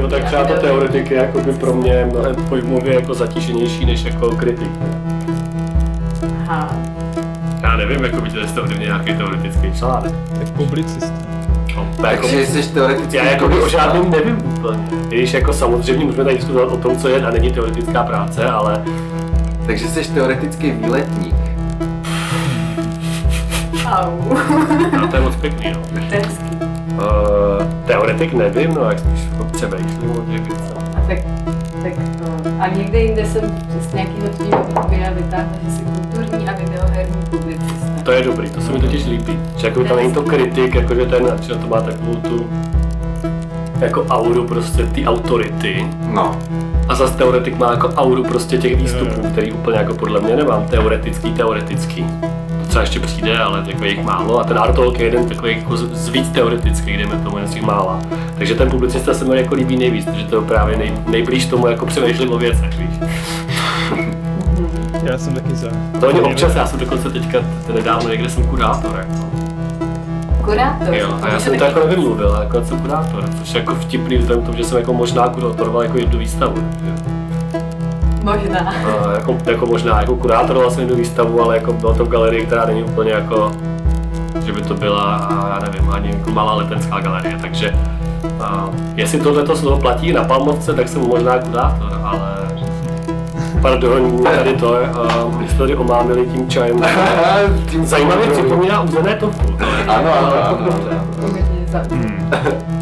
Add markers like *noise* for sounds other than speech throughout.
Jo, tak třeba to teoretik je jako by pro mě mnohem pojmově jako zatíženější než jako kritik. Aha. Já nevím, jako by to jste ovlivnil nějaký teoretický článek. Tak publicista. No, to jako, Takže jsi teoreticky... já jako by o žádném nevím úplně. Když jako samozřejmě můžeme tady diskutovat o tom, co je a není teoretická práce, ale Takže jsi teoretický výletník. Au. no, to je moc pěkný, no. To je. Uh, teoretik nevím, no jak spíš přemýšlím o těch věcech. A tak, tak to. A někde jinde jsem z nějakého tvýho videa vytáhla, že jsi kulturní a videoherní publicista. To je dobrý, to se mi totiž líbí. Že jako tam není to kritik, jakože ten, že to má takovou tu jako auru prostě ty autority. No. A zase teoretik má jako auru prostě těch výstupů, který úplně jako podle mě nemám. Teoretický, teoretický. Třeba ještě přijde, ale jako je jich málo. A ten Artolk je jeden takový jako z, víc teoretický, jdeme tomu jen z těch mála. Takže ten publicista se mi jako líbí nejvíc, protože to je právě nej, nejblíž tomu jako přemýšlím o věcech, víš. Já jsem taky za. To oni občas, já jsem dokonce teďka nedávno někde jsem kurátor, jako. Kurátor. Jo, a já jsem to taky- jako nevymluvil, ale jako jsem kurátor, což je jako vtipný vzhledem k tomu, že jsem jako možná kurátoroval jako jednu výstavu. že? Možná. A jako, jako možná jako kurátoroval jsem jednu výstavu, ale jako byla to v galerii, která není úplně jako, že by to byla, a já nevím, ani jako malá letenská galerie, takže a, jestli tohle slovo platí na Palmovce, tak jsem možná kurátor, ale Pardon, tady to je, a my jsme tady omámili tím čajem. *laughs* Tím Zajímavě připomíná uzené tofu. To je- Ano, ano, ano. ano. Za... *laughs*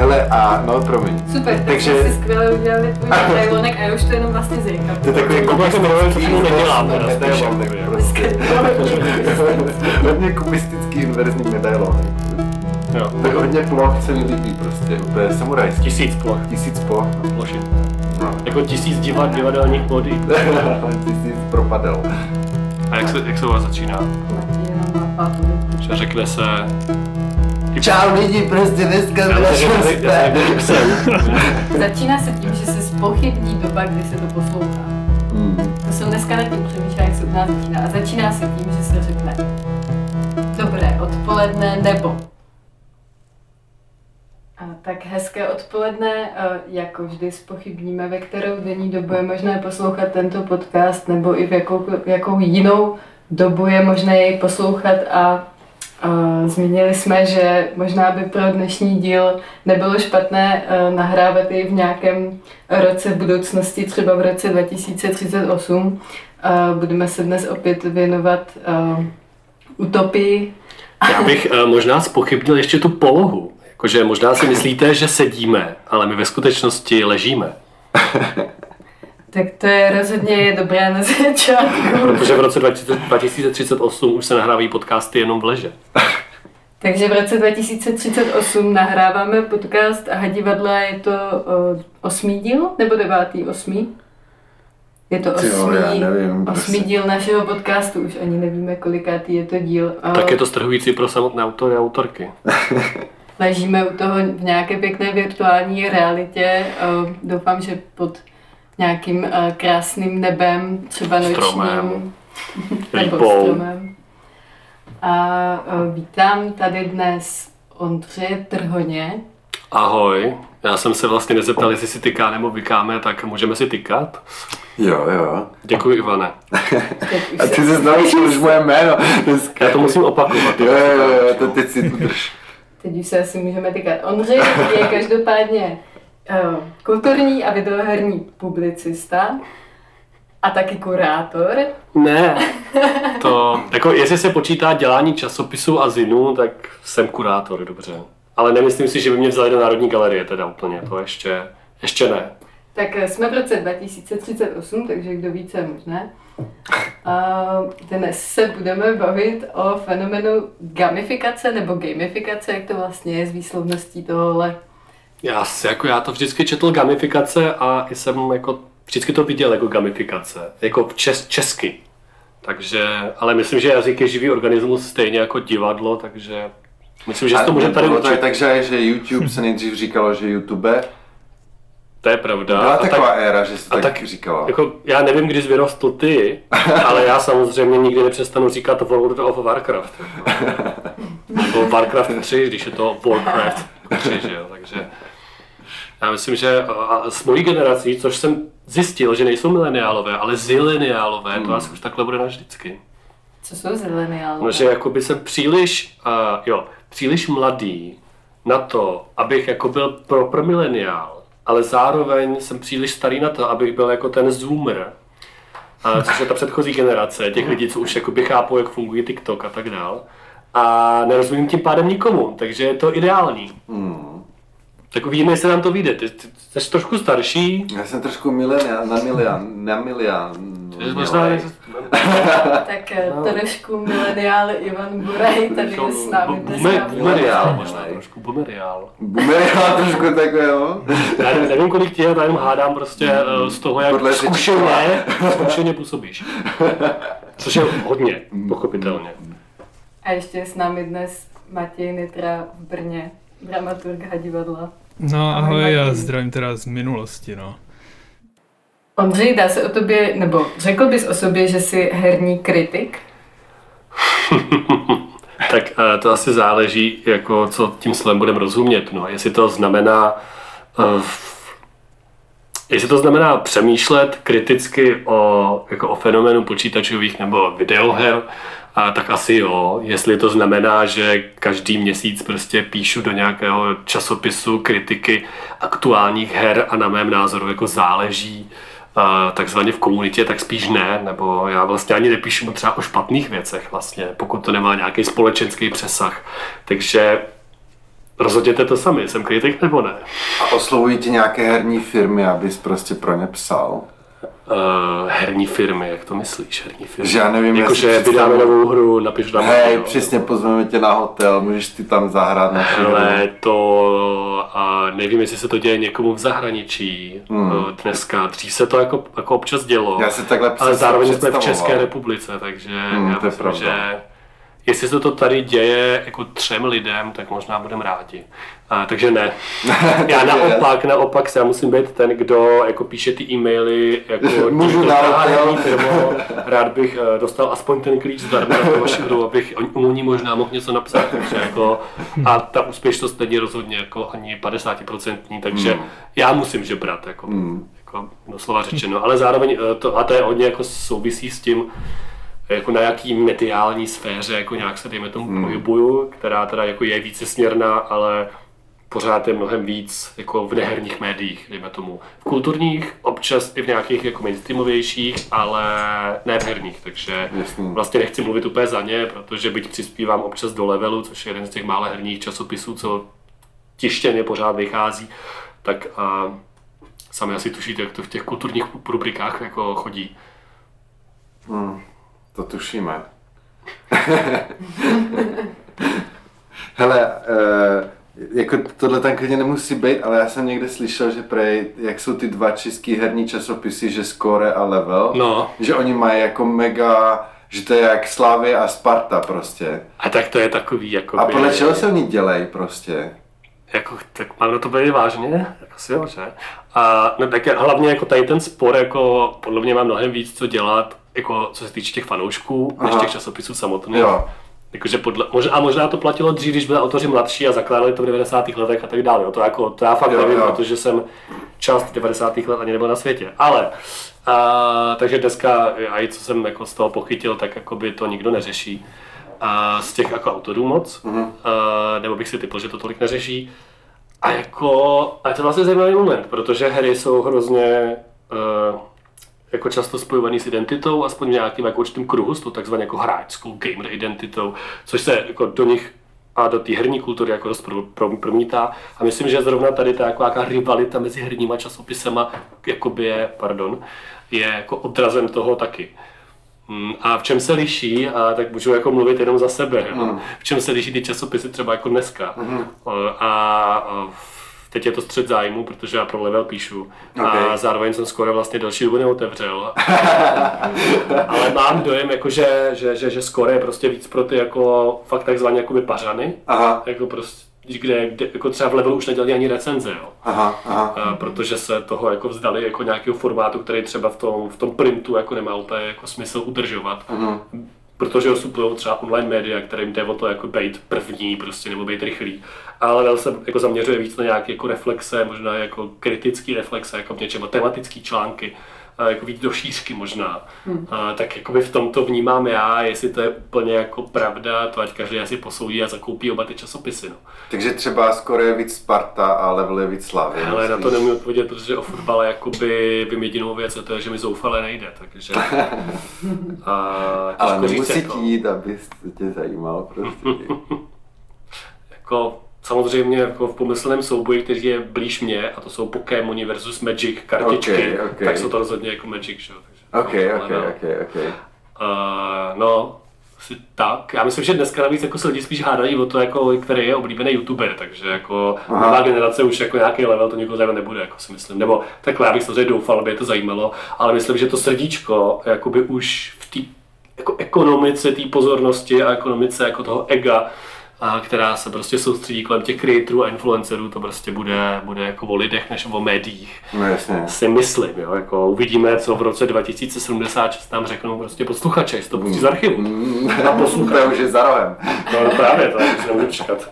Hele, a no, promiň. Super, takže Takže- jsme si skvěle udělali tvůj *laughs* medailonek a já už to jenom vlastně zříkám. To je takový To vlastně miluji, co tomu nedělám, teda, medailonek spíš, *laughs* jako, prostě. Hodně kubistický inverzní medailonek. Jo. Tak hodně ploch se mi líbí prostě, úplně samurajský. Tisíc ploch. Tisíc ploch. Plošin. No. Jako tisíc divad, divadelních plodí. *laughs* Tisíc propadel. A jak se, jak se u vás začíná? Že řekne se... Čau lidi, prostě dneska to psem. Začíná se tím, že se spochybní doba, kdy se to poslouchá. Hmm. To jsem dneska nad tím přemýšlela, jak se u nás začíná. A začíná se tím, že se řekne Dobré odpoledne nebo a tak hezké odpoledne, a jako vždy spochybníme, ve kterou denní dobu je možné poslouchat tento podcast, nebo i v jakou, jakou jinou dobu je možné jej poslouchat a zmínili jsme, že možná by pro dnešní díl nebylo špatné a, nahrávat jej v nějakém roce v budoucnosti, třeba v roce 2038. A budeme se dnes opět věnovat a, utopii. Já bych možná spochybnil ještě tu polohu. Jakože možná si myslíte, že sedíme, ale my ve skutečnosti ležíme. *laughs* Tak to je rozhodně dobré na začátku. Protože v roce 20, 2038 už se nahrávají podcasty jenom v leže. *laughs* Takže v roce 2038 nahráváme podcast a divadla je to o, osmý díl nebo devátý osmý? Je to osmý, já nevím, osmý prostě. díl našeho podcastu, už ani nevíme, kolikátý je to díl. Tak je to strhující pro samotné autory a autorky. *laughs* Ležíme u toho v nějaké pěkné virtuální realitě. Doufám, že pod nějakým a, krásným nebem, třeba nočním. Stromem. *laughs* nebo stromem. A a, vítám tady dnes Ondřeje Trhoně. Ahoj, já jsem se vlastně nezeptal, jestli si tyká nebo vykáme, tak můžeme si tykat. Jo, jo. Děkuji, Ivane. A se- ty jsi naučil už moje jméno. Dneska. Já to musím opakovat. Jo, jo, jo, to teď si udrž. Teď už se asi můžeme tykat. Ondřej je každopádně uh, kulturní a videoherní publicista a taky kurátor. Ne, *laughs* to, jako jestli se počítá dělání časopisů a zinu, tak jsem kurátor, dobře. Ale nemyslím si, že by mě vzali do Národní galerie, teda úplně, to ještě, ještě ne. Tak eh, jsme v roce 2038, takže kdo ví, co je možné. A dnes se budeme bavit o fenomenu gamifikace nebo gamifikace, jak to vlastně je s výslovností tohohle. Já, jako já to vždycky četl gamifikace a i jsem jako vždycky to viděl jako gamifikace, jako čes, česky. Takže, ale myslím, že jazyk je živý organismus stejně jako divadlo, takže myslím, že to můžeme tady to je učit. tak, že, YouTube se nejdřív říkalo, že YouTube. To je pravda. Byla A taková tak- éra, že se tak, tak- říkalo. Jako, já nevím, kdy vyrostl ty, *laughs* ale já samozřejmě nikdy nepřestanu říkat World of Warcraft. *laughs* Nebo Warcraft 3, když je to Warcraft 3, že jo, takže... Já myslím, že a- a s mojí generací, což jsem zjistil, že nejsou mileniálové, ale zileniálové, Hmm. to asi už takhle bude navždycky. Co jsou zileniálové? No, že jakoby jsem příliš, uh, jo, příliš mladý na to, abych jako byl pro, pro mileniál, ale zároveň jsem příliš starý na to, abych byl jako ten zoomer, uh, což je ta předchozí generace, těch lidí, co už jakoby chápou, jak funguje TikTok a tak dál. A nerozumím tím pádem nikomu, takže je to ideální. Hmm. Tak uvidíme, jestli nám to vyjde. Ty, ty jsi trošku starší, Já jsem trošku milenial, na milian, na milian. ty možná Tak eh, trošku mileniál Ivan Buraj tady je s námi dneska. Mileniál. možná, trošku boomeriál. Milenial trošku takové, jo? Já ne- nevím, kolik je, já hádám prostě eh, z toho, jak Podle zkušeně, zkušeně působíš. Což je hodně, pochopitelně. A ještě je s námi dnes Matěj Nitra v Brně, dramaturg Hadivadla. No Ahoj, já zdravím teda z minulosti, no. Ondřej, dá se o tobě, nebo řekl bys o sobě, že jsi herní kritik? *laughs* Tak eh, to asi záleží, jako co tím slovem budeme rozumět. No, jestli to znamená eh, Jestli to znamená přemýšlet kriticky o, jako o fenoménu počítačových nebo videoher, a tak asi jo. Jestli to znamená, že každý měsíc prostě píšu do nějakého časopisu kritiky aktuálních her a na mém názoru jako záleží takzvaně v komunitě, tak spíš ne, nebo já vlastně ani nepíšu třeba o špatných věcech vlastně, pokud to nemá nějaký společenský přesah. Takže rozhodněte to sami, jsem kritik nebo ne. A oslovují ti nějaké herní firmy, abys prostě pro ně psal? Uh, herní firmy, jak to myslíš, herní firmy? Že já nevím, jako, jestli že vydáme novou hru, napiš tam. Hej, jo. přesně pozveme tě na hotel, můžeš ty tam zahrát na Ale to, a nevím, jestli se to děje někomu v zahraničí Hmm. hmm. dneska. Dřív se to jako, jako občas dělo, Já si takhle ale zároveň jsme v. České republice, takže Hmm, já to je myslím, pravda. že jestli se to tady děje jako třem lidem, tak možná budeme rádi. A, takže ne. *laughs* Já naopak, naopak se já musím být ten, kdo jako píše ty e-maily, jako *laughs* Můžu hotel. firmo, *laughs* rád bych eh, dostal aspoň ten klíč zdarma tu vaši hru, abych o- o ní možná mohl něco napsat. Takže jako, a ta úspěšnost není rozhodně jako ani 50%, takže Hmm. já musím žebrat, jako, Hmm. jako doslova řečeno. Ale zároveň eh, to, a to je hodně jako souvisí s tím, jako na jaký mediální sféře jako nějak se dejme tomu Hmm. pohybuju, která teda jako je více směrná, ale pořád je mnohem víc jako v neherních médiích, dejme tomu. V kulturních, občas i v nějakých jako mainstreamovějších, ale ne v herních, takže Jasný. vlastně nechci mluvit úplně za ně, protože byť přispívám občas do levelu, což je jeden z těch mále herních časopisů, co tištěně pořád vychází, tak a, sami asi tušíte, jak to v těch kulturních rubrikách jako chodí. Hmm, to tušíme. *laughs* Hele, uh, jako tohle tam klidně nemusí být, ale já jsem někde slyšel, že prej, jak jsou ty dva český herní časopisy, že Score a Level, No, že oni mají jako mega, že to je jak Slavě a Sparta prostě. a tak to je takový, jako A podle čeho se oni dělají prostě? Jako, tak mám na to být vážně? Asi jo, že? A no, tak je- hlavně jako tady ten spor, jako podle mě má mnohem víc co dělat, jako co se týče těch fanoušků, než Aha. těch časopisů samotných. Jo. Jakože podle, možná, a možná to platilo dřív, když byli autoři mladší a zakládali to v 90. letech a tak dále. Jo. To, jako, to já fakt Jo, nevím, jo. protože jsem část 90. let ani nebyl na světě. Ale, a, takže dneska, a i co jsem jako z toho pochytil, tak jako by to nikdo neřeší. A z těch jako autorů moc, Mhm. a, nebo bych si typl, že to tolik neřeší. A jako, a je to vlastně zajímavý moment, protože hry jsou hrozně uh, jako často spojovaný s identitou, aspoň v nějakým jako určitým kruhu, s tou takzvanou jako hráčskou gamer identitou, což se jako do nich a do té herní kultury jako dost pro- pro- promítá. A myslím, že zrovna tady ta jako jaká rivalita mezi herníma časopisema jakoby je, pardon, je jako odrazem toho taky. Mm, A v čem se liší, a tak můžu jako mluvit jenom za sebe? Mm. v čem se liší ty časopisy třeba jako dneska. O, A, a teď je to střed zájmu, protože já pro level píšu. A Ok. zároveň jsem skoro vlastně další dobu neotevřel. *laughs* Ale mám dojem, jako že, že, že, že skoro je prostě víc pro ty jako fakt takzvané jakoby pařany. Aha, Jako prostě, kde, kde jako třeba v levelu už nedělají ani recenze, jo. aha, aha. A protože se toho jako vzdali jako nějakého formátu, který třeba v tom, v tom printu jako nemá úplně jako smysl udržovat. Mhm. Protože suplují třeba online média, kterým jde o to jako být první prostě, nebo být rychlý. Ale Vel se jako zaměřuje víc na nějaké jako reflexe, možná jako kritický reflexe, jako v něčem, tematický články, jako víc do šířky možná. Hmm. A, tak jakoby v tom to vnímám já, jestli to je úplně jako pravda, to ať každý asi posoudí a zakoupí oba ty časopisy. No. Takže třeba skoro je víc Sparta a level je víc Slavy. Ale na to nemůžu odpovědět, protože o fotbale jakoby vím jedinou věc a to je, že mi zoufale nejde, takže... *laughs* a, Ale nemusí jako... jít, aby tě zajímal prostě. *laughs* jako samozřejmě jako v pomyslném souboji, který je blíž mě, a to jsou Pokémoni versus Magic kartičky, okay, okay. tak jsou to rozhodně jako Magic, že? Takže, ok, ok, no. ok, ok. Uh, no, asi tak. Já myslím, že dneska navíc jako se lidi spíš hádají o to, jako, který je oblíbený youtuber, takže jako Aha. nová generace už jako nějaký level to nikoho zajímat nebude, jako si myslím. Nebo takhle, já bych samozřejmě doufal, aby je to zajímalo, ale myslím, že to srdíčko jakoby už v té jako ekonomice té pozornosti a ekonomice jako toho ega která se prostě soustředí kolem těch creatorů a influencerů, to prostě bude, bude jako o lidech než o médiích. No jasně. Si myslím, jo, jako uvidíme, co v roce 2076 tam řeknou prostě posluchače, jestli to pustí z archivu. Mm, a posluchače už je za rohem. No, no právě, to už nemůžu čekat.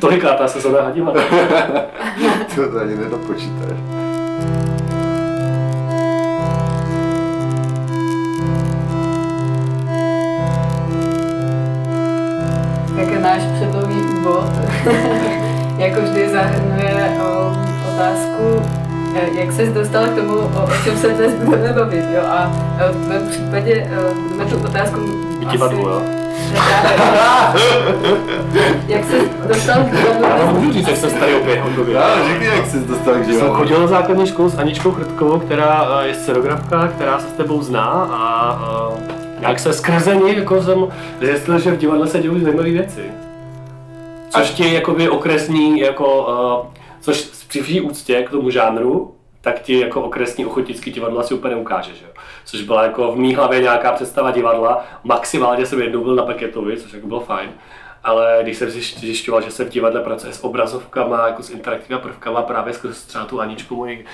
Tolikátá se zóna hadila. *laughs* to ani nedopočítáš. Náš předlouhý úvod *laughs* jako vždy zahrnuje o, otázku, e, jak se dostal k tomu, o, o čem se dnes budeme bavit. Jo? A e, v mém případě e, budeme tu otázku Divadlo, jo? jak se dostal k divadlu? Já můžu říct, jak jsem starý opět. Já, řekni, jak jsi dostal k divadlu. Jsem chodil na základní školu s Aničkou Chrtkovou, která je scenografka, která se s tebou zná a jak se skrze ní jako jsem zjistil, že v divadle se dělají zajímavé věci. Což ti jakoby okresní, jako, uh, což při vší úctě k tomu žánru, tak ti jako okresní ochotnický divadlo asi úplně neukáže, že jo? Což byla jako v mý hlavě nějaká představa divadla, maximálně jsem jednou byl na Paketovi, což jako bylo fajn, ale když jsem zjišťoval, že se v divadle pracuje s obrazovkama, jako s interaktivními prvkama, právě skrz třeba tu Aničku, moji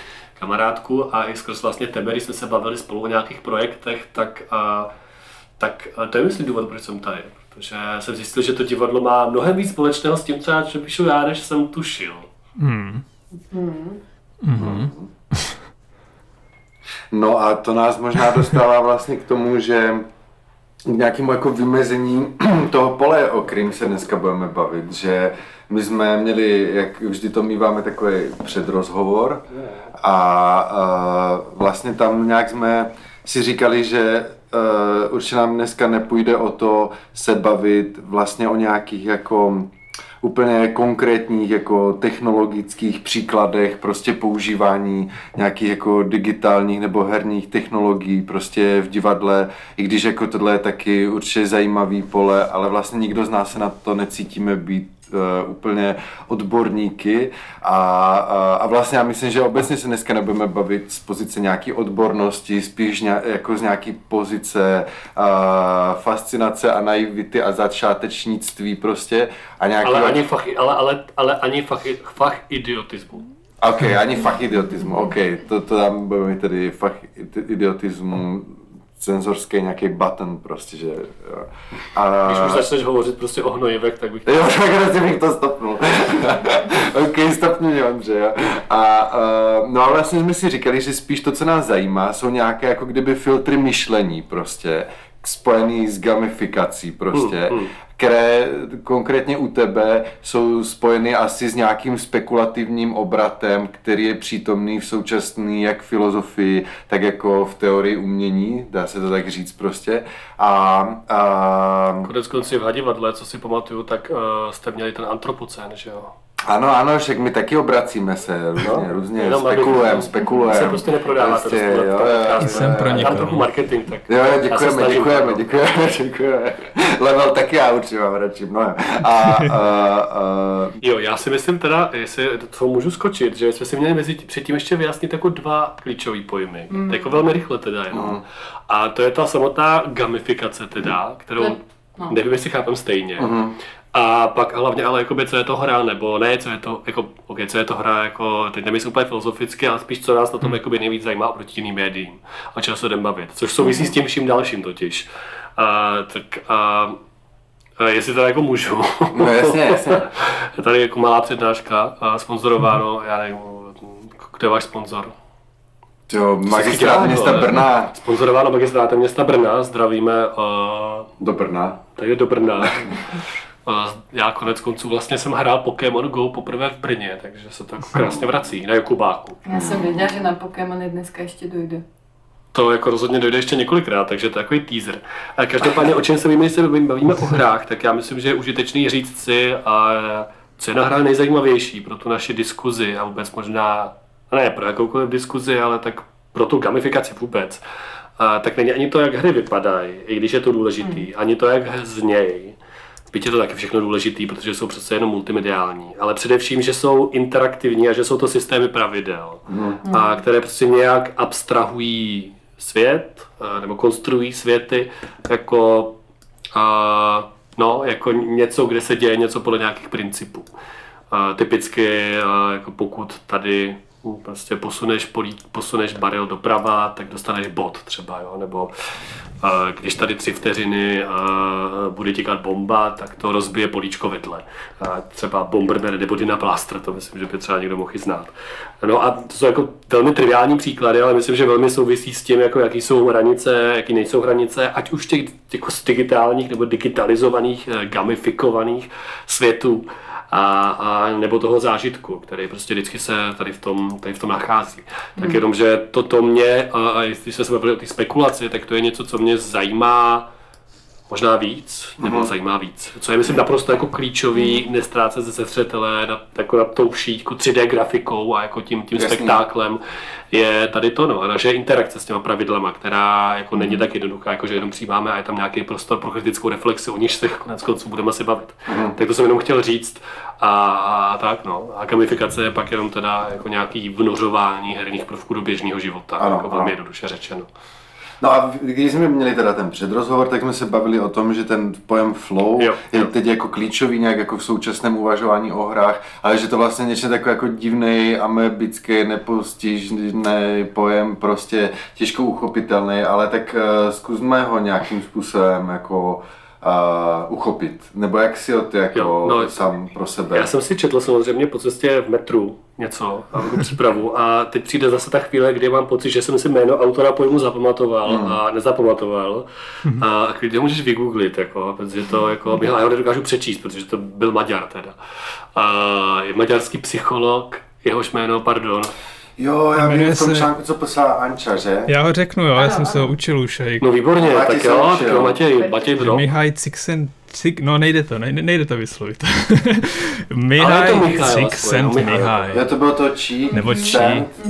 kamarádku a i skrz vlastně tebe, když jsme se bavili spolu o nějakých projektech, tak, uh, tak uh, to je myslím důvod, proč jsem tady. Protože jsem zjistil, že to divadlo má mnohem víc společného s tím, co píšu já, než jsem tušil. Hmm. Hmm. Hmm. No a to nás možná dostává vlastně k tomu, že k nějakému jako vymezení *clears throat* toho pole, o kterým se dneska budeme bavit, že my jsme měli, jak vždy to míváme, takový předrozhovor a, a vlastně tam nějak jsme si říkali, že uh, určitě nám dneska nepůjde o to se bavit vlastně o nějakých jako úplně konkrétních jako technologických příkladech prostě používání nějakých jako digitálních nebo herních technologií prostě v divadle, i když jako tohle je taky určitě zajímavý pole, ale vlastně nikdo z nás se na to necítíme být úplně odborníky a, a, a vlastně já myslím, že obecně se dneska nebudeme bavit z pozice nějaké odbornosti, spíš ně, jako z nějaké pozice uh, fascinace a naivity a začátečnictví prostě. A nějaký ale, ani fach, ale, ale, ale ani fach, fach idiotismu. OK, ani fach idiotismu, OK, to, to tam budeme tedy fach idiotismu cenzorský nějaký button prostě, že jo. A... Když už začneš hovořit prostě o hnojivek, tak bych to... Jo, *laughs* tak prostě bych to stopnul. *laughs* ok, stopnu mě, Ondře, jo. A, uh, no a vlastně jsme si říkali, že spíš to, co nás zajímá, jsou nějaké jako kdyby filtry myšlení prostě, spojený s gamifikací prostě, hmm, hmm které konkrétně u tebe jsou spojeny asi s nějakým spekulativním obratem, který je přítomný v současné jak filozofii, tak jako v teorii umění, dá se to tak říct prostě. A, a... Konec konců v Hadivadle, co si pamatuju, tak uh, jste měli ten antropocén, že jo? Ano, ano, však my taky obracíme se různě, no, různě spekulujeme, spekulujeme. Se prostě neprodává prostě, to, jo, jo, jo, jsem pro Tam trochu marketing, tak Jo, jo děkujeme, děkujeme, děkujeme, *laughs* děkujeme. Level taky já určitě mám radši mnohem. A, a, a... Jo, já si myslím teda, jestli to můžu skočit, že jsme si měli mezi předtím ještě vyjasnit jako dva klíčové pojmy. Mm. Jako velmi rychle teda jenom. Mm. A to je ta samotná gamifikace teda, kterou No. Nevím, jestli chápem stejně. Mm-hmm. A pak hlavně ale jakoby, co je to hra, nebo ne, co je to, jako, okay, co je to hra, jako, teď nemyslím úplně filozoficky, ale spíš co nás na tom hmm. jakoby nejvíc zajímá oproti jiným médiím a čeho se jdem bavit, což souvisí s tím vším dalším totiž. A, tak a, a jestli to jako můžu. No jasně, jasně. *laughs* je tady jako malá přednáška, sponzorováno, já nevím, kde je váš sponzor? Jo, magistrát města Brna. Sponzorováno magistrátem města Brna, zdravíme. Uh, do Brna. Takže do Brna. *laughs* já konec konců vlastně jsem hrál Pokémon Go poprvé v Brně, takže se to jako krásně vrací na Jakubáku. Já jsem věděla, že na Pokémony dneska ještě dojde. To jako rozhodně dojde ještě několikrát, takže to je takový teaser. A každopádně, o čem se bavíme, se bavíme o hrách, tak já myslím, že je užitečný říct si, a co je na hra nejzajímavější pro tu naši diskuzi a vůbec možná, ne pro jakoukoliv diskuzi, ale tak pro tu gamifikaci vůbec. A, tak není ani to, jak hry vypadají, i když je to důležitý, hmm. ani to, jak znějí. Byť je to taky všechno důležitý, protože jsou přece jenom multimediální, ale především, že jsou interaktivní a že jsou to systémy pravidel, hmm. a které prostě nějak abstrahují svět, nebo konstruují světy jako, a, no, jako něco, kde se děje něco podle nějakých principů. A, typicky, a, jako pokud tady prostě posuneš, polí, posuneš barel doprava, tak dostaneš bod třeba, jo? nebo když tady tři vteřiny bude tíkat bomba, tak to rozbije políčko vedle. Třeba Bomberman nebo Dina Blaster, to myslím, že by třeba někdo mohl i znát. No a to jsou jako velmi triviální příklady, ale myslím, že velmi souvisí s tím, jako jaký jsou hranice, jaký nejsou hranice, ať už těch jako z digitálních nebo digitalizovaných, eh, gamifikovaných světů, a, a nebo toho zážitku, který prostě vždycky se tady v tom, tady v tom nachází. Tak hmm. jenom, že toto mě, a, a jestli se bavili o té spekulaci, tak to je něco, co mě zajímá možná víc, nebo mm-hmm. zajímá víc. Co je, myslím, naprosto jako klíčový, nestrácet ze zřetele nad, jako nad tou šíťku 3D grafikou a jako tím, tím spektáklem, je tady to, no, a naše interakce s těma pravidlama, která jako není tak jednoduchá, jako že jenom přijímáme a je tam nějaký prostor pro kritickou reflexi, o níž se konec konců budeme si bavit. Mm-hmm. Tak to jsem jenom chtěl říct a, a, tak, no. A gamifikace je pak jenom teda jako nějaký vnořování herních prvků do běžného života, ano, jako velmi jednoduše řečeno. No a když jsme měli teda ten předrozhovor, tak jsme se bavili o tom, že ten pojem flow jo, je jo. teď jako klíčový nějak jako v současném uvažování o hrách, ale že to vlastně něco takový jako divný, amebický, nepostižný pojem, prostě těžko uchopitelný, ale tak uh, zkusme ho nějakým způsobem jako uh, uchopit? Nebo jak si ty jako jo, no, sám pro sebe? Já jsem si četl samozřejmě po cestě v metru něco, mám přípravu a teď přijde zase ta chvíle, kdy mám pocit, že jsem si jméno autora pojmu zapamatoval mm. a nezapamatoval mm. a klidně můžeš vygooglit, jako, protože to jako, já ho nedokážu přečíst, protože to byl Maďar teda. A je maďarský psycholog, jehož jméno, pardon, Jo, já vím v tom se... článku, co poslala Anča, že? Já ho řeknu, jo, já jsem se ho učil už. Jak... No výborně, no, tak jo, tak jo, Matěj, Matěj Bro. Mihaj Cixen, Cik, no nejde to, nejde, nejde to vyslovit. *laughs* Mihaj Cixen Mihaj. Já to bylo to Čí, Nebo Čí.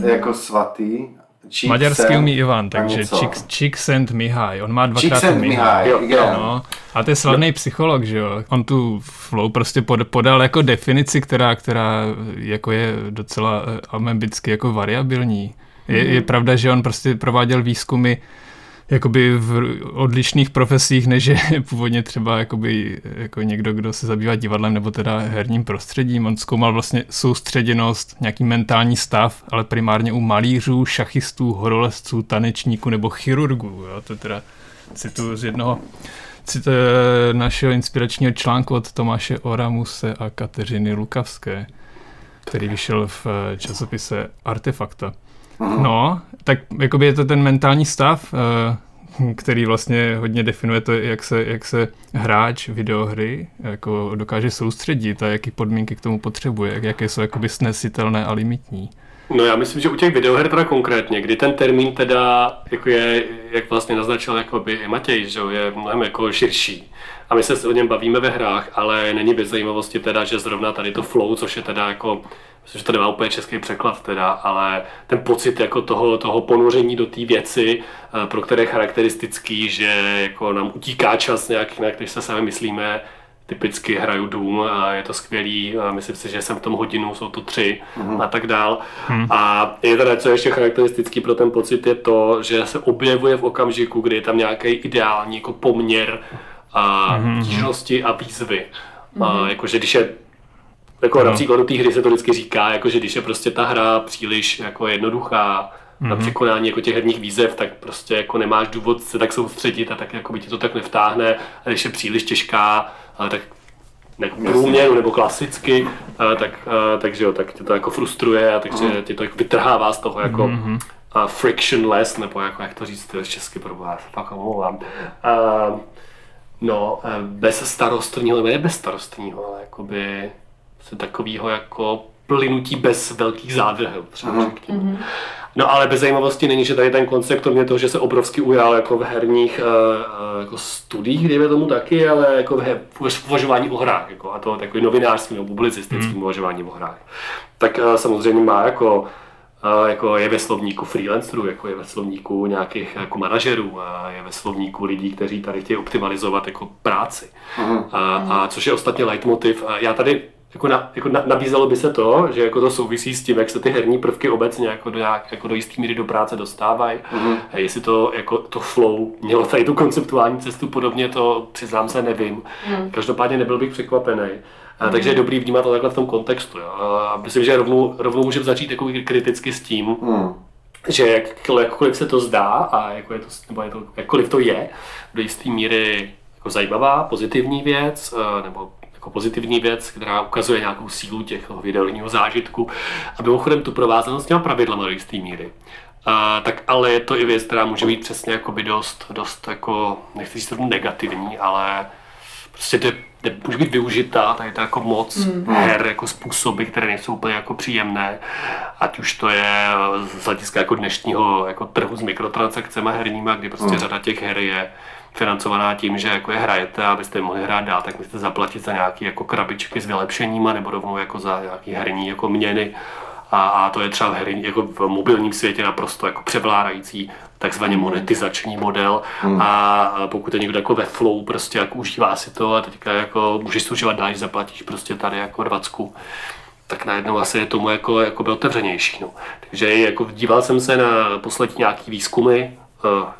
jako svatý, Čík Maďarský umí Ivan, takže Čik, Sent Mihaj. On má dvakrát Mihaj. Mihaj. Jo, jo. No. A to je slavný no. psycholog, že jo. On tu flow prostě podal jako definici, která, která jako je docela eh, amebicky jako variabilní. Je, je pravda, že on prostě prováděl výzkumy jakoby v odlišných profesích, než je *laughs* původně třeba jakoby, jako někdo, kdo se zabývá divadlem nebo teda herním prostředím. On zkoumal vlastně soustředěnost, nějaký mentální stav, ale primárně u malířů, šachistů, horolezců, tanečníků nebo chirurgů. Jo? To teda citu z jednoho citu našeho inspiračního článku od Tomáše Oramuse a Kateřiny Lukavské, který vyšel v časopise Artefakta. No, tak jakoby je to ten mentální stav, eh, který vlastně hodně definuje to, jak se, jak se hráč videohry jako dokáže soustředit a jaký podmínky k tomu potřebuje, jaké jsou jakoby snesitelné a limitní. No já myslím, že u těch videoher teda konkrétně, kdy ten termín teda jako je, jak vlastně naznačil jakoby i Matěj, že je mnohem jako širší. A my se o něm bavíme ve hrách, ale není bez zajímavosti teda, že zrovna tady to flow, což je teda jako myslím, že to nemá úplně český překlad teda, ale ten pocit jako toho, toho ponoření do té věci, eh, pro které je charakteristický, že jako nám utíká čas nějak jinak, než se sami myslíme, typicky hraju Doom a je to skvělý, a myslím si, že jsem v tom hodinu, jsou to tři mm-hmm. a tak dál. Mm. A je teda, co ještě charakteristický pro ten pocit, je to, že se objevuje v okamžiku, kdy je tam nějaký ideální jako poměr a mm-hmm. tížnosti a výzvy. Mm-hmm. A jakože když je jako no. například do té hry se to vždycky říká, jako že když je prostě ta hra příliš jako jednoduchá, na překonání jako těch herních výzev, tak prostě jako nemáš důvod se tak soustředit a tak jako by ti to tak nevtáhne. A když je příliš těžká, ale tak jako průměru nebo klasicky, a tak, a, takže jo, tak tě to jako frustruje a takže mm. tě to jako vytrhává z toho jako mm-hmm. a frictionless, nebo jako jak to říct to česky pro vás, fakt omlouvám. A, no, bez starostního, nebo ne bez starostního, ale jakoby se takového jako plynutí bez velkých zádrhelů, třeba mm. Mm-hmm. No ale bez zajímavosti není, že tady ten koncept, kromě toho, že se obrovsky ujal jako v herních uh, jako studiích, dejme tomu taky, ale jako v, v uvažování o hrách, jako, a to takový novinářský nebo publicistickým mm. uvažování o hrách. Tak uh, samozřejmě má jako jako je ve slovníku freelancerů, jako je ve slovníku nějakých jako manažerů, a je ve slovníku lidí, kteří tady chtějí optimalizovat jako práci. Uh-huh. A, a což je ostatně leitmotiv. A já tady jako, na, jako na, nabízelo by se to, že jako to souvisí s tím, jak se ty herní prvky obecně jako do, nějak, jako do jistý míry do práce dostávají. Mm-hmm. A jestli to, jako to flow mělo tady tu konceptuální cestu podobně, to přiznám se nevím. Mm. Každopádně nebyl bych překvapený. A, takže je dobrý vnímat to takhle v tom kontextu. Jo. A myslím, že rovnou, rovnou můžeme začít jako kriticky s tím, mm. že jak, jakkoliv se to zdá a jako je to, nebo je to, jakkoliv to je do jisté míry jako zajímavá, pozitivní věc, nebo jako pozitivní věc, která ukazuje nějakou sílu těch videoního zážitku. A mimochodem tu provázanost s těma pravidlama do jisté míry. Uh, tak ale je to i věc, která může být přesně jakoby dost, dost jako, nechci říct to negativní, ale prostě to je, může být využitá, tady to jako moc mm. her, jako způsoby, které nejsou úplně jako příjemné, ať už to je z hlediska jako dnešního jako trhu s mikrotransakcemi herníma, kdy prostě mm. řada těch her je financovaná tím, že jako je hrajete abyste je mohli hrát dál, tak musíte zaplatit za nějaké jako krabičky s vylepšeníma nebo rovnou jako za nějaký herní jako měny. A, a to je třeba v, herní, jako v mobilním světě naprosto jako převládající takzvaně monetizační model hmm. a pokud je někdo jako ve flow, prostě jako užívá si to a teďka jako můžeš si užívat dál, když zaplatíš prostě tady jako dvacku tak najednou asi je tomu jako, jako by otevřenější. No. Takže jako díval jsem se na poslední nějaký výzkumy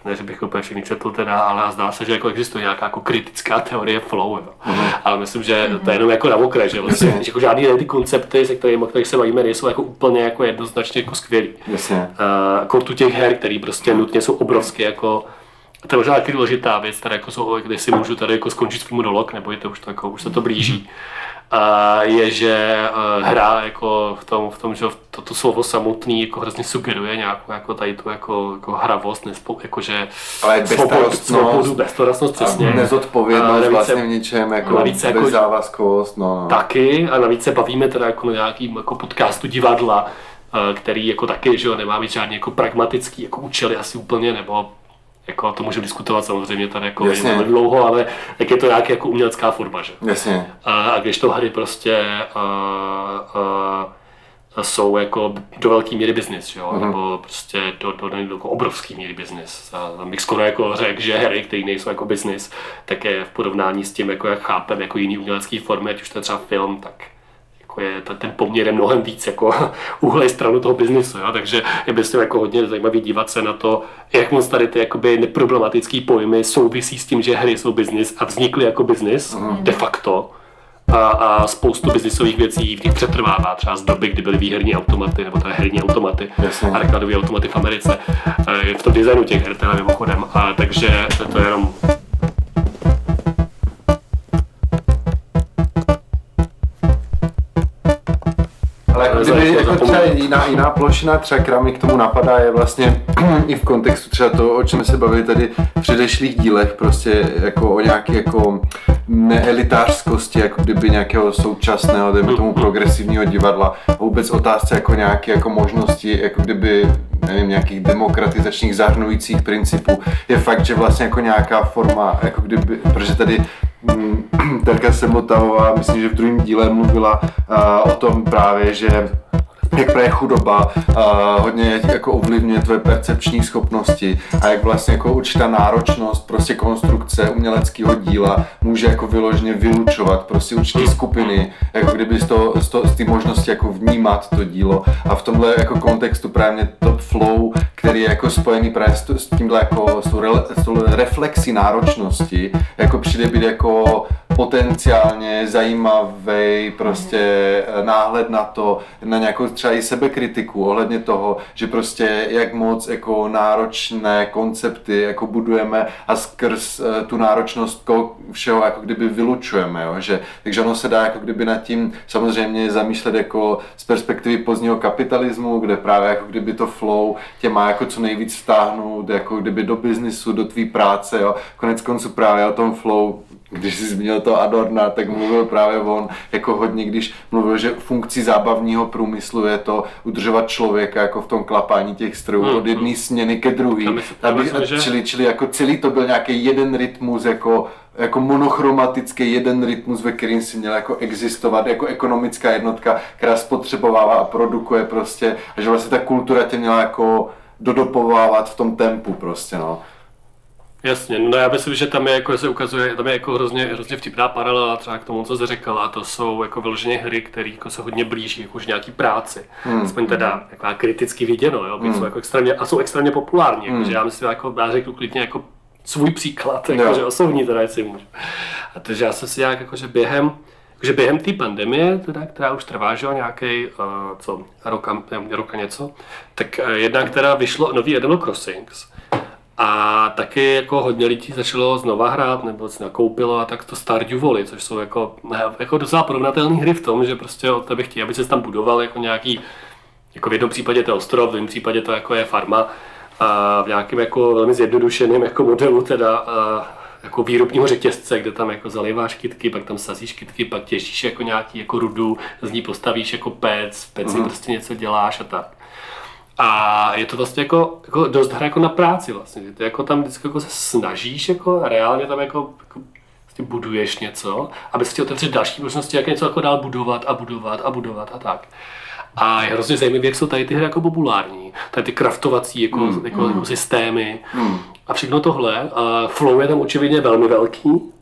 ne, že bych úplně všechny četl teda, ale zdá se, že jako existuje nějaká jako kritická teorie flow, jo. Mm-hmm. ale myslím, že to je jenom jako na okraj, že vlastně, že jako žádný ty koncepty, se kterými, kterých se bavíme, nejsou jako úplně jako jednoznačně jako skvělý. Jasně. Uh, jako tu těch her, které prostě nutně jsou obrovské jako to je možná taky důležitá věc, tady jako jsou, si můžu tady jako skončit svůj monolog, nebo je to už, to jako, už se to blíží. Mm-hmm je, že eh, hra jako v tom, v tom že to, to slovo samotný jako hrozně sugeruje nějakou jako tady tu jako, jako hravost, nespo, jakože Ale bezstarostnost, svobodu, bezstarostnost, přesně. Nezodpovědnost vlastně v ničem, jako navíc jako, no, no. Taky a navíc se bavíme teda jako na nějakým jako podcastu divadla, eh, který jako taky, že jo, nemá mít žádný jako pragmatický jako účely asi úplně, nebo jako to můžeme diskutovat samozřejmě tady jako Jasně. dlouho, ale jak je to nějaká jako umělecká forma, že? Jasně. A, a když to hry prostě a, a, jsou jako do velké míry biznis, jo? Uh-huh. nebo prostě do, do, do, do obrovské míry biznis. A bych skoro jako řekl, že hry, které nejsou jako biznis, tak je v porovnání s tím, jako jak chápem jako jiný umělecký formy, ať už to je třeba film, tak jako je ten poměr je mnohem víc jako *laughs* uhlej stranu toho biznisu, jo? takže je prostě jako hodně zajímavý dívat se na to, jak moc tady ty jakoby neproblematické pojmy souvisí s tím, že hry jsou biznis a vznikly jako biznis mm. de facto a, a spoustu biznisových věcí v nich přetrvává, třeba z doby, kdy byly výherní automaty, nebo teda herní automaty Jasně. a rekladové automaty v Americe, e, v tom designu těch her teda mimochodem, a takže to je jenom kdyby jako třeba jiná, jiná plošina třeba, která mi k tomu napadá, je vlastně *clears throat* i v kontextu třeba toho, o čem se bavili tady v předešlých dílech, prostě jako o nějaké jako neelitářskosti, jako kdyby nějakého současného, dejme tomu progresivního divadla. A vůbec otázce jako nějaké jako možnosti, jako kdyby nevím, nějakých demokratizačních zahrnujících principů, je fakt, že vlastně jako nějaká forma, jako kdyby, protože tady *clears throat* Terka Semotavová, myslím, že v druhém díle mluvila uh, o tom právě, že jak právě chudoba uh, hodně jako ovlivňuje tvoje percepční schopnosti a jak vlastně jako určitá náročnost prostě konstrukce uměleckého díla může jako vyloženě vylučovat prostě určité skupiny, jako kdyby z, toho, z, toho, z té možnosti jako vnímat to dílo. A v tomhle jako kontextu právě to flow, který je jako spojený právě s, tímhle jako s tou, re, s tou reflexí náročnosti, jako přijde být jako potenciálně zajímavý prostě mm. náhled na to, na nějakou třeba i sebekritiku ohledně toho, že prostě jak moc jako náročné koncepty jako budujeme a skrz uh, tu náročnost všeho jako kdyby vylučujeme, jo? Že, takže ono se dá jako kdyby nad tím samozřejmě zamýšlet jako z perspektivy pozdního kapitalismu, kde právě jako kdyby to flow tě má jako co nejvíc vtáhnout jako kdyby do biznisu, do tvý práce, jo? Konec konců právě o tom flow když jsi zmínil to Adorna, tak mluvil právě on jako hodně, když mluvil, že funkcí zábavního průmyslu je to udržovat člověka jako v tom klapání těch strojů hmm, od jedné hmm. směny ke druhé. Aby, že... čili, čili jako celý to byl nějaký jeden rytmus, jako jako monochromatický jeden rytmus, ve kterým si měl jako existovat jako ekonomická jednotka, která spotřebovává a produkuje prostě, a že vlastně ta kultura tě měla jako dodopovávat v tom tempu prostě, no. Jasně, no já myslím, že tam je, jako se ukazuje, tam je jako hrozně, hrozně vtipná paralela třeba k tomu, co jsi řekl, a to jsou jako vyloženě hry, které jako se hodně blíží jako už nějaký práci. Hmm. Aspoň teda jako kriticky viděno, jo, hmm. jsou jako extrémně, a jsou extrémně populární, hmm. jako, já myslím, jako, já řeknu klidně jako svůj příklad, jako, že osobní teda, jestli můžu. A to, že já jsem si nějak jako, že během, že během té pandemie, teda, která už trvá, že nějaký, uh, co, roka, roka něco, tak uh, jedna, která vyšlo nový Animal Crossings, a taky jako hodně lidí začalo znova hrát, nebo si nakoupilo a tak to Stardew Valley, což jsou jako, jako docela porovnatelné hry v tom, že prostě od tebe chtějí, aby se tam budoval jako nějaký, jako v jednom případě to je ostrov, v druhém případě to jako je farma, a v nějakém jako velmi zjednodušeném jako modelu teda jako výrobního řetězce, kde tam jako zaliváš kytky, pak tam sazíš kytky, pak těšíš jako nějaký jako rudu, z ní postavíš jako pec, v peci mm. prostě něco děláš a tak. A je to vlastně jako, jako dost hra jako na práci vlastně. Ty jako tam vždycky jako se snažíš, jako reálně tam jako, jako vlastně buduješ něco, aby si otevřít další možnosti, jak něco jako dál budovat a budovat a budovat a tak. A je hrozně zajímavé, jak jsou tady ty hry jako populární. Tady ty kraftovací jako, mm. jako, jako systémy mm. a všechno tohle. A flow je tam očividně velmi velký.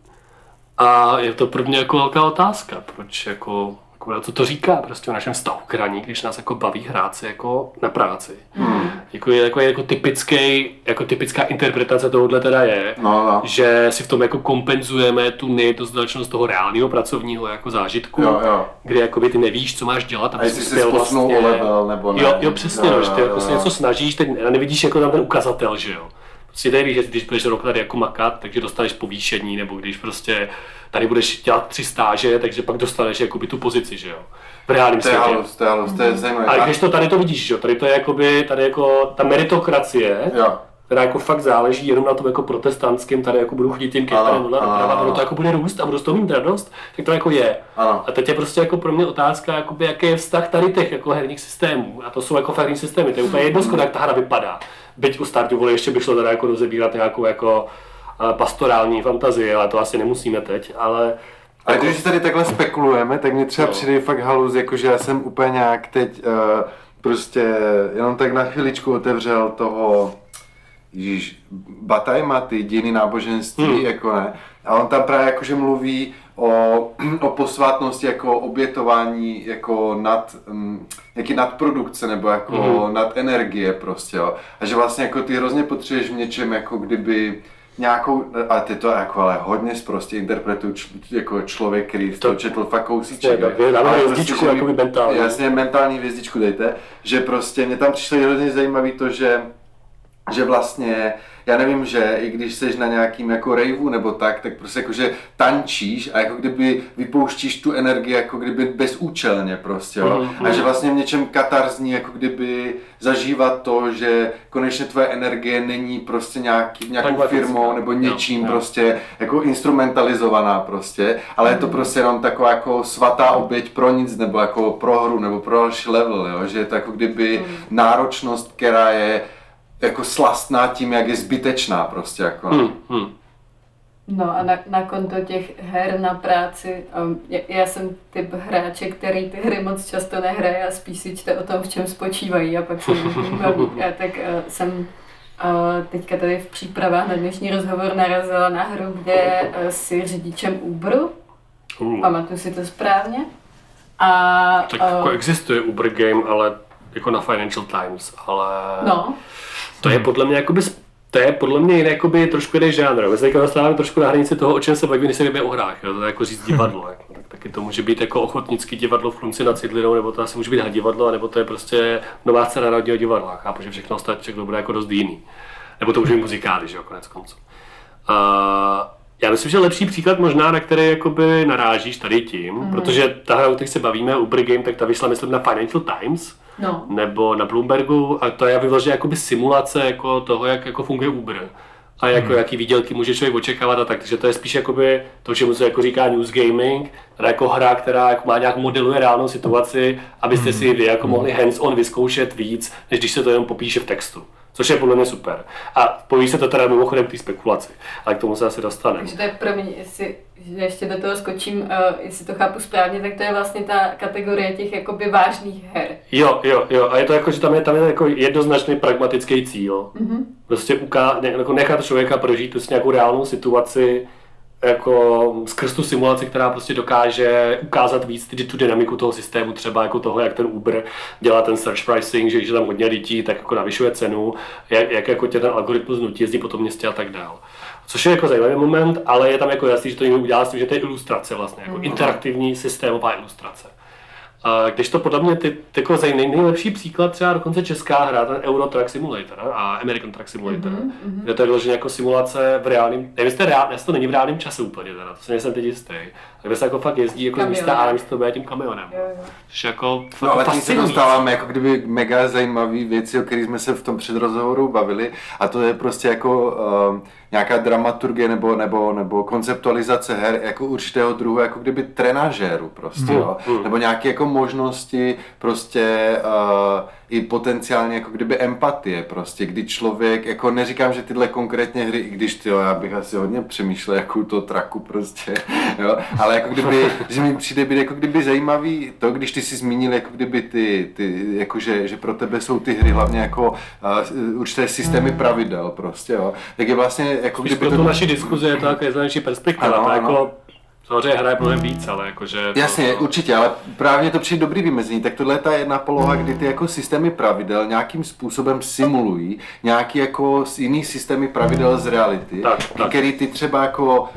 A je to pro mě jako velká otázka, proč jako jako, co to říká prostě o našem vztahu k hraní, když nás jako baví hrát si jako na práci. Hmm. Jako, jako, jako, typický, jako typická interpretace tohohle teda je, no, no. že si v tom jako kompenzujeme tu nedostatečnost toho reálného pracovního jako zážitku, jo, jo. kdy jakoby ty nevíš, co máš dělat, aby si spěl vlastně... level, nebo ne. Jo, jo přesně, jo, no, že ty jo, jako jo. se něco snažíš, teď nevidíš jako tam ten ukazatel, že jo. Prostě tady víš, že když budeš rok tady jako makat, takže dostaneš povýšení, nebo když prostě tady budeš dělat tři stáže, takže pak dostaneš jakoby tu pozici, že jo. V reálném světě. Halus, to je halus, to je zajímavé. Ale když to tady to vidíš, že jo, tady to je jakoby, tady jako ta meritokracie, jo která jako fakt záleží jenom na tom jako protestantským, tady jako budu chodit tím kytarem, ono to jako bude růst a budu z toho mít radost, tak to jako je. Ano. A teď je prostě jako pro mě otázka, jakoby, jaký je vztah tady těch jako herních systémů. A to jsou jako herní systémy, to je úplně jedno, jak ta hra vypadá. Byť u Stardew Valley ještě by šlo teda jako rozebírat nějakou jako pastorální fantazii, ale to asi nemusíme teď, ale ale jako... když tady takhle spekulujeme, tak mě třeba no. přijde fakt haluz, jakože já jsem úplně nějak teď uh, prostě jenom tak na chviličku otevřel toho Ježíš, Bataj ty dějiny náboženství, hmm. jako ne. A on tam právě jakože mluví o, *clears throat* o posvátnosti jako obětování jako nad, um, jaký nadprodukce nebo jako hmm. nad energie prostě, jo. A že vlastně jako ty hrozně potřebuješ v něčem jako kdyby nějakou, a ty to jako ale hodně prostě interpretují č, jako člověk, který to, to četl fakt kousíček. Dáme hvězdičku, prostě, jako mentální. Jasně, mentální hvězdičku dejte, že prostě mě tam přišlo hrozně zajímavé to, že že vlastně, já nevím, že i když jsi na nějakým jako raveu nebo tak, tak prostě jako, že tančíš a jako kdyby vypouštíš tu energii jako kdyby bezúčelně prostě, jo? Mm-hmm. A že vlastně v něčem katarzní jako kdyby zažívat to, že konečně tvoje energie není prostě nějaký, nějakou firmou nebo něčím jo, prostě jako instrumentalizovaná prostě, ale mm-hmm. je to mhm. prostě jenom taková jako svatá oběť pro nic nebo jako pro hru nebo pro další level, jo? že je to jako kdyby mm. náročnost, která je jako slastná tím, jak je zbytečná prostě jako. No. Hmm, hmm. No a na, na konto těch her na práci, um, já, já jsem typ hráče, který ty hry moc často nehraje a spíš si čte o tom, v čem spočívají a pak se baví. A tak uh, jsem uh, teďka tady v přípravách na dnešní rozhovor narazila na hru, kde uh, si řidičem Uberu. Uh. Pamatuju si to správně. A, tak uh, jako existuje Uber game, ale jako na Financial Times, ale... No. To je podle mě jakoby to je podle mě jakoby trošku jiný žánr. My se teďka dostáváme trošku na hranici toho, o čem se bavíme, když se bavíme o hrách. Jo? To je jako říct divadlo. Jako. Tak, taky to může být jako ochotnický divadlo v Chlumci nad Cidlinou, nebo to asi může být divadlo, nebo to je prostě nová scéna národního divadla. Chápu, že všechno ostatní všechno bude jako dost jiný. Nebo to může být muzikály, že jo, konec konců. Uh, já myslím, že lepší příklad možná, na který jakoby narážíš tady tím, mm. protože ta hra, o které se bavíme, Uber Game, tak ta vyšla myslím na Financial Times, No. nebo na Bloombergu a to je vyloženě jakoby simulace jako toho, jak jako funguje Uber a jako hmm. jaký výdělky může člověk očekávat a tak. Takže to je spíš jakoby to, čemu se jako říká news gaming, teda jako hra, která jako má nějak modeluje reálnou situaci, abyste si vy jako mohli hands-on vyzkoušet víc, než když se to jenom popíše v textu. Což je podle mě super. A poví se to teda mimochodem k té spekulaci, ale k tomu se asi dostaneme. Takže to je pro mě, jestli že ještě do toho skočím, uh, jestli to chápu správně, tak to je vlastně ta kategorie těch jakoby vážných her. Jo, jo, jo. A je to jako, že tam je, tam je jako jednoznačný pragmatický cíl. Mm-hmm. Prostě uká, ne, jako nechat člověka prožít prostě nějakou reálnou situaci, jako skrz tu simulaci, která prostě dokáže ukázat víc tu dynamiku toho systému, třeba jako toho, jak ten Uber dělá ten search pricing, že, že tam hodně lidí, tak jako navyšuje cenu, jak, jak jako tě ten algoritmus nutí jezdí po tom městě a tak dále. Což je jako zajímavý moment, ale je tam jako jasný, že to někdo udělá s tím, že to je ilustrace vlastně, jako mm. interaktivní systémová ilustrace. A když to podle mě ty, ty jako nej, nejlepší příklad třeba dokonce česká hra, ten Euro Truck Simulator a American Truck Simulator, mm-hmm. kde to je vyloženě jako simulace v reálném, nevím, jestli, reál, to není v reálném čase úplně, teda, to se nejsem teď jistý, kde se jako fakt jezdí jako z místa A na místo B tím kamionem. Jo, jo. Což jako no, ale se dostáváme jako kdyby mega zajímavé věci, o kterých jsme se v tom předrozhovoru bavili a to je prostě jako uh, nějaká dramaturgie nebo, nebo, nebo konceptualizace her jako určitého druhu, jako kdyby trenažéru prostě, mm. jo? Mm. nebo nějaké jako možnosti prostě uh, i potenciálně jako kdyby empatie prostě, kdy člověk, jako neříkám, že tyhle konkrétně hry, i když tyjo, já bych asi hodně přemýšlel, jakou to traku prostě, *laughs* jo, ale jako kdyby, že mi přijde být jako kdyby zajímavý to, když ty si zmínil jako kdyby ty, ty jako že, že pro tebe jsou ty hry hlavně jako uh, určité systémy pravidel prostě, jo, tak je vlastně jako kdyby pro to... naši diskuze je to jako perspektiva, ano, to ano. jako Samozřejmě hraje mnohem víc, ale jakože... Jasně, to... určitě, ale právě to přijde dobrý vymezení. Tak tohle je ta jedna poloha, kdy ty jako systémy pravidel nějakým způsobem simulují nějaký jako jiný systémy pravidel z reality, tak, tak. který ty třeba jako uh,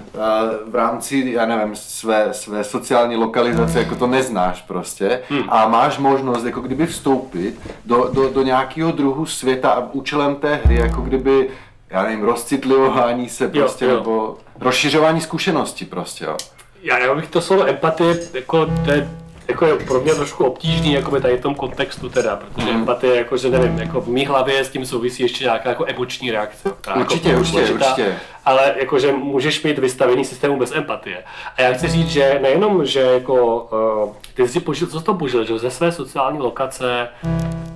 v rámci, já nevím, své, své sociální lokalizace jako to neznáš prostě hmm. a máš možnost jako kdyby vstoupit do, do, do nějakého druhu světa a účelem té hry jako kdyby já nevím, rozcitlivování se prostě, jo, jo. nebo rozšiřování zkušeností prostě, jo já, já bych to slovo empatie, jako, to je, jako je pro mě trošku obtížný jako by tady v tom kontextu teda, protože mm. empatie, jako, že nevím, jako v mý hlavě s tím souvisí ještě nějaká jako emoční reakce. Určitě, jako, určitě, určitě, určitě. Ale jakože můžeš mít vystavený systému bez empatie. A já chci říct, že nejenom, že jako, uh, ty jsi požil, co jsi to požil, že ze své sociální lokace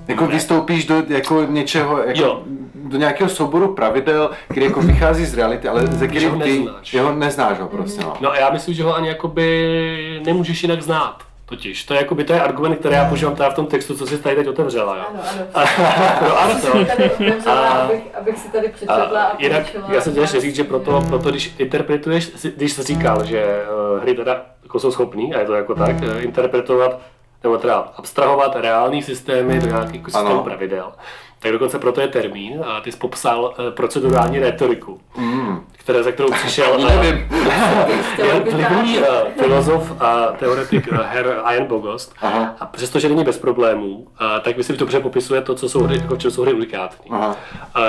jako ne. vystoupíš do jako něčeho, jako jo. do nějakého souboru pravidel, který jako vychází z reality, ale ze kterého ty neznáš. jeho neznáš ho prostě. No. no a já myslím, že ho ani jakoby nemůžeš jinak znát. Totiž, to je, jakoby, to je argument, který já používám teda v tom textu, co jsi tady teď otevřela. Jo? Ano, ano. no, *laughs* ano to. Tady otevřela, a, abych, abych si tady přečetla a, a jinak, já jsem chtěl říct, že proto, proto, když interpretuješ, když jsi říkal, že uh, hry teda jako jsou schopný, a je to jako tak, uh, interpretovat nebo teda abstrahovat reální systémy do nějakých jako systémů pravidel. Tak dokonce proto je termín a ty jsi popsal uh, procedurální retoriku, mm. které, za kterou přišel *laughs* Nevím. vlivný uh, filozof a teoretik Herr Ian Bogost. Aha. A přestože není bez problémů, tak myslím, že dobře popisuje to, co jsou hry, jako čem jsou hry unikátní.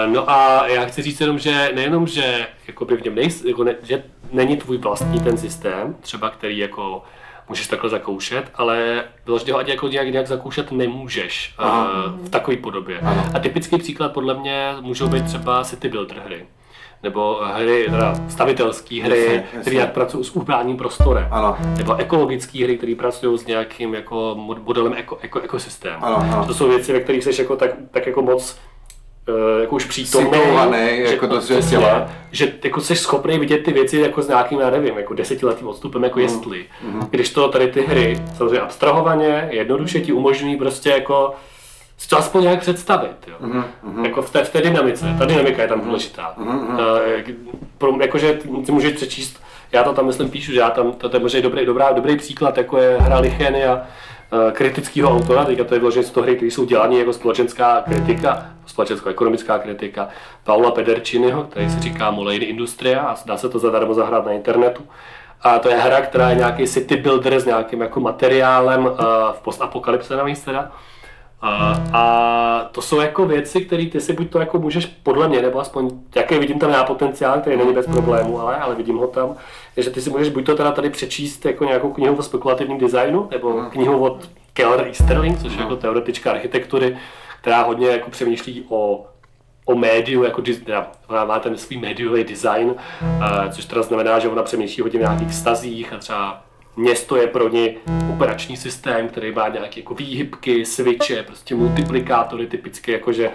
No a já chci říct jenom, že nejenom, že jako v něm nejs, jako ne, že není tvůj vlastní ten systém, třeba který jako můžeš takhle zakoušet, ale vyloženě ho ani jako nějak, nějak zakoušet nemůžeš Aha. uh, v takové podobě. Aha. A typický příklad podle mě můžou být třeba city builder hry nebo hry, teda stavitelské hry, které jak pracují s urbaním prostorem, ano. nebo ekologické hry, které pracují s nějakým jako modelem eko, eko, ekosystému. Ano, ano. To jsou věci, ve kterých jsi jako tak, tak jako moc jako už přítomný, Situovaný, jako to přesně, že jako jsi schopný vidět ty věci jako s nějakým, já nevím, jako desetiletým odstupem, jako mm. jestli. Mm. Když to tady ty hry, samozřejmě abstrahovaně, jednoduše ti umožňují prostě jako si to aspoň nějak představit, jo. Mm, mm. Jako v té, v té dynamice, ta dynamika je tam mhm. důležitá. Mm, mm. Uh, pro, jakože ty můžeš přečíst, já to tam myslím píšu, že já tam, to, to je možná dobrý, dobrá, dobrý příklad, jako je hra Lichenia, uh, kritického autora, teďka to je vložené z toho hry, které jsou dělané jako společenská kritika, společensko-ekonomická kritika Paula Pederčiniho, který se říká Molejny Industria a dá se to zadarmo zahrát na internetu. A to je hra, která je nějaký city builder s nějakým jako materiálem uh, v postapokalypse navíc teda. A, a to jsou jako věci, které ty si buď to jako můžeš podle mě, nebo aspoň jaký vidím tam já potenciál, který není bez problému, ale, ale vidím ho tam, že ty si můžeš buď to teda tady přečíst jako nějakou knihu o spekulativním designu, nebo knihu od Keller Easterling, což je jako teoretička architektury, která hodně jako přemýšlí o o médiu, jako teda, ona má ten svůj médiový design, uh, což teda znamená, že ona přemýšlí hodně o nějakých stazích a třeba město je pro ně operační systém, který má nějaké jako výhybky, switche, prostě multiplikátory, typicky jakože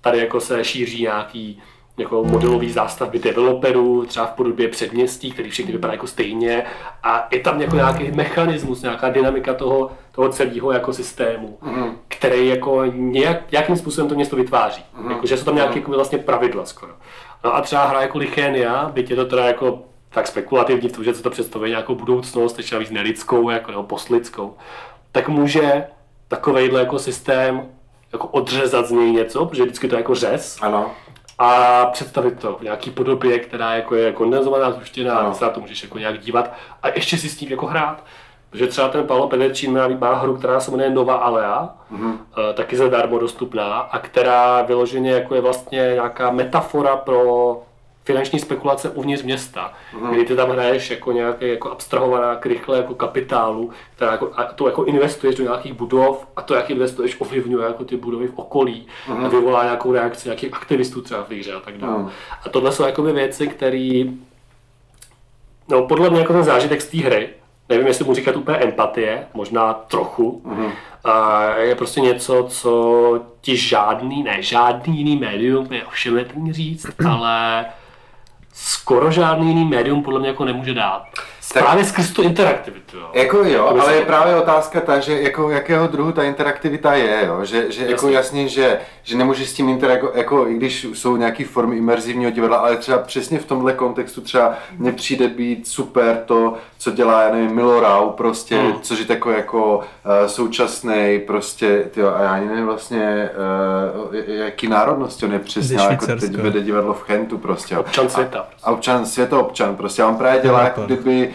tady jako se šíří nějaký jako modelový zástavby developerů, třeba v podobě předměstí, který všechny vypadá jako stejně a je tam jako nějaký mechanismus, nějaká dynamika toho, toho celého jako systému, mm. který jako nějak, nějakým způsobem to město vytváří. Mm. Jako, že jsou tam nějaké jako vlastně pravidla skoro. No a třeba hra jako Lichenia, byť je to teda jako tak spekulativní v tom, že se to představuje nějakou budoucnost, ještě navíc nelidskou jako, nebo postlidskou, tak může takovejhle jako systém jako odřezat z něj něco, protože vždycky to je jako řez. Ano. A představit to v nějaký podobě, která jako je kondenzovaná, zhuštěná, a se na to můžeš jako nějak dívat a ještě si s tím jako hrát. Protože třeba ten Paolo Pederčín má, má hru, která se jmenuje Nova Alea, mm-hmm. taky zadarmo dostupná, a která vyloženě jako je vlastně nějaká metafora pro finanční spekulace uvnitř města, mm. kdy ty tam hraješ jako nějaký jako abstrahovaná krychle jako kapitálu, která jako, a to jako investuješ do nějakých budov a to, jak investuješ, ovlivňuje jako ty budovy v okolí mm. a vyvolá nějakou reakci nějakých aktivistů třeba v hře a tak dále. Mm. A tohle jsou jako věci, které no podle mě jako ten zážitek z té hry, nevím, jestli mu říkat úplně empatie, možná trochu, mm. a je prostě něco, co ti žádný, ne, žádný jiný médium, je ovšem říct, *clears throat* ale skoro žádný jiný médium podle mě jako nemůže dát. Tak, právě skrz tu interaktivitu. Jo. Jako jo, ale je právě otázka ta, že jako jakého druhu ta interaktivita je, jo? že, že jako jasně, že, že nemůžeš s tím interagovat, jako i když jsou nějaké formy imerzivního divadla, ale třeba přesně v tomhle kontextu třeba mně přijde být super to, co dělá, já nevím, Milorau prostě, hmm. což je takový jako uh, současný prostě, tyjo, a já ani nevím vlastně, uh, jaký národnosti on je přesně, jako teď vede divadlo v Chentu prostě. Občan světa. A, a občan, světa občan prostě, a on právě dělá jako kdyby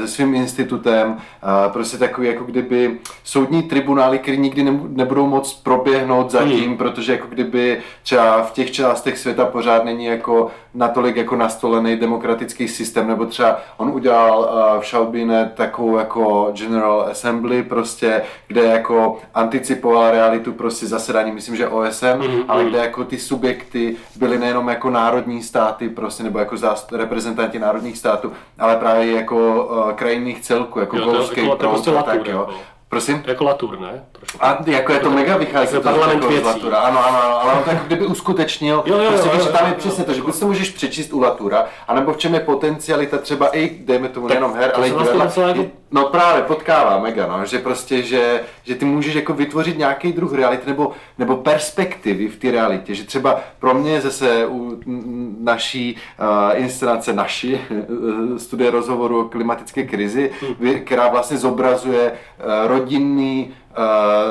se svým institutem, prostě takový jako kdyby soudní tribunály, které nikdy nebudou moc proběhnout zatím, hmm. protože jako kdyby třeba v těch částech světa pořád není jako natolik jako nastolený demokratický systém, nebo třeba on udělal v Šalbíne takovou jako General Assembly prostě, kde jako anticipoval realitu prostě zasedání, myslím, že OSN, mm-hmm. ale kde jako ty subjekty byly nejenom jako národní státy prostě, nebo jako zást- reprezentanti národních států, ale právě jako uh, krajinných celků, jako Golský jako, prostě tak jo. Jako. Prosím? Jako Latour, ne? Trošku. A jako je to mega vychází to parlament jako z Latura. Ano, ano, ano, ale on to jako kdyby uskutečnil, jo, jo, prostě jo, jo, že tam je přesně to, že buď to můžeš přečíst u Latura, anebo v čem je potencialita třeba i, dejme tomu, nejenom her, ale i divadla. Jako... No právě, potkává mega, no, že prostě, že, že ty můžeš jako vytvořit nějaký druh reality nebo, nebo perspektivy v té realitě, že třeba pro mě zase u naší uh, inscenace, naší uh, studie rozhovoru o klimatické krizi, hmm. která vlastně zobrazuje uh, rodinný Uh,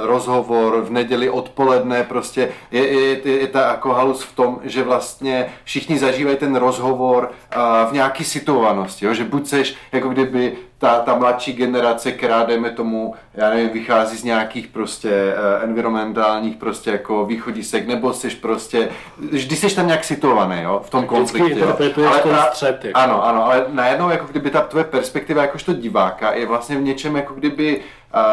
rozhovor v neděli odpoledne, prostě je, je, je, je ta jako halus v tom, že vlastně všichni zažívají ten rozhovor uh, v nějaký situanosti, jo? že buď seš jako kdyby ta, ta mladší generace, která dejme tomu, já nevím, vychází z nějakých prostě uh, environmentálních prostě jako východisek, nebo jsi prostě, vždy jsi tam nějak situovaný, jo, v tom konfliktu. Ale ta, střed, jako. Ano, ano, ale najednou jako kdyby ta tvoje perspektiva jakožto diváka je vlastně v něčem jako kdyby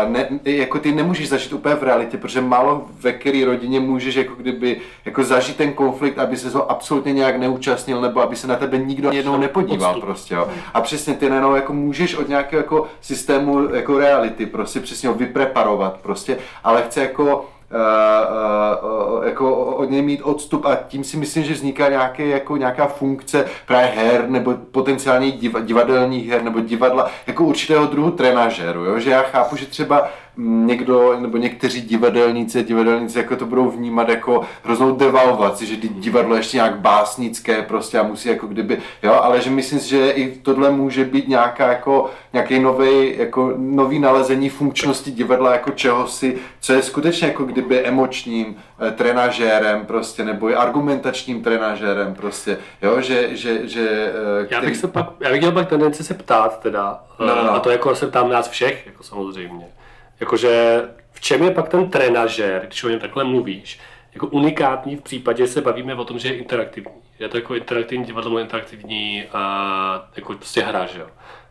ne, jako ty nemůžeš zažít úplně v realitě, protože málo ve které rodině můžeš jako kdyby jako zažít ten konflikt, aby se ho absolutně nějak neúčastnil, nebo aby se na tebe nikdo jednou nepodíval Odstup. prostě, jo. A přesně ty najednou jako můžeš od nějakého jako systému jako reality prostě přesně ho vypreparovat prostě, ale chce jako Uh, uh, jako od něj mít odstup a tím si myslím, že vzniká nějaké, jako nějaká funkce právě her nebo potenciálně divadelních her nebo divadla jako určitého druhu trenažéru, jo? že já chápu, že třeba někdo, nebo někteří divadelníci, divadelníci jako to budou vnímat jako hroznou devalvaci, že divadlo je ještě nějak básnické prostě a musí jako kdyby, jo, ale že myslím si, že i tohle může být nějaká jako, nějaký nový, jako nový nalezení funkčnosti divadla jako čehosi, co je skutečně jako kdyby emočním eh, trenažérem prostě, nebo i argumentačním trenažérem prostě, jo, že, že, že eh, který... Já bych se pak, já bych měl pak tendenci se ptát teda, no, no. no. a to jako se ptám nás všech, jako samozřejmě. Jakože v čem je pak ten trenažér, když o něm takhle mluvíš, jako unikátní v případě, že se bavíme o tom, že je interaktivní. Je to jako interaktivní divadlo, interaktivní a jako prostě hra, že jo.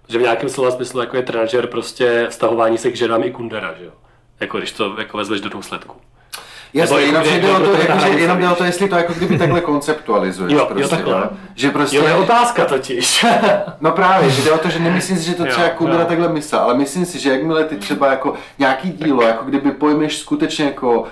Že v nějakém slova smyslu jako je trenažer prostě vztahování se k ženám i kundera, že jo. Jako když to jako vezmeš do důsledku. Jasně, jenom, že jde o to, jako, že jenom jde o to, jestli to jako kdyby takhle konceptualizuješ. Jo, prostě, jo takhle. Jo? Že prostě... Jo, je otázka totiž. *laughs* no právě, že jde o to, že nemyslím si, že to třeba Kundera takhle myslel, ale myslím si, že jakmile ty třeba jako nějaký dílo, jako kdyby pojmeš skutečně jako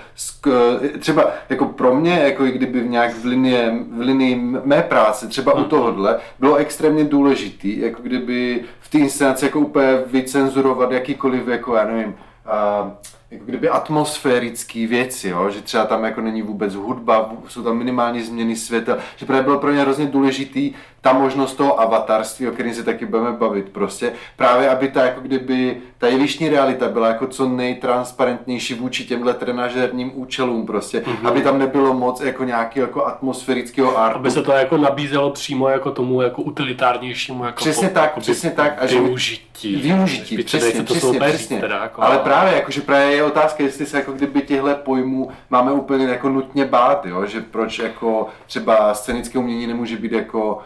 třeba jako pro mě, jako i kdyby v nějak v linii, v linii mé práce, třeba u mhm. tohohle, bylo extrémně důležitý, jako kdyby v té inscenaci jako úplně vycenzurovat jakýkoliv, jako já nevím, uh, jako kdyby atmosférické věci, jo? že třeba tam jako není vůbec hudba, jsou tam minimální změny světa, že právě bylo pro ně hrozně důležitý ta možnost toho avatarství, o kterém se taky budeme bavit, prostě právě, aby ta jako kdyby, ta jevištní realita byla jako co nejtransparentnější vůči těmhle trenažerním účelům prostě, mm-hmm. aby tam nebylo moc jako nějaký jako atmosférického artu. Aby se to jako nabízelo přímo jako tomu jako utilitárnějšímu jako Přesně po, tak, jako přesně tak. A využití. Využití, přesně, to přesně, přesně. Teda, jako, Ale právě, jakože právě je otázka, jestli se jako kdyby těchto pojmů máme úplně jako nutně bát, jo? že proč jako třeba scénické umění nemůže být jako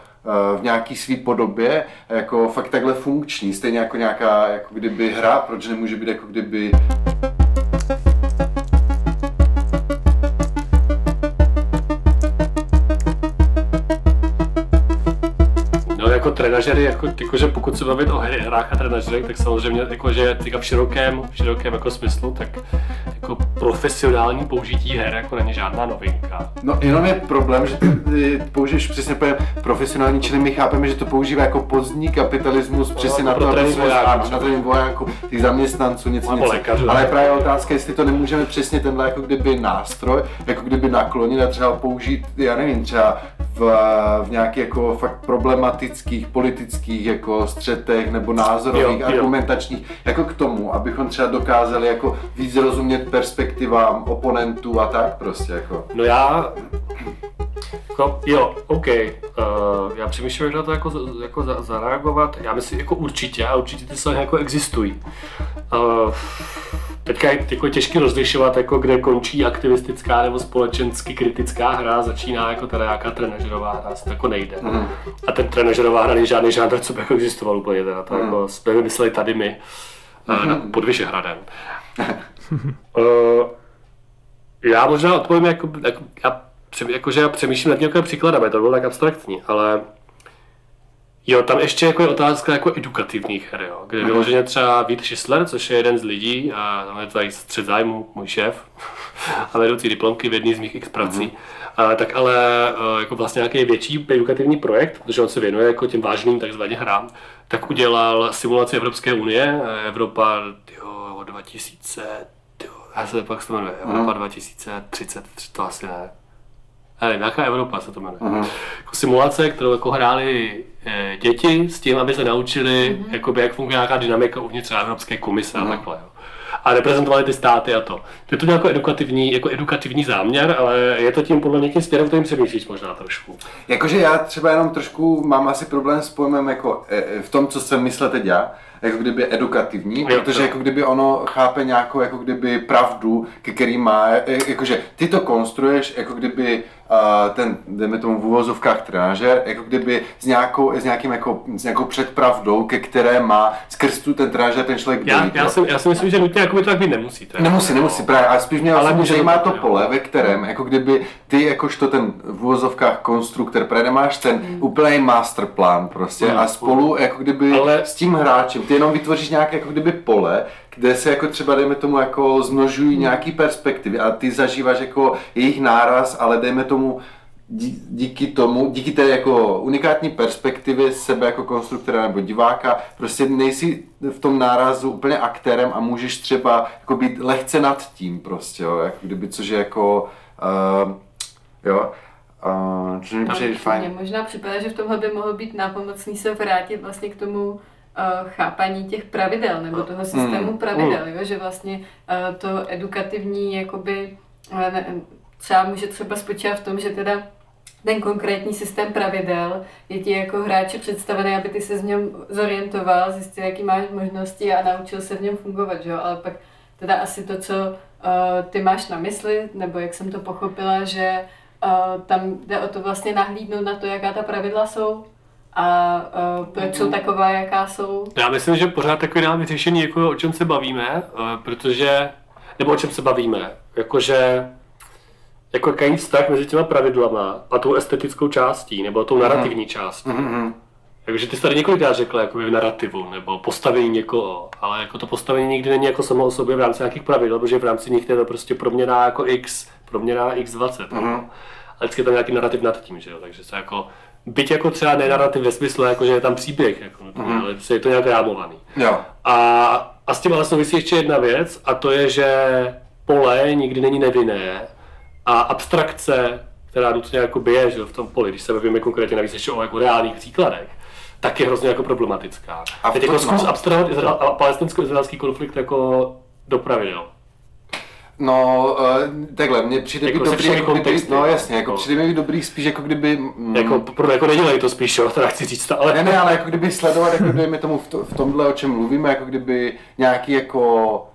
v nějaký svý podobě jako fakt takhle funkční, stejně jako nějaká jako kdyby hra, proč nemůže být jako kdyby jako trenažery, jako, jako, že pokud se bavit o hrách a trenažerech, tak samozřejmě jako, že v širokém, v širokém jako smyslu, tak jako profesionální použití her jako není žádná novinka. No jenom je problém, že ty, použiješ přesně pojem profesionální, čili my chápeme, že to používá jako pozdní kapitalismus no, přesně na to, aby jsme na trénink vojáků, těch zaměstnanců, něco, něco. Lékař, Ale právě otázka, jestli to nemůžeme přesně tenhle jako kdyby nástroj, jako kdyby naklonit a třeba použít, já nevím, třeba v, v nějaký jako fakt problematických politických jako střetech nebo názorových, jo, jo. argumentačních, jako k tomu, abychom třeba dokázali jako víc rozumět perspektivám oponentů a tak prostě jako. No já, jako, jo, OK, uh, já přemýšlím, jak na to jako, jako za, zareagovat, já myslím jako určitě a určitě ty se jako existují. Uh, teďka je jako těžké rozlišovat, jako kde končí aktivistická nebo společensky kritická hra, začíná jako teda nějaká trenažerová hra, to jako nejde. Mm. A ten trenažerová hra není žádný žánr, co by jako existoval úplně, teda to mm. jako jsme vymysleli tady my mm. pod Vyšehradem. uh, já možná odpovím, jako, jako, já, jako, že já přemýšlím nad nějakým příkladem, to bylo tak abstraktní, ale Jo, tam ještě jako je otázka jako edukativních her, jo, kde vyloženě třeba Vít Schisler, což je jeden z lidí, a tam je tady střed zájmu, můj šéf, *laughs* a vedoucí diplomky v jedné z mých x prací, uh-huh. a, tak ale e, jako vlastně nějaký větší edukativní projekt, protože on se věnuje jako těm vážným takzvaně hrám, tak udělal simulaci Evropské unie, Evropa tyjo, 2000, tyjo, já se pak to jmenuje, Evropa uh-huh. 2030, to asi ne, nevím, nějaká Evropa se to jmenuje. Uh-huh. Jako simulace, kterou jako hráli e, děti s tím, aby se naučili, uh-huh. jakoby, jak funguje nějaká dynamika uvnitř Evropské komise uh-huh. a takhle. Jo. A reprezentovali ty státy a to. Je to jako edukativní, jako edukativní záměr, ale je to tím podle mě tím směrem, kterým přemýšlíš možná trošku. Jakože já třeba jenom trošku mám asi problém s pojmem jako e, v tom, co jsem myslel teď já, jako kdyby edukativní, jo, protože jo. jako kdyby ono chápe nějakou jako kdyby pravdu, ke který má, e, jakože ty to konstruuješ jako kdyby ten, dejme tomu v úvozovkách trenažer, jako kdyby s nějakou, s, nějakým jako, s nějakou předpravdou, ke které má skrz tu ten trenažer ten člověk já, dojít, já, si, já si myslím, že nutně jako by to tak být nemusí. Teda. Nemusí, nemusí, právě, ale spíš mě ale může má to pole, ve kterém, jako kdyby ty jakožto ten v úvozovkách konstruktor, právě máš ten mm. úplný masterplan prostě mm. a spolu jako kdyby ale... s tím hráčem, ty jenom vytvoříš nějaké jako kdyby pole, kde se jako třeba, dejme tomu, jako zmnožují hmm. nějaký perspektivy a ty zažíváš jako jejich náraz, ale dejme tomu, dí- díky tomu, díky té jako unikátní perspektivě sebe jako konstruktora nebo diváka, prostě nejsi v tom nárazu úplně aktérem a můžeš třeba jako být lehce nad tím prostě, jo, jako kdyby, což je jako, uh, jo, uh, což mi přijde Mně fajn. možná připadá, že v tomhle by mohlo být nápomocný se vrátit vlastně k tomu chápaní těch pravidel nebo toho systému Mm, pravidel, jo? že vlastně uh, to edukativní jakoby ne, třeba může třeba spočívat v tom, že teda ten konkrétní systém pravidel je ti jako hráči představený, aby ty se v něm zorientoval, zjistil, jaký máš možnosti a naučil se v něm fungovat, že jo? ale pak teda asi to, co uh, ty máš na mysli, nebo jak jsem to pochopila, že uh, tam jde o to vlastně nahlídnout na to, jaká ta pravidla jsou a uh, proč jsou taková, jaká jsou. Já myslím, že pořád takový nám řešení, jako o čem se bavíme, eh, protože, nebo o čem se bavíme, jakože jako jaký vztah mezi těma pravidlama a tou estetickou částí, nebo tou narrativní částí. Mhm. Takže ty jsi tady několikrát řekla jako v narrativu, nebo postavení někoho, ale jako to postavení nikdy není jako samo o sobě v rámci nějakých pravidel, protože v rámci nich je to prostě proměná jako x, proměná x20. Mhm. Ale vždycky je tam nějaký narrativ nad tím, že jo, takže se jako, byť jako třeba ne narrativ ve smyslu, jako že je tam příběh, jako, nutně, ale prostě je to nějak rámovaný. Jo. A, a s tím ale souvisí ještě jedna věc, a to je, že pole nikdy není nevinné a abstrakce, která nutně jako je že v tom poli, když se bavíme konkrétně navíc ještě o jako reálných příkladech, tak je hrozně jako problematická. A teď jako zkus abstrahovat palestinsko-izraelský konflikt jako do pravidel. No, uh, takhle, mně přijde Jako se dobrý, jako kdyby, no jasně, jako No. přijde mi dobrý spíš jako kdyby, mm, Jako, pro, jako nedělej to spíš, jo, *laughs* teda chci říct, ale... Ne, ne, ale jako kdyby sledovat, jako dejme tomu v, to, v tomhle, o čem mluvíme, jako kdyby nějaký jako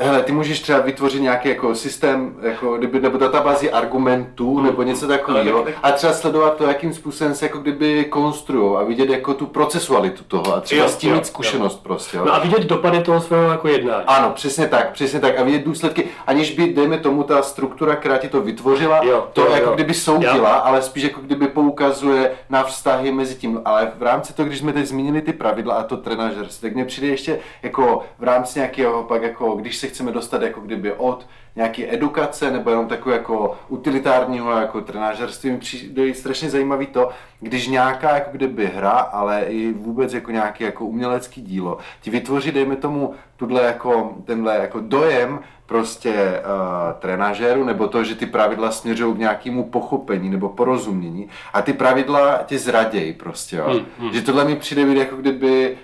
Hele, ty můžeš třeba vytvořit nějaký jako systém, jako kdyby, nebo databázi argumentů, nebo něco takového, a třeba sledovat to, jakým způsobem se jako kdyby konstruují a vidět jako tu procesualitu toho a třeba Jo, s tím jo, mít zkušenost prostě. Jo. No a vidět dopady toho svého jako jednání. Ano, přesně tak, přesně tak. A vidět důsledky, aniž by, dejme tomu, ta struktura, která ti to vytvořila, Jo, to jo, jako jo. kdyby soudila, ale spíš jako kdyby poukazuje na vztahy mezi tím. Ale v rámci toho, když jsme teď zmínili ty pravidla a to trenažerství, tak mně přijde ještě jako v rámci nějakého, pak jako, když se chceme dostat jako kdyby od nějaké edukace nebo jenom takové jako utilitárního jako trenažerství, mi přijde strašně zajímavý to, když nějaká jako kdyby hra, ale i vůbec jako nějaký jako umělecký dílo, ti vytvoří, dejme tomu, tuhle jako, tenhle jako dojem prostě uh, trenažéru, nebo to, že ty pravidla směřují k nějakému pochopení nebo porozumění a ty pravidla tě zradějí prostě, jo. Hmm, hmm. Že tohle mi přijde být jako kdyby,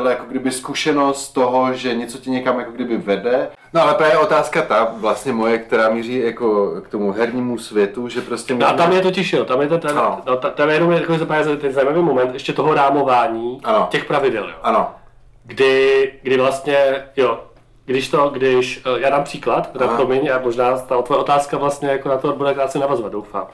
uh, jako kdyby zkušenost toho, že něco tě někam jako kdyby vede. No ale právě otázka ta, vlastně moje, která míří jako k tomu hernímu světu, že prostě... No a tam je totiž, jo, tam je to, ten, Ano. no, ta- tam je jenom jako ten zajímavý moment ještě toho rámování Ano. těch pravidel, jo. Ano, Kdy, kdy vlastně, jo, když to, když, eh, já dám příklad, teda promiň, a možná ta tvoje otázka vlastně jako na to bude krátce navazovat, doufám.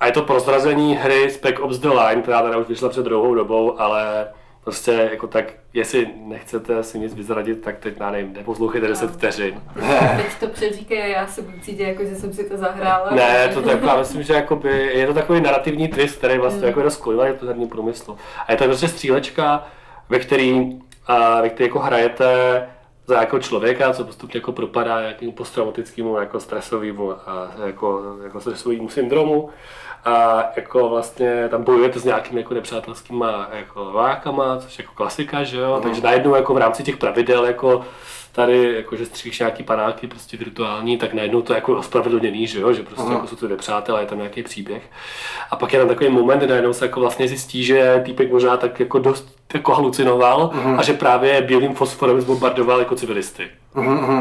A je to prozrazení hry Spec Ops The Line, která teda už vyšla před dlouhou dobou, ale prostě jako tak, jestli nechcete si nic vyzradit, tak teď, já nevím, neposlouchejte 10 vteřin. *laughs* Teď to přeříkej já se budu cítit jako, že jsem si to zahrála. Ne, to tak, já myslím, že jakoby, je to takový narrativní twist, který vlastně jako rozkolivá to herní průmyslu. A je to prostě střílečka, ve který, a, ve který jako hrajete za jako člověka, co postupně jako propadá nějakému posttraumatickému jako stresovému a jako, jako stresovému syndromu. A jako vlastně tam bojujete s nějakými jako nepřátelskýma jako vákama, což je jako klasika, že jo? Takže najednou jako v rámci těch pravidel jako tady, jako že střílíš nějaký panáky prostě virtuální, tak najednou to je jako ospravedlněný, že jo, že prostě Aha. jako jsou to nepřátelé, je tam nějaký příběh. A pak je tam takový moment, kdy najednou se jako vlastně zjistí, že týpek možná tak jako dost jako halucinoval a že právě bílým fosforem zbombardoval jako civilisty.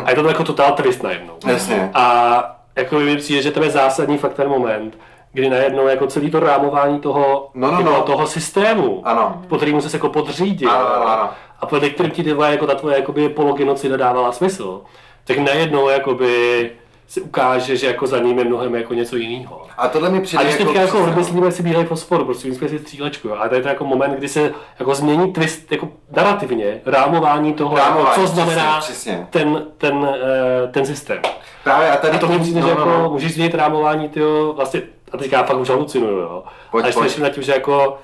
A je to jako totál twist najednou. jasně. A jako mi přijde, že to je zásadní fakt ten moment, kdy najednou jako celý to rámování toho, No, no, jako no. toho systému, Ano. po kterému se jako podřídil, Ano, ano, ano. a podle kterým ti jako ta tvoje jakoby pologenocida dávala smysl, tak najednou jakoby si ukáže, že jako za ním je mnohem jako něco jiného. A tohle mi A přijde když jako... teďka jako přesně, rozmyslíme si bílej fosfor, prostě vymyslíme si střílečku, jo. a to je to jako moment, kdy se jako změní twist, jako narrativně, rámování toho, Rámování, jako, co znamená přesně, přesně. Ten, ten, eh, ten systém. Právě a tady A to mi přijde, no, že no, jako no. můžeš změnit rámování, tyjo, vlastně, a teďka já fakt už halucinuju, jo. Pojď, pojď. slyším nad tím, že jako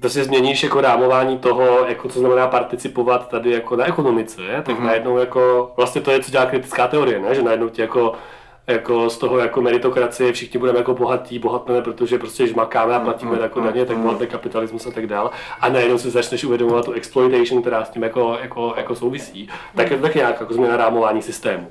to si změníš jako rámování toho, jako co znamená participovat tady jako na ekonomice, je? tak Mhm. najednou jako, vlastně to je, co dělá kritická teorie, ne? že najednou ti jako jako z toho jako meritokracie, všichni budeme jako bohatí, bohatneme, protože prostě žmakáme a platíme jako daně, tak bohatý kapitalismus a tak dál. A najednou si začneš uvědomovat tu exploitation, která s tím jako, jako, jako souvisí. Tak je to tak nějak jako změna rámování systému.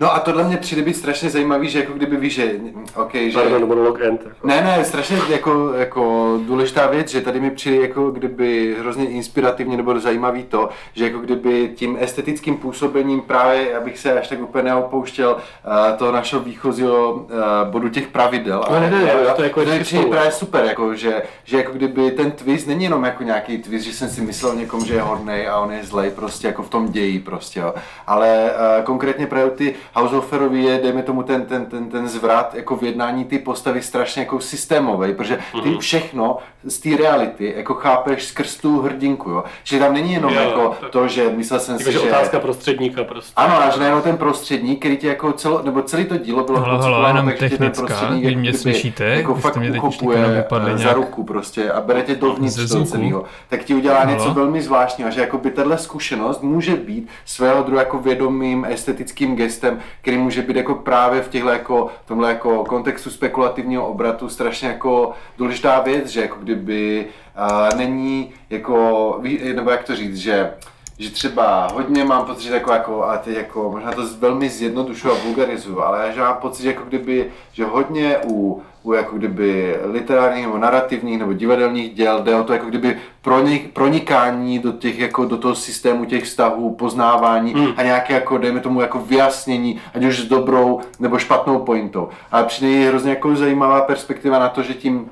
No a tohle mě přijde být strašně zajímavý, že jako kdyby víš, že, okay, že... Pardon, monolog end. Jako. Ne, ne, strašně jako, jako důležitá věc, že tady mi přijde jako kdyby hrozně inspirativně nebo zajímavý to, že jako kdyby tím estetickým působením právě, abych se až tak úplně neopouštěl uh, toho našeho výchozího uh, bodu těch pravidel. No, ne, ne, ne, to je jako to je přijde právě super, jako, že, že jako kdyby ten twist není jenom jako nějaký twist, že jsem si myslel někomu, že je hodnej a on je zlej prostě jako v tom ději prostě, jo. Ale uh, konkrétně právě ty Househoferovi je, dejme tomu ten, ten, ten, ten zvrat jako v jednání ty postavy strašně jako systémový, protože ty Mhm. všechno z té reality jako chápeš skrz tu hrdinku, jo. Že tam není jenom Jo, jako tak- to, že myslel jsem si, Jakože že... otázka prostředníka prostě. Ano, a že nejenom ten prostředník, který tě jako celo, nebo celý to dílo bylo Halo, halo, koncipováno jenom tak, že tě ten prostředník vy jako mě slyšíte? Jako fakt mě uchopuje eh, za ruku prostě a bere tě dovnitř toho celého. Tak ti udělá Halo? něco velmi zvláštního, že jako by tahle zkušenost může být svého druhu jako vědomým estetickým gestem, který může být jako právě v těchto jako, tomhle jako kontextu spekulativního obratu strašně jako důležitá věc, že jako kdyby uh, není jako, nebo jak to říct, že že třeba hodně mám pocit, že jako, jako a teď jako, možná to velmi zjednodušuju a vulgarizuju, ale já že mám pocit, že jako kdyby, že hodně u, u jako kdyby literárních nebo narrativních nebo divadelních děl jde o to jako kdyby pronik, pronikání do těch jako do toho systému těch vztahů, poznávání Hmm. a nějaké jako dejme tomu jako vyjasnění, ať už s dobrou nebo špatnou pointou. Ale přijde je hrozně jako zajímavá perspektiva na to, že tím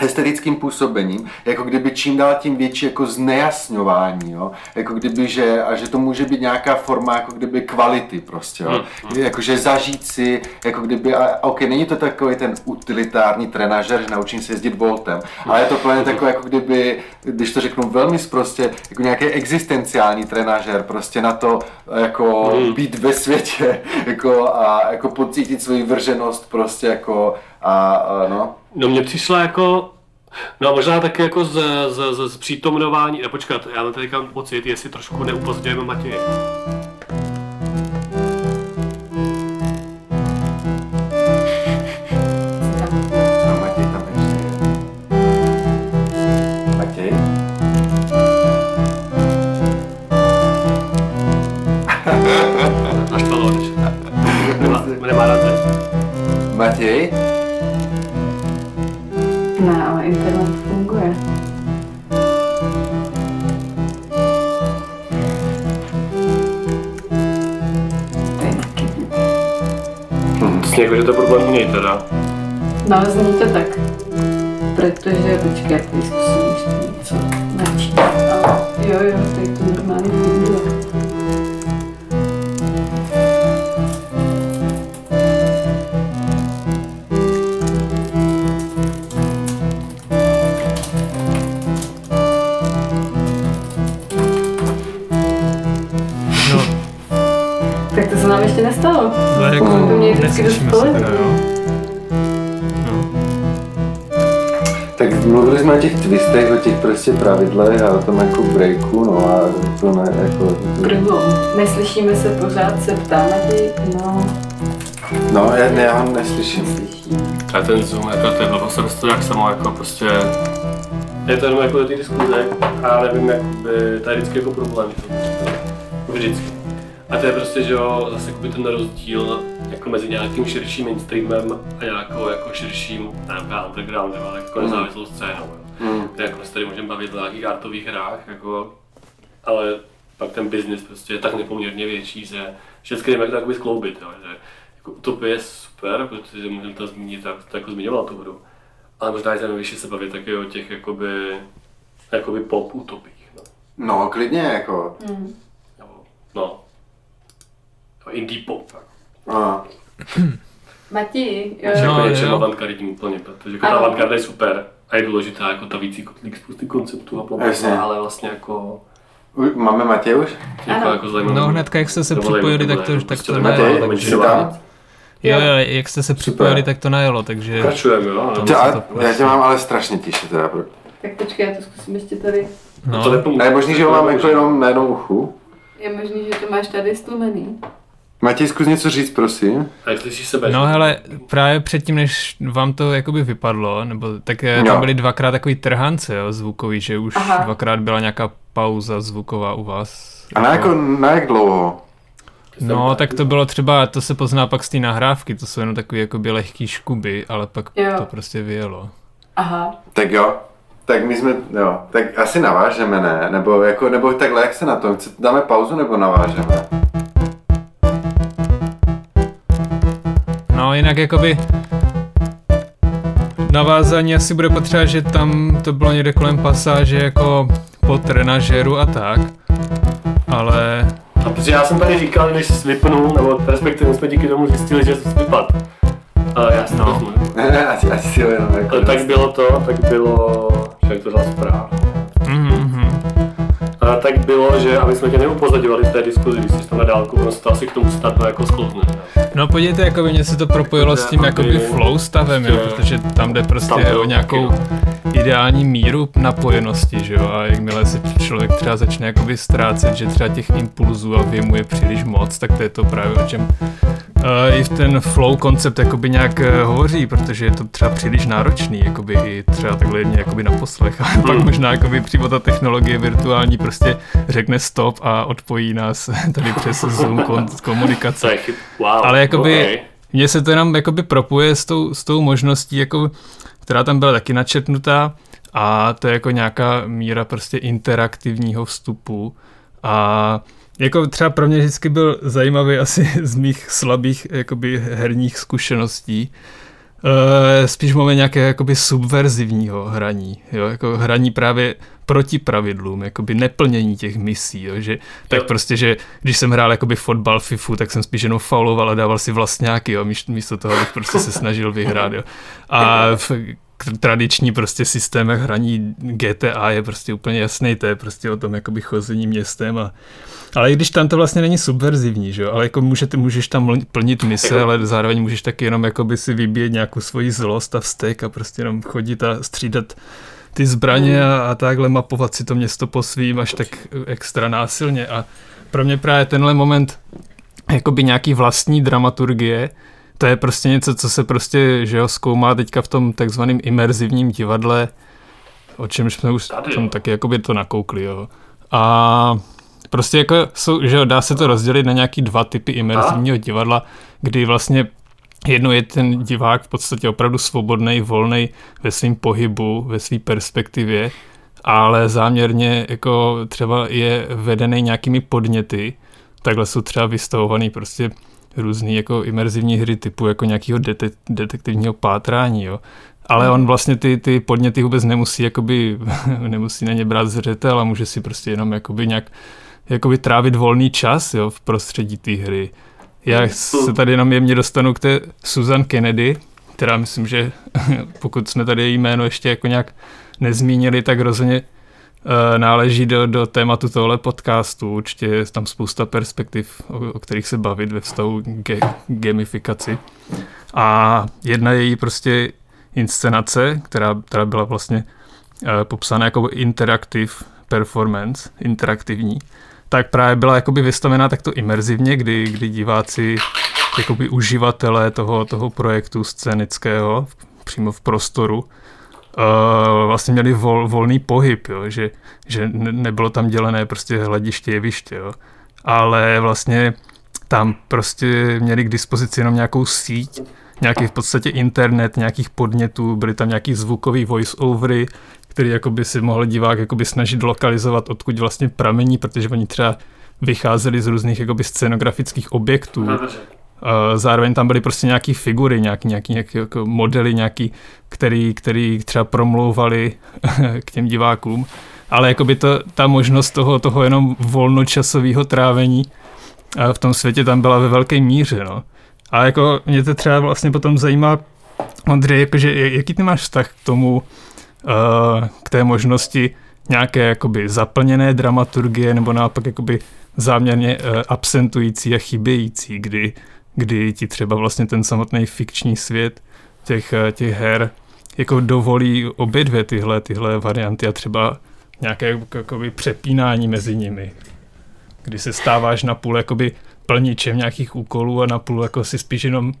estetickým působením, jako kdyby čím dál tím větší jako znejasňování, jo? jako kdyby, že, a že to může být nějaká forma jako kdyby kvality prostě, jo? jakože zažít si, jako kdyby, a, ok, není to takový ten utilitární trenažer, že naučím se jezdit voltem, ale je to plně takové, jako kdyby, když to řeknu velmi prostě, jako nějaký existenciální trenažer, prostě na to, jako být ve světě, *laughs* jako a jako pocítit svoji vrženost prostě jako a, a no, No mně přišla jako, no možná taky jako z, z, z, z přítomnování, ne počkat, já mám teďka pocit, jestli trošku neupozdňujeme Matěje. No, Matěj *laughs* To zní jako, že to problém u něj teda. No, ale zní to tak. Protože, počkej, já tady zkusím ještě něco načít. Jo, jo, tady ještě nestalo. ale jako To mě vždycky neslyšíme dost se teda, jo. No. Tak mluvili jsme o těch twistech, o těch prostě pravidlech a o tom jako breaku, no a to ne, jako... Brzo. Neslyšíme se pořád, se ptá Matěj. No, No, já, ne, já ho neslyším. neslyšíme. A ten Zoom, jako to je blbost, se to jak samo, jako prostě... Je to jenom jako do té diskuze a já nevím, jak by, to je vždycky jako problém. že? Vždycky. A to je prostě, že jo, zase jakoby ten rozdíl jako mezi nějakým širším mainstreamem a nějakou jako širším, nevím, undergroundem, ale jako nezávislou scénou. Jo. Mm. Kde jako se tady můžeme bavit o nějakých artových hrách, jako, ale pak ten biznis prostě je tak nepoměrně větší, že všechny jdeme to skloubit, jo, že jako utopie je super, protože můžeme to zmínit, tak to jako zmiňoval tu hru. Ale možná je zajímavější se bavit taky o těch jakoby, jakoby pop utopích, no. No, klidně, jako. Nebo, no. Indie pop, tak. A, Matěj, No, jo, jako jo. něčem avantgardním úplně, protože jako ta avantgarda je super a je důležitá jako ta vící spousty konceptů a bla, ale vlastně jako, máme Matěj už? jako, Ano. jako. No hnedka, jak jste se To připojili, tak to, tak prostě to najelo. Takže, tam? jo, jo, jak jste se připojili, tak to najelo, takže... Pokračujeme, jo? To- Ty, to- a, to- já tě mám ale strašně tiše teda. Pro... tak počkej, já to zkusím ještě tady. No. No, To nepomůže. A je možný, že ho mám jako jenom na jednom uchu? Je možný, že to máš tady stlumený. Matěj, zkus něco říct, prosím. Tak slyšíš sebe. No hele, právě předtím, než vám to jakoby vypadlo, nebo tak eh, tam byly dvakrát takový trhance, jo, zvukový, že už Aha. dvakrát byla nějaká pauza zvuková u vás. A na, jako, na jak dlouho? No, tak to bylo třeba, to se pozná pak z té nahrávky, to jsou jenom takový jakoby lehký škuby, ale pak Jo. to prostě vyjelo. Aha. Tak jo. Tak my jsme, jo, tak asi navážeme, ne? Nebo jako, nebo takhle, jak se na to? Dáme pauzu nebo navážeme? No, jinak jakoby navázání asi bude potřeba, že tam to bylo někde kolem pasáže jako po trenažéru a tak, ale A protože já jsem tady říkal, než jsi vypnul, nebo respektive jsme díky tomu zjistili, že jsi vypad. A já jsem No. to *laughs* asi, asi si jenom jako... Ale tak bylo to, tak bylo, že to dal zpráv. mhm, A tak bylo, že aby jsme tě neupozadovali v té diskuzi, když jsi tam na dálku, to asi k tomu snadno jako sklouzne. No podívejte, jako by mě se to propojilo s tím Jakoby- jakoby flow stavem, jo, prostě- protože tam jde prostě tam o nějakou taky, ideální míru napojenosti, že jo, a jakmile se člověk třeba začne jakoby ztrácet, že třeba těch impulzů a věmu je příliš moc, tak to je to právě o čem uh, i v ten flow koncept jakoby nějak uh, hovoří, protože je to třeba příliš náročný, jakoby i třeba takhle jedně jakoby na poslech, a pak Hmm. možná jakoby přímo ta technologie virtuální prostě řekne stop a odpojí nás *laughs* tady přes Zoom komunikace. Wow. Ale jakoby okay. mně se to jenom jakoby propuje s tou, s tou možností, jako, která tam byla taky načetnutá a to je jako nějaká míra prostě interaktivního vstupu a jako třeba pro mě vždycky byl zajímavý asi *laughs* z mých slabých jakoby herních zkušeností, Uh, spíš máme nějaké jakoby subverzivního hraní, jo, jako hraní právě proti pravidlům, jakoby neplnění těch misí, jo, že tak Jo. prostě, že když jsem hrál jakoby fotbal, fifu, tak jsem spíš jenom fauloval a dával si vlastňáky, jo, místo, toho, abych prostě se snažil vyhrát, jo. A tradiční prostě systémech hraní GTA je prostě úplně jasný, to je prostě o tom jakoby chození městem a ale i když tam to vlastně není subverzivní, že jo, ale jako můžete, můžeš tam plnit mise, Jako- ale zároveň můžeš taky jenom jakoby si vybíjet nějakou svoji zlost a vztek a prostě jenom chodit a střídat ty zbraně a, a takhle mapovat si to město po svým až tak extra násilně. A pro mě právě tenhle moment jakoby nějaký vlastní dramaturgie, to je prostě něco, co se prostě, že jo, zkoumá teďka v tom takzvaném imerzivním divadle, o čemž jsme už Tady, tam taky jakoby to nakoukli, jo. A prostě jako jsou, že jo, dá se to rozdělit na nějaký dva typy imerzivního divadla, kdy vlastně jedno je ten divák v podstatě opravdu svobodný, volný ve svém pohybu, ve své perspektivě, ale záměrně jako třeba je vedený nějakými podněty, takhle jsou třeba vystavovaný prostě různý jako imerzivní hry typu jako nějakého dete- detektivního pátrání, jo. Ale on vlastně ty, ty podněty vůbec nemusí, jakoby, *laughs* nemusí na ně brát zřetel a může si prostě jenom jakoby nějak jakoby trávit volný čas jo, v prostředí té hry. Já se tady jenom jemně dostanu k té Susan Kennedy, která myslím, že *laughs* pokud jsme tady její jméno ještě jako nějak nezmínili, tak rozhodně náleží do, do tématu tohle podcastu. Určitě je tam spousta perspektiv, o, o kterých se bavit ve vztahu k gamifikaci. A jedna její prostě inscenace, která, která byla vlastně eh, popsána jako interactive performance, interaktivní, tak právě byla jakoby vystavená takto imerzivně, kdy, kdy diváci, jakoby uživatelé toho, toho projektu scénického přímo v prostoru, uh, vlastně měli vol, volný pohyb, jo, že, že ne- nebylo tam dělené prostě hlediště, jeviště, jo. ale vlastně tam prostě měli k dispozici jenom nějakou síť, nějaký v podstatě internet, nějakých podnětů, byly tam nějaký zvukový voice-overy, který jakoby si mohl divák jakoby snažit lokalizovat, odkud vlastně pramení, protože oni třeba vycházeli z různých jakoby scenografických objektů. Uh, Zároveň tam byly prostě nějaký figury, nějaký, nějaký, nějaký jako modely, nějaký, který, který třeba promlouvali *laughs* k těm divákům. Ale jakoby to, ta možnost toho, toho jenom volnočasového trávení uh, v tom světě tam byla ve velké míře. No. A jako mě to třeba vlastně potom zajímá, Ondřej, jakože, jaký ty máš vztah k tomu, uh, k té možnosti nějaké jakoby zaplněné dramaturgie nebo naopak jakoby záměrně absentující a chybějící, kdy, kdy ti třeba vlastně ten samotný fikční svět těch, uh, těch her jako dovolí obě dvě tyhle, tyhle varianty a třeba nějaké jakoby přepínání mezi nimi, kdy se stáváš na půl jakoby plničem nějakých úkolů a napůl jako si spíš jenom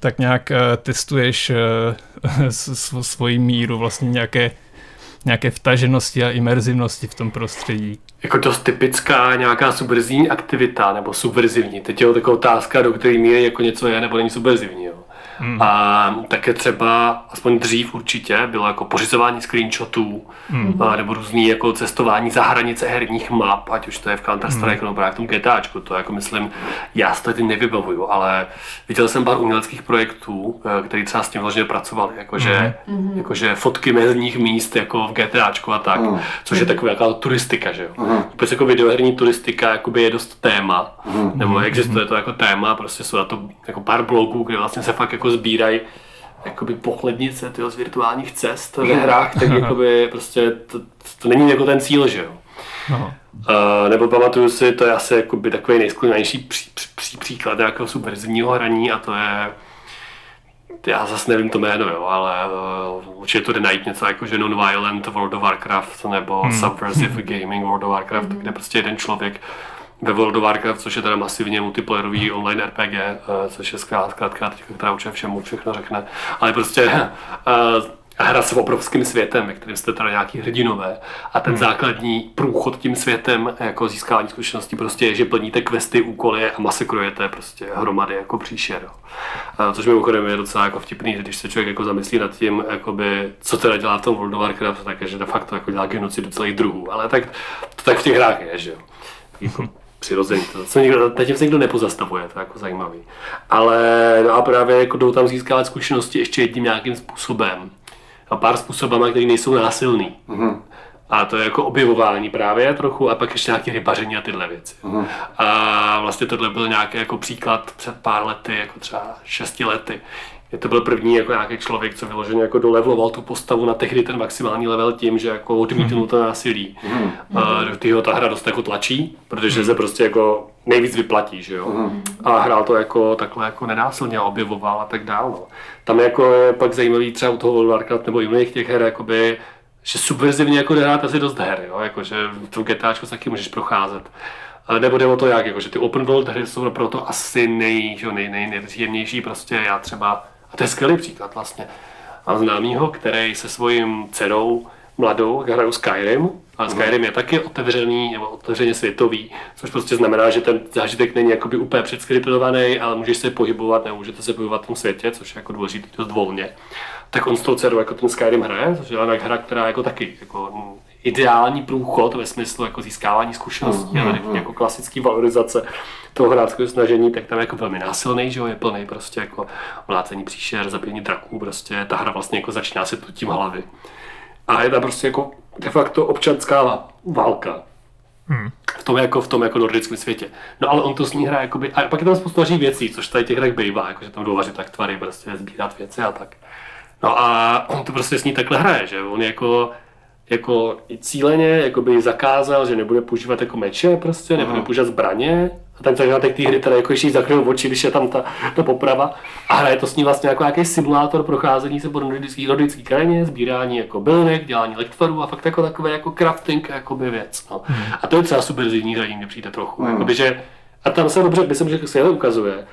tak nějak uh, testuješ *laughs* uh, svoji míru vlastně nějaké, nějaké vtaženosti a imerzivnosti v tom prostředí. Jako dost typická nějaká subverzivní aktivita nebo subverzivní. Teď je taková otázka, do které míry jako něco je nebo není subverzivní. Jo. Hmm. A také třeba, aspoň dřív určitě, bylo jako pořizování screenshotů, hmm. a, nebo různý jako cestování za hranice herních map, ať už to je v Counter-Strike hmm. nebo v tom GTAčku, to jako myslím, já to teď nevybavuju, ale viděl jsem pár uměleckých projektů, eh, který třeba s tím vlastně pracovali, jakože, hmm. jakože fotky mezních míst jako v GTAčku a tak, hmm. což je taková jako turistika, že jo. Hmm. Vůbec jako videoherní turistika jakoby je dost téma, hmm. nebo existuje to jako téma, prostě jsou na to jako pár blogů, kde vlastně se fakt jako jako sbírají jakoby pochlednice tyjo, z virtuálních cest ve hrách, tak *laughs* jakoby prostě to, to není jako ten cíl, že jo. No. Uh, nebo pamatuju si, to je asi jakoby takový nejsklonější pří, pří, příklad nějakého subverzivního hraní a to je já zase nevím to jméno, jo, ale uh, určitě to jde najít něco jako že Non-Violent World of Warcraft nebo hmm. Subversive Gaming World of Warcraft, hmm. kde prostě jeden člověk ve World of Warcraft, což je teda masivně multiplayerový online RPG, eh, což je zkrátka, která určitě všemu všechno řekne, ale prostě uh, hra s obrovským světem, ve kterém jste teda nějaký hrdinové a ten hmm. základní průchod tím světem jako získávání zkušeností prostě je, že plníte questy, úkoly a masakrujete prostě hromady jako příšer. A což mimochodem je docela jako vtipný, že když se člověk jako zamyslí nad tím, jakoby, co teda dělá v tom World of Warcraft, tak je, že de facto jako dělá genocidu celých druhů, ale tak to tak v těch hrách je, že jo. Jako, *laughs* přirozený. To, co nikdo, teď se nikdo nepozastavuje, to je jako zajímavý. Ale no a právě jako jdou tam získávat zkušenosti ještě jedním nějakým způsobem. A pár způsobama, které nejsou násilný. Mm-hmm. A to je jako objevování právě trochu a pak ještě nějaké rybaření a tyhle věci. Mm-hmm. A vlastně tohle byl nějaký jako příklad před pár lety, jako třeba šesti lety, je to byl první jako nějaký člověk, co vyloženě jako dolevloval tu postavu na tehdy ten maximální level tím, že jako odmítnul mhm. to násilí. Mm. A do kterého ta hra dost jako tlačí, protože se prostě jako nejvíc vyplatí, že jo. Mm. A hrál to jako takhle jako nenásilně objevoval a tak dále. No. Tam jako je pak zajímavý třeba u toho World Warcraft nebo jiných těch her, jakoby, že subverzivně jako hrát asi dost her, jo? Jako, že tom GTAčku taky můžeš procházet. Nebo jde o to jak, jako, že ty open world hry jsou proto asi nej, že, nej, nej, nejpříjemnější, prostě já třeba a to je skvělý příklad vlastně. Mám známýho, který se svým dcerou mladou hrajou Skyrim, a Skyrim je taky otevřený, nebo otevřeně světový, což prostě znamená, že ten zážitek není jakoby úplně předskriptovaný, ale můžeš se pohybovat, nebo můžete se pohybovat v tom světě, což je jako důležité dost volně. Tak on s tou dcerou jako ten Skyrim hraje, což je hra, která jako taky jako ideální průchod ve smyslu jako získávání zkušeností, mm, ale mm, jako klasický valorizace toho hráčského snažení, tak tam je jako velmi násilný, že jo, je plný prostě jako mlácení příšer, zabíjení draků, prostě ta hra vlastně jako začíná se tu tím hlavy. A je tam prostě jako de facto občanská válka. Hmm. V tom jako v tom jako nordickém světě. No ale on to s ní hraje jakoby, a pak je tam spoustu věcí, což tady těch hrách bývá, jako že tam jdou vařit tak tvary, prostě sbírat věci a tak. No a on to prostě s ní takhle hraje, že on jako jako i cíleně jakoby zakázal, že nebude používat jako meče prostě, nebude používat zbraně. A ten začátek té hry teda jako ještě zakryl oči, když je tam ta, ta poprava. A hraje to s ní vlastně jako nějaký simulátor procházení se po nordický, nordický krajině, sbírání jako bylinek, dělání lektvarů a fakt jako takové jako crafting jakoby věc. No. Hmm. A to je třeba subverzivní hraní, mě přijde trochu. Hmm. Jakoby, že, a tam se dobře, myslím, že se ukazuje,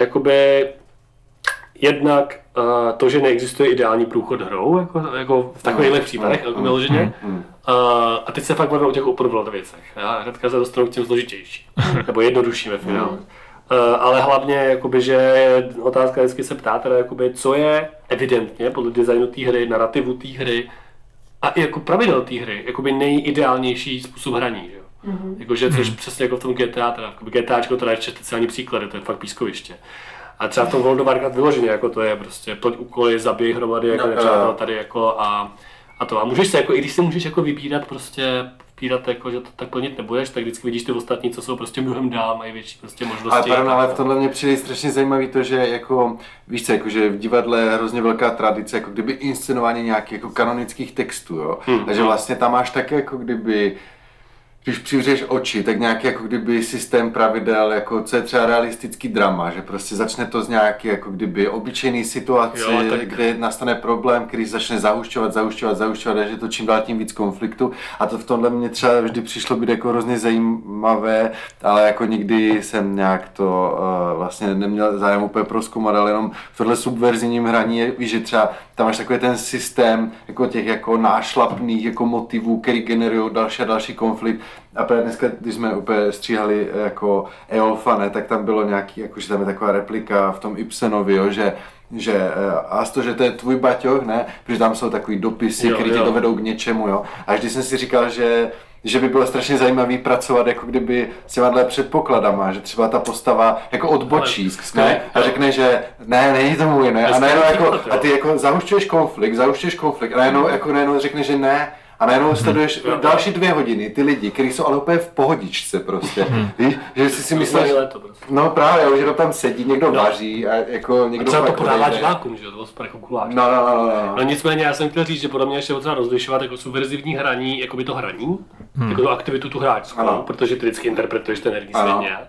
jakoby jednak uh, to, že neexistuje ideální průchod hrou, jako, jako v takových mm. případech, jako vyloženě. Mm. Uh, a teď se fakt bavíme o těch open world věcech. Já hnedka se dostanu k těm složitější, nebo jednodušším ve finále. Uh, ale hlavně, jakoby, že otázka vždycky se ptá, teda, jakoby, co je evidentně podle designu té hry, narrativu té hry a i jako pravidel té hry, jakoby nejideálnější způsob hraní. Že? Mm-hmm. Jakože, což mm. přesně jako v tom GTA, teda, GTAčko teda ještě speciální příklady, to je fakt pískoviště. A třeba v tom World of Warcraft vyloženě, jako to je prostě ploď úkoly, zabij hromady jako no, nepřátel tady jako a, a to. A můžeš se jako, i když si můžeš jako vybírat prostě vybírat, jako, že to tak plnit nebudeš, tak vždycky vidíš ty ostatní, co jsou prostě mnohem dál, mají větší prostě možnosti. Ale, pardon, ale v tomhle mě přijde strašně zajímavý to, že jako, víš co, jako, že v divadle je hrozně velká tradice, jako kdyby inscenování nějakých jako kanonických textů, jo. Hmm. Takže vlastně tam máš také jako kdyby když přivřeš oči, tak nějaký jako kdyby systém pravidel, jako co je třeba realistický drama, že prostě začne to z nějaký jako kdyby obyčejný situace, Jo, tak- kde nastane problém, který začne zahušťovat, zahušťovat, zahušťovat, a že to čím dál tím víc konfliktu. A to v tomhle mě třeba vždy přišlo být jako hrozně zajímavé, ale jako nikdy jsem nějak to uh, vlastně neměl zájem úplně proskoumat, ale jenom v tohle subverzivním hraní je, víš, že třeba tam máš takový ten systém jako těch jako nášlapných jako motivů, který generují další a další konflikt. A právě dneska, když jsme úplně stříhali eh, jako Eolfa, ne, tak tam bylo nějaký, jako, že tam je taková replika v tom Ibsenovi, jo, že že eh, a to, že to je tvůj baťoch, ne, protože tam jsou takový dopisy, které tě dovedou k něčemu, jo. A vždy jsem si říkal, že že by bylo strašně zajímavý pracovat jako kdyby s těma předpokladama, že třeba ta postava jako odbočí Ale ne, a řekne, že ne, není to můj, ne, a najednou jako, a ty jako zahušťuješ konflikt, zahušťuješ konflikt a najednou, jako najednou řekne, že ne, a najednou sleduješ Jo. další dvě hodiny ty lidi, kteří jsou ale úplně v pohodičce prostě, víš, že jsi si myslel, Myslíš, prostě. No právě, že to tam sedí, někdo No. vaří a jako A někdo třeba to podává divákům, že jo, to jako guláš. No, no, no, no, no. No nicméně já jsem chtěl říct, že podle mě ještě potřeba rozlišovat jako subverzivní hraní, jako by to hraní, hmm. jako tu aktivitu tu hráčskou, Ano. protože ty vždycky interpretuješ ten herní svět nějak.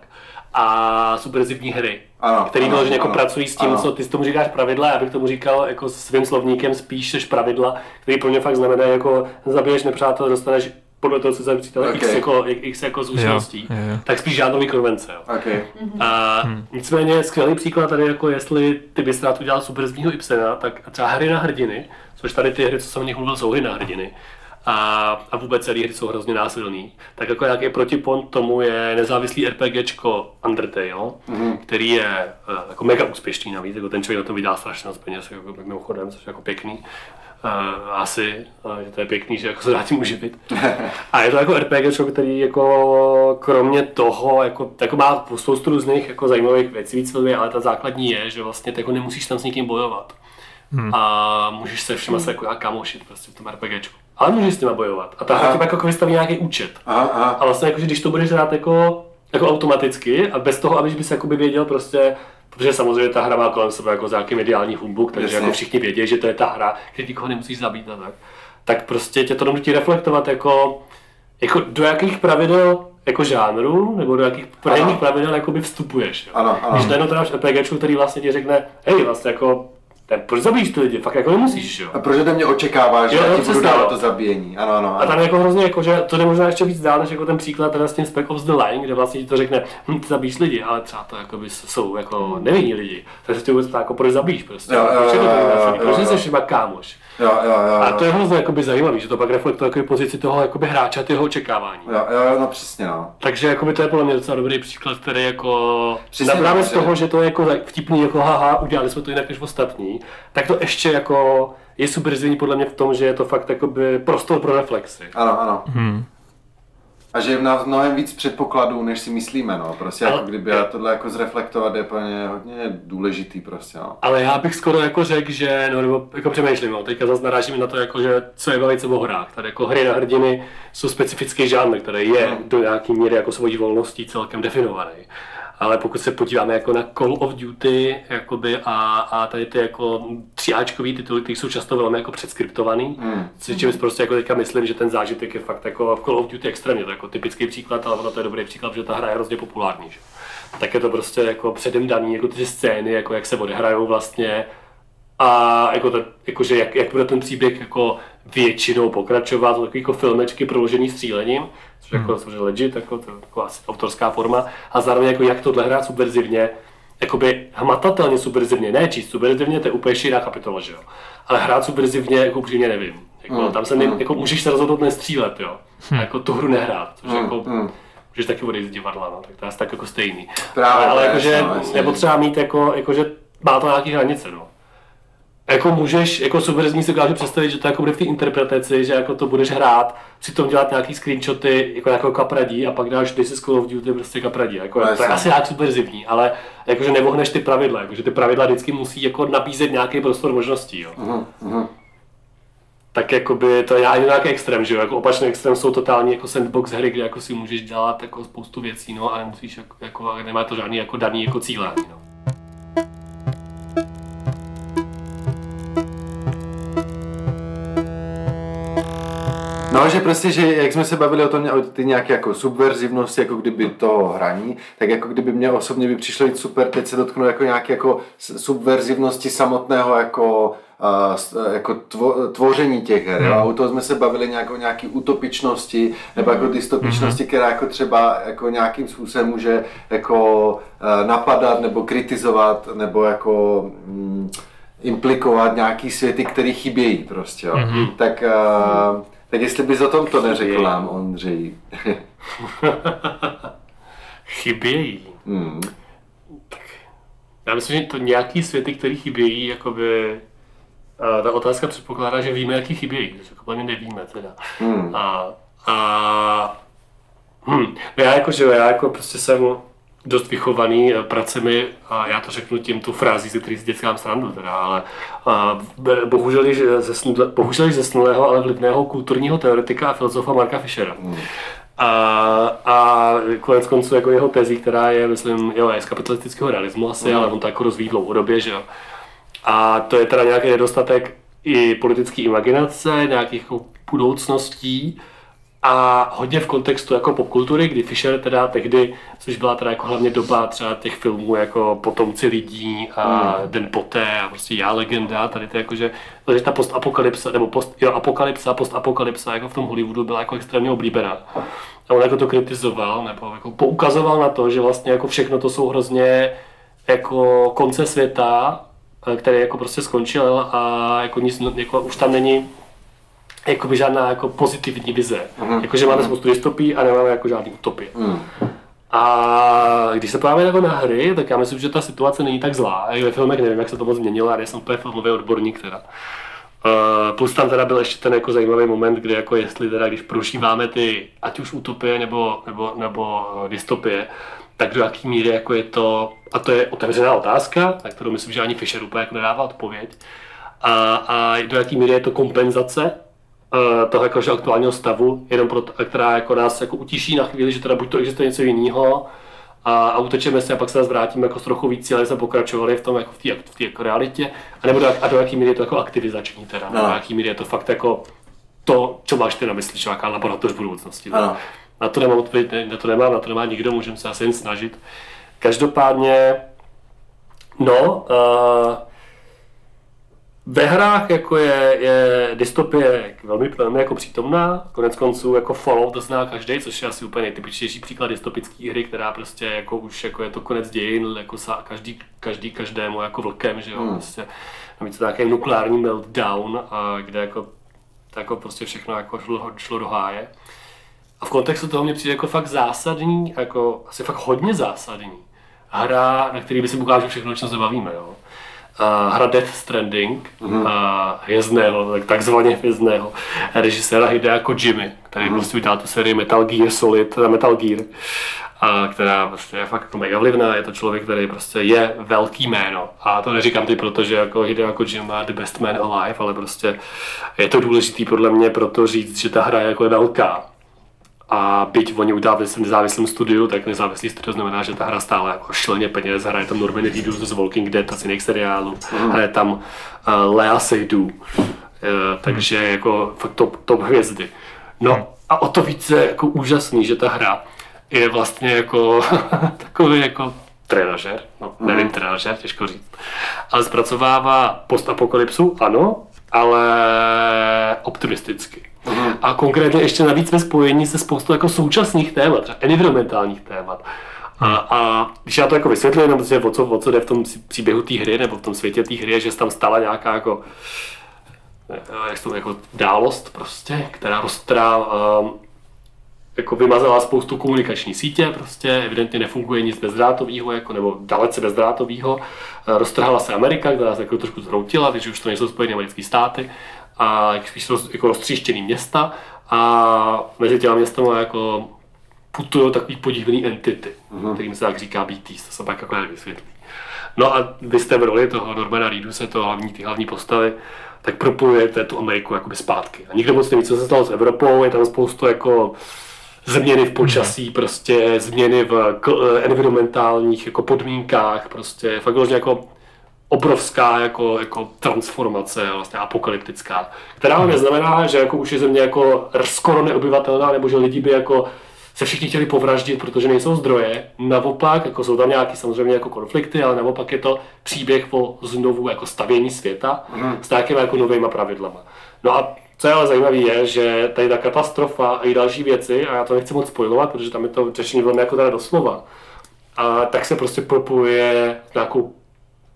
A subverzivní hry, Ano, který ano, vyloženě jako ano, pracují s tím, ano. co ty tomu říkáš pravidla, já bych tomu říkal jako svým slovníkem spíš než pravidla, který pro mě fakt znamená jako zabiješ nepřátel, dostaneš podle toho, co jsem říkal, Ok. x, jako, x jako zkušeností, tak spíš žádnový konvence. Jo. Okay. A Hmm. nicméně skvělý příklad tady, jako jestli ty bys rád udělal superzního Ibsena, tak třeba hry na hrdiny, což tady ty hry, co jsem o nich mluvil, jsou hry na hrdiny. A, a vůbec celé hry jsou hrozně násilný. Tak jako nějaký protipont tomu je nezávislý RPGčko Undertale, mm-hmm. který je eh, jako mega úspěšný navíc, jako ten člověk na to vydá strašně moc peněz, jako mimochodem, což je jako pěkný. Uh, asi, uh, že to je pěkný, že jako se dá tím uživit. *laughs* A je to jako RPG, který jako kromě toho, jako, jako má spoustu různých jako zajímavých věcí víc filmy, ale ta základní je, že vlastně jako nemusíš tam s nikým bojovat. Hmm. A můžeš se všema se jako kamošit prostě v tom RPGčku. Ale můžeš s nima bojovat. A ta hra jako vystaví nějaký účet. Aha, aha. A vlastně jako, že když to budeš hrát jako, jako automaticky a bez toho, abys bys jakoby věděl prostě, protože samozřejmě ta hra má kolem sebe jako nějaký mediální humbuk, takže Jasně. jako všichni vědí, že to je ta hra, kde nikoho nemusíš zabít a tak. Tak prostě tě to donutí reflektovat jako, jako do jakých pravidel jako žánru, nebo do jakých Ano. pravidel jakoby vstupuješ. Jo. Ano, ano. Když najednou to máš RPGčku, který vlastně ti řekne, hej, vlastně jako, ten, proč zabíjíš ty lidi, fakt jako nemusíš, jo. A proč ode mě očekáváš, že Jo, já ti budu dávat to zabíjení? Ano, ano, A ano. tam je jako hrozně jako, že to jde možná ještě víc dál, než jako ten příklad teda s tím Spec Ops The Line, kde vlastně ti to řekne, hm, ty zabíjíš lidi, ale třeba to jako by jsou jako nevinní lidi. Tak se tě vůbec ptá, jako proč zabíjíš prostě. Jo, jo, proč je to jo, tak jo, jo, Proč jo. jsi kámoš? Jo, jo, jo. A to je hrozně jakoby zajímavý, že to pak reflektuje jakoby pozici toho jakoby hráče a jeho očekávání. Jo, jo, no přesně, no. Takže jakoby to je podle mě docela dobrý příklad, který jako Přesně tak, z toho, že to je jako vtipný, jako haha, udělali jsme to jinak než ostatní, tak to ještě jako je subverzivní podle mě v tom, že je to fakt jakoby prostor pro reflexy. Ano, ano. Hmm. A že je v nás mnohem víc předpokladů, než si myslíme, no. Prostě Ale- jako kdyby a tohle jako zreflektovat je plně hodně důležitý prostě, no. Ale já bych skoro jako řekl, že, no nebo jako přemýšlím, no, teďka zase narážím na to, jako, že co je velice o hrách. Tady jako hry na hrdiny jsou specifický žánr, který je do nějaký míry jako svojí volností celkem definovaný. Ale pokud se podíváme jako na Call of Duty jakoby a, a tady ty jako tříáčkový tituly, které jsou často velmi jako předskriptovaný, Hmm. si čím prostě jako teďka myslím, že ten zážitek je fakt jako v Call of Duty extrémně, to jako typický příklad, ale ono to je dobrý příklad, že ta hra je hrozně populární. Že? Tak je to prostě jako předem daný, jako ty scény, jako jak se odehrajou vlastně, a jako, to, jako že jak, jak bude ten příběh jako většinou pokračovat, takový jako filmečky proložený střílením, což jako samozřejmě legit, jako, to, jako asi autorská forma, a zároveň jako jak tohle hrát subverzivně, jakoby hmatatelně subverzivně, ne číst subverzivně, to je úplně širá kapitola, že jo. Ale hrát subverzivně, jako upřímně nevím. Jako, Mm, tam se ne, mm. jako můžeš se rozhodnout nestřílet, jo. A jako tu hru nehrát, což Mm, jako, mm. můžeš taky odejít z divadla, no, tak to je asi tak jako stejný. Právě, ale, ale jakože jasně. je potřeba mít jako, jakože má to nějaký hranice, no. Jako můžeš, jako subverzní si dokážu představit, že to jako bude v té interpretaci, že jako to budeš hrát, přitom dělat nějaký screenshoty jako nějakého kapradí a pak dáš This is Call of Duty prostě kapradí. Jako, No, to je asi nějak subverzivní, ale jakože nevohneš ty pravidla, jakože ty pravidla vždycky musí jako nabízet nějaký prostor možností. Jo. Mhm. Tak jakoby to je nějaký extrém, že jo, jako opačný extrém jsou totální jako sandbox hry, kde jako si můžeš dělat jako spoustu věcí, no a nemusíš jako, jako nemá to žádný jako daný jako cíle, no. No že prostě, že jak jsme se bavili o tom, o ty nějaké jako subverzivnosti, jako kdyby to hraní, tak jako kdyby mě osobně by přišlo jít super, teď se dotknu jako nějaké jako subverzivnosti samotného jako uh, jako tvo, tvoření těch her. Hmm. A u toho jsme se bavili nějak o nějaký utopičnosti nebo jako dystopičnosti, hmm. která jako třeba jako nějakým způsobem může jako uh, napadat nebo kritizovat nebo jako um, implikovat nějaký světy, které chybějí prostě. Jo. Mm-hmm. Tak, uh, tak jestli bys o tom to neřekl nám, Ondřej. *laughs* chybějí. Mm. Tak já myslím, že to nějaký světy, které chybějí, jakoby uh, ta otázka předpokládá, že víme, jaký chybějí, což jako mě nevíme teda. Mm. A, a hm, no já jako, že já jako prostě jsem dost vychovaný eh, pracemi a já to řeknu tím tu frází, ze který si dětskám srandu teda, ale a, bohužel již zesnulé, bohužel již zesnulého, ale vlivného kulturního teoretika a filozofa Marka Fischera. Hmm. A, a konec konců jako jeho tezí, která je, myslím, jo, je z kapitalistického realismu asi, hmm. ale on to jako rozvíjí dlouhodobě, že jo. A to je teda nějaký nedostatek i politické imaginace, nějakých jako budoucností, a hodně v kontextu jako popkultury, kdy Fisher teda tehdy, což byla teda jako hlavně doba třeba těch filmů jako Potomci lidí a mm. Den poté a prostě Já legenda, tady to jako, že, že ta postapokalypsa, nebo post, jo, apokalypsa, postapokalypsa jako v tom Hollywoodu byla jako extrémně oblíbená. A on jako to kritizoval, nebo jako poukazoval na to, že vlastně jako všechno to jsou hrozně jako konce světa, který jako prostě skončil a jako nic, jako už tam není jakoby žádná jako pozitivní vize. Mm. Jakože máme spoustu dystopí a nemáme jako žádný utopie. Mm. A když se podíváme jako na hry, tak já myslím, že ta situace není tak zlá. I ve filmech nevím, jak se to moc změnilo, ale jsem úplně filmový odborník teda. Uh, plus tam teda byl ještě ten jako zajímavý moment, kdy jako jestli teda, když prožíváme ty, ať už utopie nebo, nebo, nebo dystopie, tak do jaký míry jako je to, a to je otevřená otázka, na kterou myslím, že ani Fisher úplně jako nedává odpověď, a, a do jaký míry je to kompenzace toho jakože aktuálního stavu, jenom pro to, která jako nás jako utiší na chvíli, že teda buď to existuje něco jiného, a, a utečeme se a pak se nás vrátíme jako s trochu víc ale jsme pokračovali v tom jako v té v tý, jako realitě, a nebo do, a do jaký míry je to jako aktivizační teda, no. do jaký míry je to fakt jako to, co máš ty na mysli, že jaká laboratoř budoucnosti. Teda. Na to nemám odpověď, na to nemám, na to nemá nikdo, můžeme se asi jen snažit. Každopádně, no, uh, ve hrách jako je, je dystopie velmi, velmi jako přítomná, konec konců jako Fallout to zná každý, což je asi úplně nejtypičtější příklad dystopické hry, která prostě jako už jako je to konec dějin, jako sa, každý, každý každému jako vlkem, že jo, hmm. prostě navíc to nějaký nukleární meltdown, a kde jako, jako prostě všechno jako šlo, šlo do háje. A v kontextu toho mě přijde jako fakt zásadní, jako asi fakt hodně zásadní hra, na který by si ukážu všechno, o čem se bavíme, jo hra Death Stranding, mm-hmm. uh, hvězdného, tak takzvaně hvězdného režiséra Hidea Kojimy, který mm-hmm. prostě udělal tu sérii Metal Gear Solid, Metal Gear, a která prostě je fakt jako mega vlivná, je to člověk, který prostě je velký jméno. A to neříkám ty, protože jako Hideo Kojima the best man alive, ale prostě je to důležitý podle mě proto říct, že ta hra je jako velká a byť oni udělali v nezávislém studiu, tak nezávislý studio znamená, že ta hra stále jako šleně peněz, hraje tam Norman Reedus z Walking Dead a z jiných seriálů, mm. hraje tam uh, Lea Seydoux, uh, takže mm. jako fakt top, top hvězdy. No mm. a o to více jako úžasný, že ta hra je vlastně jako *laughs* takový jako trenažer, no nevím mm. trenažer, těžko říct, ale zpracovává postapokalypsu, ano, ale optimisticky. Mm. A konkrétně ještě navíc ve spojení se spoustu jako současných témat, třeba environmentálních témat. A, a když já to jako vysvětlím, jenom prostě o co, o co jde v tom příběhu té hry, nebo v tom světě té hry, že se tam stala nějaká jako, eh, jak to, jako dálost prostě, která roztrá, um, jako vymazala spoustu komunikační sítě, prostě evidentně nefunguje nic bezdrátového, jako, nebo dalece bezdrátového. Eh, roztrhala se Amerika, která se jako trošku zhroutila, takže už to nejsou Spojené americké státy a spíš roz, jako roztříštěný města a mezi těma městama jako putují takový podivný entity, mm-hmm. kterým se tak říká BTs, to se pak jako vysvětlí. No a vy jste v roli toho Normana Reedu, se to hlavní, ty hlavní postavy, tak propojujete tu Ameriku jakoby zpátky. A nikdo moc neví, co se stalo s Evropou, je tam spoustu jako změny v počasí, mm. prostě změny v environmentálních jako podmínkách, prostě fakt jako obrovská jako, jako transformace, vlastně apokalyptická, která ale neznamená, že jako už je země jako skoro neobyvatelná, nebo že lidi by jako se všichni chtěli povraždit, protože nejsou zdroje. Naopak, jako jsou tam nějaké samozřejmě jako konflikty, ale naopak je to příběh po znovu jako stavění světa mm. s nějakými jako novými pravidlama. No a co je ale zajímavé je, že tady ta katastrofa a i další věci, a já to nechci moc spojovat, protože tam je to řešení velmi jako teda doslova, a tak se prostě propojuje nějakou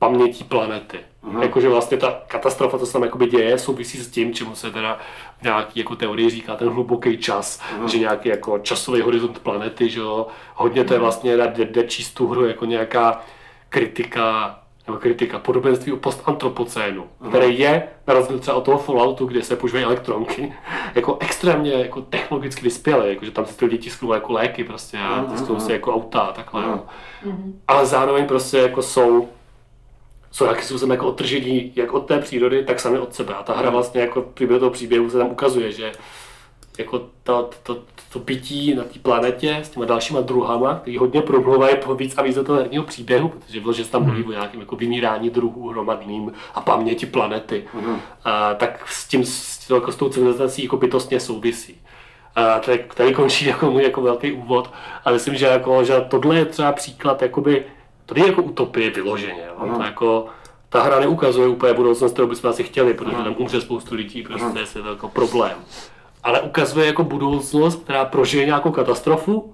pamětí planety. Mm. Jakože vlastně ta katastrofa, co se tam jakoby děje, souvisí s tím, čemu se teda nějaký jako teorie říká ten hluboký čas, mm. že nějaký jako časový horizont planety, že jo. Hodně to je vlastně, jde, jde číst tu hru jako nějaká kritika nebo kritika podobenství o postantropocénu, mm. který je, na rozdíl třeba od toho Falloutu, kde se používají elektronky, *laughs* jako extrémně jako technologicky vyspělé, jako, že tam se ty lidi tisknou jako léky prostě a mm. tisknou se jako auta a takhle. Mm. Mm. Ale zároveň prostě jako jsou jsou jakým způsobem jako odtržení jak od té přírody, tak sami od sebe. A ta hra vlastně jako v průběhu toho příběhu se tam ukazuje, že jako to, to, to bytí na té planetě s těma dalšíma druhama, který hodně promluvají po víc a víc do toho herního příběhu, protože vložně se tam mluví o nějakém jako vymírání druhů hromadným a paměti planety, mm. a, tak s tím, s, jako s tou civilizací jako bytostně souvisí. A tady, tady končí jako můj jako velký úvod a myslím, že, jako, že tohle je třeba příklad jakoby, to je jako utopie vyloženě. Jo? To jako, ta hra neukazuje úplně budoucnost, kterou bychom asi chtěli, protože tam umře spoustu lidí, prostě je to jako problém. Ale ukazuje jako budoucnost, která prožije nějakou katastrofu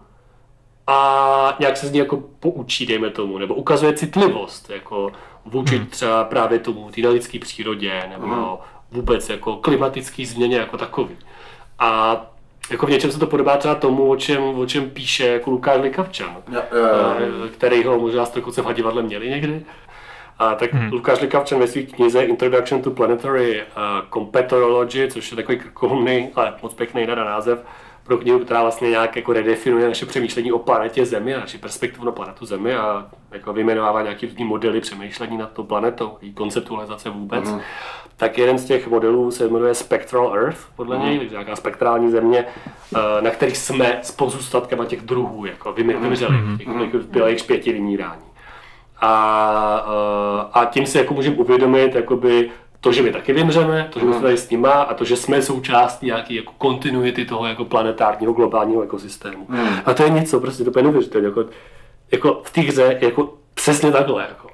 a nějak se z ní jako poučí, dejme tomu, nebo ukazuje citlivost, jako vůči hmm. třeba právě tomu, té lidské přírodě, nebo vůbec jako klimatický změně jako takový. A jako v něčem se to podobá třeba tomu, o čem, o čem píše jako Lukáš Likavčan, ja, ja, ja. který ho možná se v divadle měli někdy. A tak hmm. Lukáš Likavčan ve své knize Introduction to Planetary uh, Competology, což je takový krkolný, ale moc pěkný na název, pro knihu, která vlastně nějak jako redefinuje naše přemýšlení o planetě Zemi a naši perspektivu na planetu Zemi a jako vyjmenovává nějaký různý modely přemýšlení nad tou planetou, její konceptualizace vůbec. Mm. Tak jeden z těch modelů se jmenuje Spectral Earth, podle mm. něj, takže nějaká spektrální země, eh, na kterých jsme s pozůstatkama těch druhů jako vymřeli, mm. těch, těch, bylo jich pěti vymírání. A, eh, a tím si jako můžeme uvědomit jakoby to, že my taky vymřeme, to, že my jsme tady s nima a to, že jsme součástí nějaké jako kontinuity toho jako planetárního globálního ekosystému. Hmm. A to je něco, prostě to je neuvěřitelné. Jako, jako v té hře jako přesně takhle. Jako.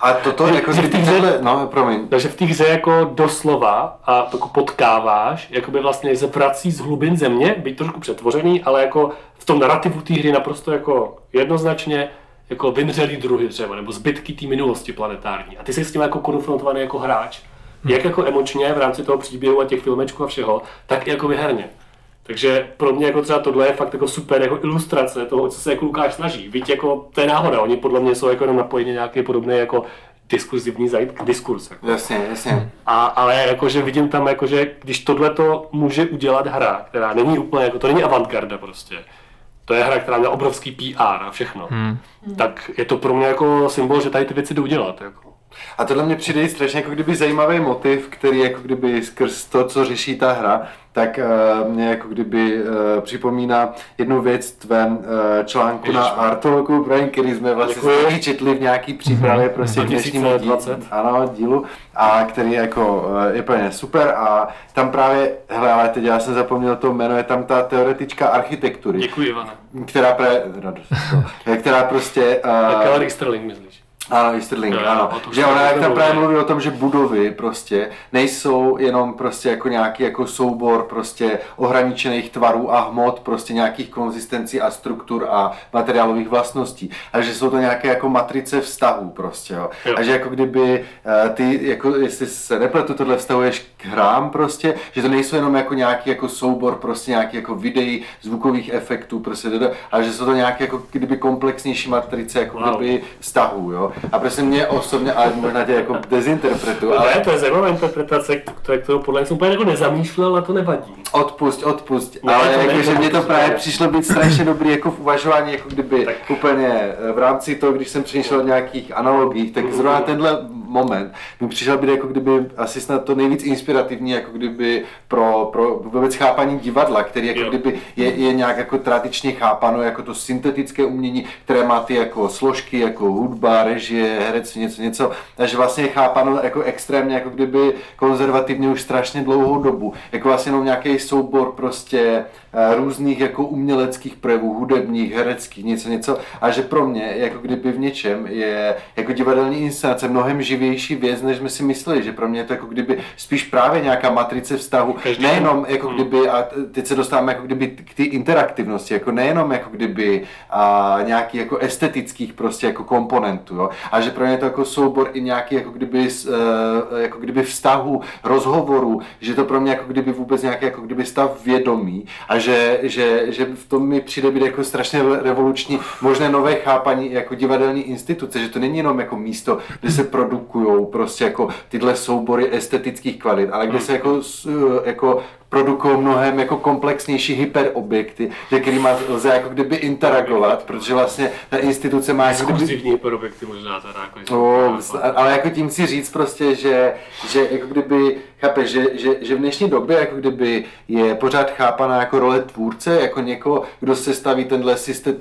A toto že, jako že v té hře, no, promiň. Takže v té hře jako doslova a jako potkáváš, jako by vlastně se prací z hlubin země, být trošku přetvořený, ale jako v tom narrativu té hry naprosto jako jednoznačně jako vymřelý druhy třeba, nebo zbytky té minulosti planetární. A ty jsi s tím jako konfrontovaný jako hráč. Hmm. Jak jako emočně v rámci toho příběhu a těch filmečků a všeho, tak i jako vyherně. Takže pro mě jako třeba tohle je fakt jako super jako ilustrace toho, co se jako Lukáš snaží. Víte, jako to je náhoda, oni podle mě jsou jako jenom napojeni nějaký podobný jako diskurzivní zajít diskurs. Jako. Jasně, jasně. A, ale jakože vidím tam, jakože když tohle to může udělat hra, která není úplně, jako to není avantgarda prostě, to je hra, která měla obrovský PR a všechno, hmm. tak je to pro mě jako symbol, že tady ty věci jdou dělat. Jako. A tohle mě přijde strašně jako kdyby zajímavý motiv, který jako kdyby skrz to, co řeší ta hra, tak uh, mě jako kdyby uh, připomíná jednu věc v tvém uh, článku Ježiš, na Artologu, Brian, který jsme vlastně Děkuji. četli v nějaký přípravě mm-hmm. prostě dnešnímu dílu, ano, dílu, a který jako uh, je plně super a tam právě, hele, ale teď já jsem zapomněl to jméno, je tam ta teoretička architektury. Děkuji, Ivana. Která, pre, radost, *laughs* která prostě... Uh, Kelly Sterling, myslíš? Ano, Easterling, no, ano. No, že ona jak tam právě mluví o tom, že budovy prostě nejsou jenom prostě jako nějaký jako soubor prostě ohraničených tvarů a hmot, prostě nějakých konzistencí a struktur a materiálových vlastností, ale že jsou to nějaké jako matrice vztahů prostě, jo. jo. A že jako kdyby uh, ty, jako jestli se nepletu, tohle vztahuješ k hrám prostě, že to nejsou jenom jako nějaký jako soubor prostě nějaký jako videí, zvukových efektů prostě, ale že jsou to nějaké jako kdyby komplexnější matrice jako wow. kdyby vztahů, jo. A prostě mě osobně, ale možná tě jako dezinterpretu. Ale... Ne, to je zajímavá interpretace, kterou podle mě jsem úplně jako nezamýšlel, ale to nevadí. Odpust, odpust. Ne, ale jako, že mě to právě přišlo být strašně dobrý jako v uvažování, jako kdyby tak. úplně eh, v rámci toho, když jsem přemýšlel o nějakých analogiích, tak zrovna tenhle moment. Mi přišel být jako kdyby asi snad to nejvíc inspirativní, jako kdyby pro, pro vůbec chápaní divadla, který jako Jo. kdyby je, je nějak jako tradičně chápano jako to syntetické umění, které má ty jako složky, jako hudba, režie, herectví, něco, něco, takže vlastně je chápano jako extrémně, jako kdyby konzervativně už strašně dlouhou dobu, jako vlastně jenom nějaký soubor prostě eh, různých jako uměleckých projevů, hudebních, hereckých, něco, něco, a že pro mě jako kdyby v něčem je jako divadelní inscenace mnohem živější věc, než jsme si mysleli, že pro mě je to jako kdyby spíš právě nějaká matrice vztahu, Každý- nejenom jako Hmm. kdyby, a teď se dostáváme jako kdyby k té interaktivnosti, jako nejenom jako kdyby a nějaký jako estetických prostě jako komponentů, jo? a že pro mě je to jako soubor i nějaký jako kdyby, eh, jako kdyby vztahu, rozhovoru, že to pro mě jako kdyby vůbec nějaký jako kdyby stav vědomí a že, že, že v tom mi přijde být jako strašně revoluční možné nové chápaní jako divadelní instituce, že to není jenom jako místo, kde se produkují prostě jako tyhle soubory estetických kvalit, ale kde se jako, jako produkují mnohem jako komplexnější hyperobjekty, se kterými lze jako kdyby interagovat, protože vlastně ta instituce má jako kdyby Exkluzivní hyperobjekty možná teda. Jako, No, ale jako tím chci říct prostě, že, že jako kdyby, chápeš, že, že, že v dnešní době jako kdyby je pořád chápaná jako role tvůrce, jako někoho, kdo se staví tenhle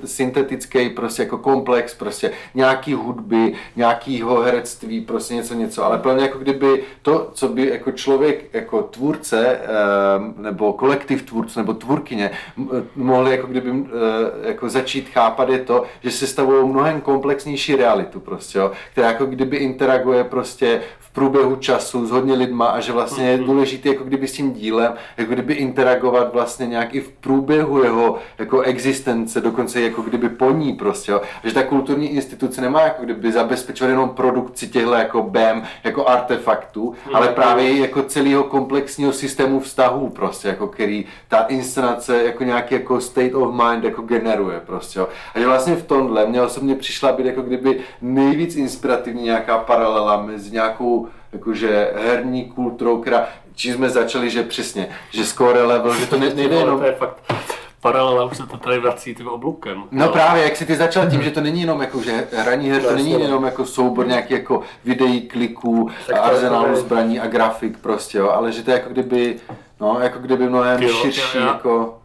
syntetický prostě jako komplex, prostě nějaký hudby, nějakýho herectví, prostě něco, něco, ale plně jako kdyby to, co by jako člověk, jako tvůrce, ehm, nebo kolektiv tvůrců, nebo tvůrkyně, m- mohli jako kdyby eh, jako začít chápat je to, že se stavují mnohem komplexnější realitu prostě, jo, která jako kdyby interaguje prostě v průběhu času s hodně lidma a že vlastně je důležité jako kdyby s tím dílem, jako kdyby interagovat vlastně nějak i v průběhu jeho jako existence, dokonce jako kdyby po ní prostě, jo. Že ta kulturní instituce nemá jako kdyby zabezpečovat jenom produkci těchto jako BEM, jako artefaktů, ale právě jako celého komplexního systému vztahů prostě, jako který ta inscenace jako nějaký jako state of mind jako generuje prostě, jo. A že vlastně v tomhle mě osobně přišla být jako kdyby nejvíc inspirativní nějaká paralela mezi nějakou jakože herní kulturou, která, čím jsme začali, že přesně, že score level, že to ne, nejde jenom To je fakt paralela, už se to tady vrací tím obloukem. No právě, jak si ty začal tím, že to není jenom jako, že hraní her, to není no. jenom jako soubor nějakých jako videí, kliků, a je arzenálu právě- zbraní a grafik prostě, jo, ale že to je jako kdyby, no, jako kdyby mnohem Jo, širší jo, já- jako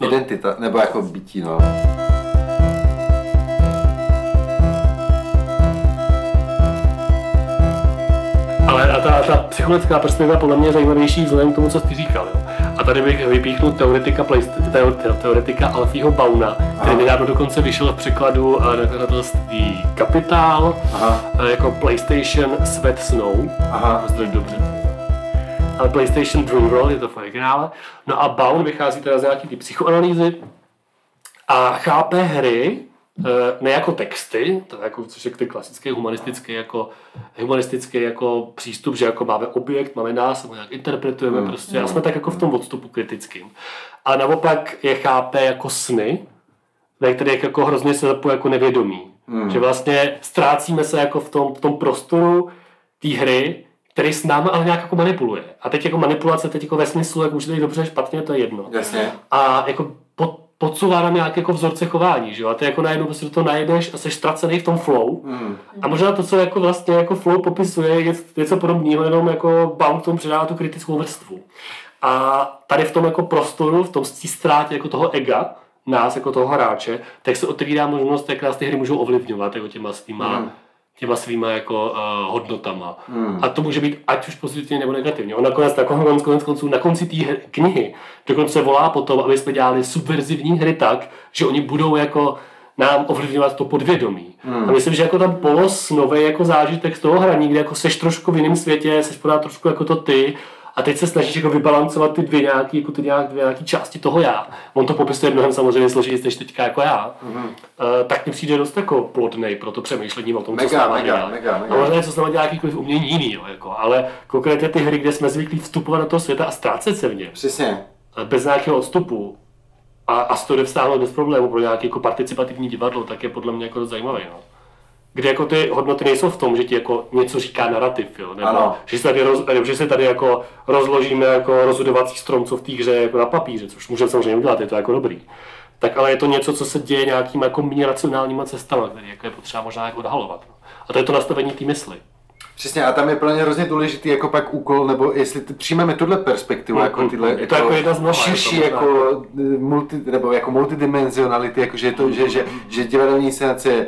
No. identita, nebo jako bytí, no. Ta, ta psychologická perspektiva podle mě je zajímavější vzhledem k tomu, co jsi říkal. Jo. A tady bych vypíchnul teoretika, Playst- teo, teo, teoretika Alfího Bauna, který Aha. nedávno dokonce vyšel v překladu a nakladatelství Kapitál Aha, eh, jako PlayStation Sweat Snow. aha, dobře. Ale PlayStation Dream World je to v originále. No a Baun vychází teda z nějaký ty psychoanalýzy a chápe hry eh, ne jako texty, to jako, což je ty klasický humanistický jako, humanistický jako přístup, že jako máme objekt, máme nás, nebo nějak interpretujeme Hmm. prostě a jsme tak jako v tom odstupu kritickým. A naopak je chápe jako sny, ve kterých jako hrozně se zapojí jako nevědomí. Hmm. Že vlastně ztrácíme se jako v tom, v tom prostoru té hry, který s námi ale nějak jako manipuluje. A teď jako manipulace, teď jako ve smyslu, jak můžete jít dobře, špatně, to je jedno. jasně. A jako pod, podsouvá nám nějaké jako vzorce chování, že jo? A ty jako najednou prostě do toho najdeš a jsi ztracený v tom flow. Hmm. A možná to, co jako vlastně jako flow popisuje, je něco, podobného, jenom jako k tomu přidává tu kritickou vrstvu. A tady v tom jako prostoru, v tom ztrátě jako toho ega, nás jako toho hráče, tak se otevírá možnost, jak nás ty hry můžou ovlivňovat jako těma svýma, Hmm. Těma svýma jako uh, hodnotama. Hmm. A to může být ať už pozitivně nebo negativně. On nakonec, nakonec, konec konců, na konci té knihy dokonce volá po tom, aby jsme dělali subverzivní hry tak, že oni budou jako nám ovlivňovat to podvědomí. Hmm. A myslím, že jako tam polosnový jako zážitek z toho hraní, kde jako seš trošku v jiném světě, seš pořád trošku jako to ty, a teď se snažíš jako vybalancovat ty dvě nějaký, jako ty nějak, dvě nějaký části toho já. On to popisuje mnohem samozřejmě složitěji než teďka jako já. Mhm. Uh, tak mi přijde dost jako plodnej pro to přemýšlení o tom, co Mega, s náma mega, dělá. mega, mega. A možná něco s náma dělá jakýkoliv umění jiný, jo, jako. ale konkrétně ty hry, kde jsme zvyklí vstupovat do toho světa a ztrácet se v něm, Přesně. eh, bez nějakého odstupu, a, a z toho jde vstáhnout bez problému pro nějaké jako participativní divadlo, tak je podle mě jako dost zajímavý. No. Kde jako ty hodnoty nejsou v tom, že ti jako něco říká narrativ, jo? nebo Ano. že se tady, roz, nebo že se tady jako rozložíme jako rozhodovací strom, co v té hře je jako na papíře, což můžeme samozřejmě udělat, je to jako dobrý. Tak ale je to něco, co se děje nějakýma jako méně racionálníma cestama, které jako je potřeba možná jako odhalovat. No. A to je to nastavení té mysli. Přesně, a tam je pro ně hrozně důležitý jako pak úkol, nebo jestli ty, přijmeme tuhle perspektivu, Mm, jako mm, tyhle, je to jako jedna z mnoha, širší, jako jako, multi, nebo jako multidimenzionality, jako že, je to, že, že, že divadelní inscenace je.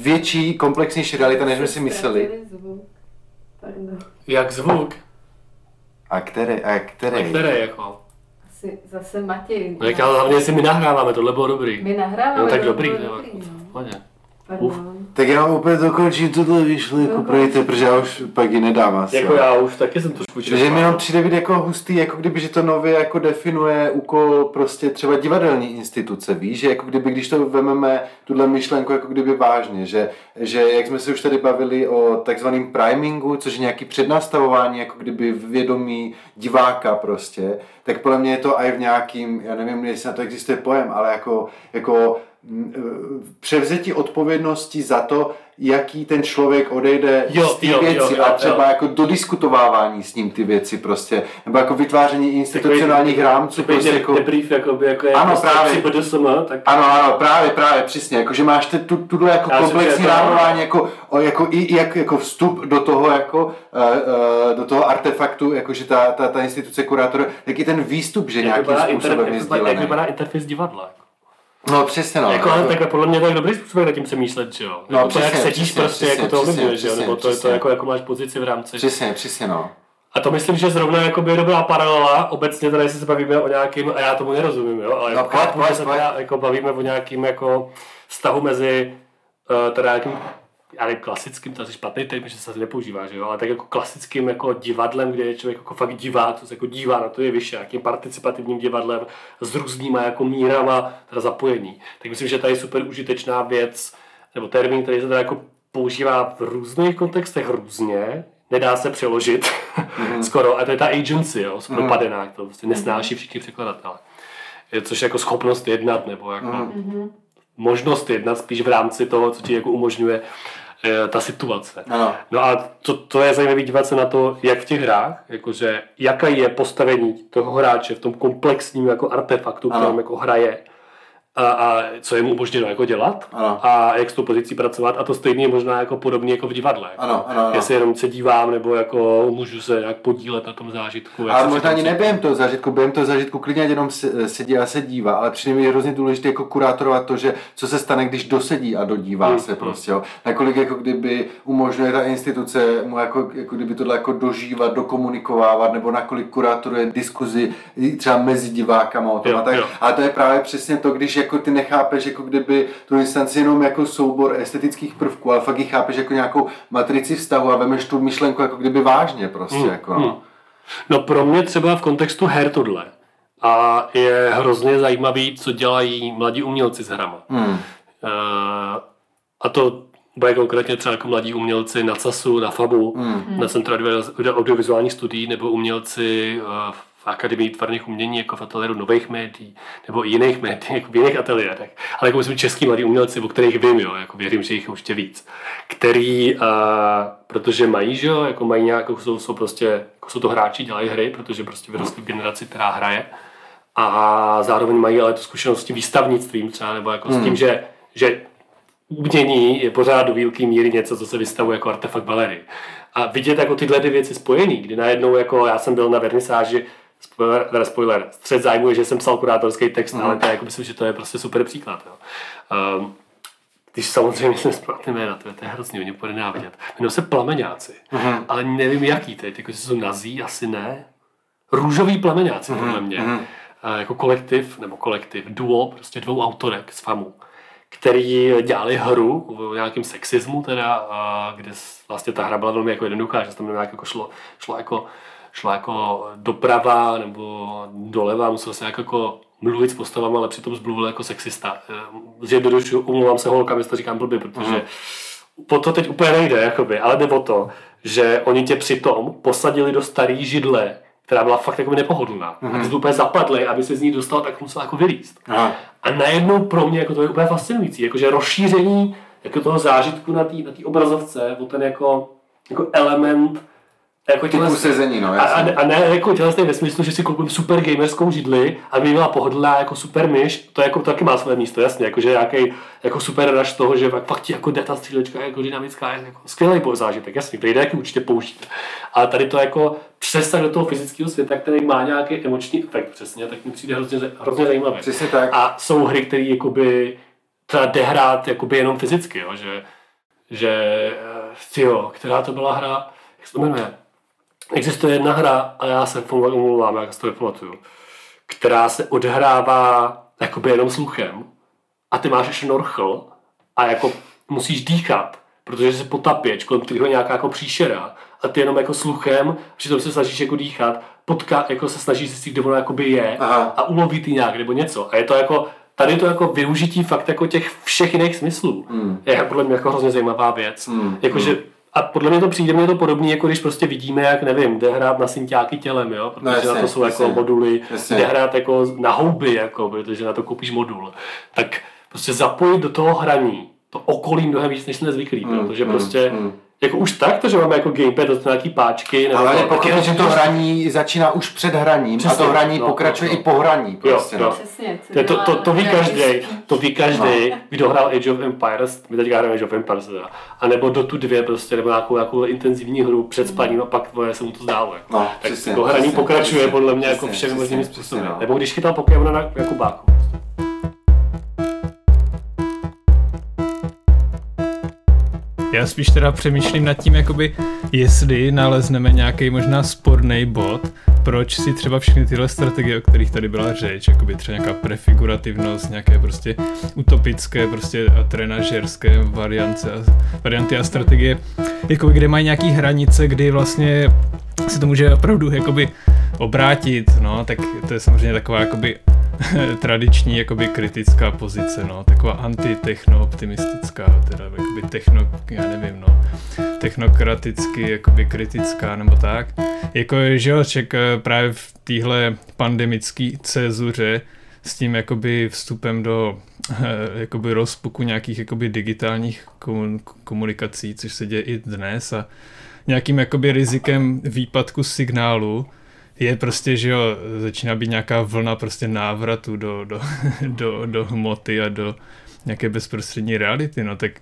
Větší, komplexnější realita, než jsme si mysleli. Jak zvuk? A které, a které? A které jako? Asi zase Matěj. No jak ale hlavně si my nahráváme, tohle bylo dobrý. My nahráváme. No tak dobrý, to je dobrý, no. Pardon. Tak já úplně dokončím vyšlo, jako projďte, protože já už pak ji nedám asi. Jako já už taky jsem trošku Že mi jenom čerpal. přijde být jako hustý, jako kdyby, že to nově jako definuje úkol prostě třeba divadelní instituce, víš, že jako kdyby, když to vememe tuhle myšlenku jako kdyby vážně, že, že jak jsme se už tady bavili o takzvaném primingu, což je nějaký přednastavování jako kdyby vědomí diváka prostě, tak podle mě je to i v nějakým, já nevím, jestli na to existuje pojem, ale jako, jako převzetí odpovědnosti za to, jaký ten člověk odejde Jo, z té jo, jo, věci jo, a jo. třeba jako dodiskutovávání s ním ty věci prostě, nebo jako vytváření institucionálních rámců Takový prostě de- jako... debrief, jakoby, jako je Ano, prostě právě. BDSM, tak Ano, ano, právě, právě, přesně, jako že máš tu, tuhle jako Já komplexní rámování, jako, o, jako, i, jak, jako vstup do toho, jako, uh, uh, do toho artefaktu, jako že ta, ta, ta instituce kurátora, tak i ten výstup, že jak nějakým inter, způsobem je vypadá, jak sdílený. vypadá interface divadla. Jako. No přesně, no. jako, ale takhle podle mě to je dobrý způsob, jak nad tím přemýšlet, že jo? No, jako to, jak přesně, sedíš přesně, prostě, přesně, jako to přesně, ovlivňuje, že jo? přesně, Nebo to je to, přesně. jako, jako máš pozici v rámci. Přesně, přesně, no. A to myslím, že zrovna jakoby je dobrá paralela, obecně teda, jestli se bavíme o nějakým, a já tomu nerozumím, jo, ale No, jako, pojď, pojď, se teda jako bavíme o nějakým jako vztahu mezi uh, teda nějakým já nevím, klasickým, to je asi špatný termín, že se asi nepoužívá, že jo, ale tak jako klasickým jako divadlem, kde je člověk jako fakt divá, co se jako dívá na to je vyšší, nějakým participativním divadlem s různýma jako mírama teda zapojení. Tak myslím, že tady je super užitečná věc, nebo termín, který se teda jako používá v různých kontextech různě, nedá se přeložit *laughs* skoro, a to je ta agency, jo, mm. propadená, to prostě nesnáší všichni překladatelé. Je, což je jako schopnost jednat, nebo jako možnost jednat spíš v rámci toho, co ti jako umožňuje ta situace. Ano. No a to, to je zajímavé dívat se na to, jak v těch hrách, jakože jaké je postavení toho hráče v tom komplexním jako artefaktu, Ano. kterým jako hraje a, a co je mu umožněno jako dělat Ano. a jak s tou pozicí pracovat a to stejně je možná jako podobně jako v divadle. Ano, ano, ano. Jestli jenom se dívám nebo jako můžu se nějak podílet na tom zážitku. jak Ale možná ani neběhem toho zážitku, během toho zážitku klidně jenom se- sedí a se dívá, ale při něm je hrozně důležité jako kurátorovat to, že co se stane, když dosedí a dodívá Hmm, se prostě, jo. Nakolik jako kdyby umožňuje ta instituce mu jako, jako kdyby tohle jako dožívat, dokomunikovávat, nebo nakolik kurátoruje diskuzi třeba mezi divákama o tom Jo, a tak. jo. Ale to je právě přesně to, když jako ty nechápeš jako kdyby tu instanci jenom jako soubor estetických prvků, ale fakt ji chápeš jako nějakou matrici vztahu a vemeš tu myšlenku jako kdyby vážně prostě, Hmm, jako no. hmm. No pro mě třeba v kontextu her tohle. A je hrozně zajímavý, co dělají mladí umělci s hrama. Hmm. Eh, a to bude konkrétně třeba jako mladí umělci na CASu, na FABu, Hmm. na Centru audio- audiovizuálních studií, nebo umělci eh, v Akademii tvarných umění, jako v ateliéru nových médií, nebo i jiných médií, jako v jiných ateliérech. Ale jako myslím český mladí umělci, o kterých vím, jo, jako věřím, že jich je ještě víc. Který, uh, protože mají, že jo, jako mají nějakou, jsou, jsou prostě, jako jsou to hráči, dělají hry, protože prostě vyrostli v generaci, která hraje. A zároveň mají ale tu zkušenost s tím výstavnictvím třeba, nebo jako s tím, že, že umění je pořád do velké míry něco, co se vystavuje jako artefakt galerii. A vidět jako tyhle dvě věci spojený, kdy najednou jako já jsem byl na vernisáži, spoiler, teda spoiler, střed zájmu je, že jsem psal kurátorský text, ale to je, jako myslím, že to je prostě super příklad. Jo. Um, když samozřejmě jsem správně jména, to je, to je hrozný, oni bude nenávidět. Jmenují se plameňáci, ale nevím jaký teď, jako jsou nazí, asi ne. Růžový plameňáci, podle mě. A jako kolektiv, nebo kolektiv, duo, prostě dvou autorek z FAMu, který dělali hru o nějakém sexismu, teda, a kde vlastně ta hra byla velmi jako jednoduchá, že se tam nějak jako šlo, šlo jako šlo jako doprava nebo doleva, musel se nějak jako mluvit s postavami, ale přitom zmluvil jako sexista. Eh, Zjednodušuju, umlouvám se holkám, jestli to říkám blbě, protože po to teď úplně nejde, jakoby, ale jde o to, že oni tě přitom posadili do starý židle, která byla fakt jako nepohodlná. Mm-hmm. A ty jsi úplně zapadli, aby se z ní dostal, tak musel jako vylíst. Aha. A najednou pro mě jako to je úplně fascinující, jakože rozšíření jako toho zážitku na té na obrazovce o ten jako, jako element Jako Typu sezení, no, a, a, a, ne jako těhle ve smyslu, že si koupím super gamerskou židli, aby byla pohodlná jako super myš, to jako to taky má své místo, jasně, jakože nějaký jako super rush toho, že fakt ti jako jde ta střílečka jako dynamická, jako skvělý zážitek, jasně, který jde taky určitě použít. Ale tady to jako přesah do toho fyzického světa, který má nějaký emoční efekt přesně, tak mi přijde hrozně, hrozně zajímavý. Přesně tak. A jsou hry, které jakoby třeba jde hrát jakoby jenom fyzicky, jo? že, že eh, jo, která to byla hra, jak se to jmenuje? Existuje jedna hra, a já se omlouvám, jak si to nepamatuju, která se odhrává jakoby jenom sluchem a ty máš šnorchl a jako musíš dýchat, protože se potapěč, kolem kterého nějaká jako příšera a ty jenom jako sluchem, přitom se snažíš jako dýchat, potká, jako se snažíš zjistit, kde ono jakoby je Aha. a uloví ty nějak nebo něco. A je to jako, tady to jako využití fakt jako těch všech jiných smyslů. Hmm. Je podle mě jako hrozně zajímavá věc. Hmm. Jakože, a podle mě to přijde mě to podobné, jako když prostě vidíme, jak nevím, jde hrát na synťáky tělem, jo? protože No, jasně, na to jsou jako jasně. moduly, Jasně. jde hrát jako na houby, jako, protože na to koupíš modul. Tak prostě zapojit do toho hraní to okolí mnohem víc, než jsme zvyklí, Hmm, protože hmm, prostě hmm. Jako už tak, to, že máme jako gamepad, do nějaký páčky, nebo Ale to, pochopit, je- že to hraní začíná už před hraním a Přesně, to hraní no, pokračuje no, i po hraní. Prostě, jo. no. Přesně. To, to, to, to ví každý, to ví každý, No. kdo hrál Age of Empires, my teďka hrajeme Age of Empires, teda. a nebo do tu dvě prostě, nebo nějakou, nějakou intenzivní hru před spaním a pak tvoje, se mu to zdálo. Jako. No, tak přesně, to hraní přesně, pokračuje přesně, podle mě jako přesně, všemi přesně, možnými způsoby. no. Nebo když chytal Pokémona na Jakubáku. Já spíš teda přemýšlím nad tím, jakoby, jestli nalezneme nějaký možná sporný bod, proč si třeba všechny tyhle strategie, o kterých tady byla řeč, jakoby třeba nějaká prefigurativnost, nějaké prostě utopické, prostě a trenažerské variance a, varianty a strategie, jakoby, kde mají nějaký hranice, kdy vlastně se to může opravdu jakoby obrátit, no, tak to je samozřejmě taková jakoby *laughs* tradiční jakoby kritická pozice, no, taková antitechno-optimistická, teda jakoby techno, já nevím, no, technokraticky jakoby kritická nebo tak. Jako, že jo, ček, eh, právě v téhle pandemické cezuře s tím jakoby vstupem do eh, jakoby rozpuku nějakých jakoby digitálních komun- komunikací, což se děje i dnes a nějakým jakoby rizikem výpadku signálu je prostě, že jo, začíná být nějaká vlna prostě návratu do, do, *laughs* do, do hmoty a do nějaké bezprostřední reality, no tak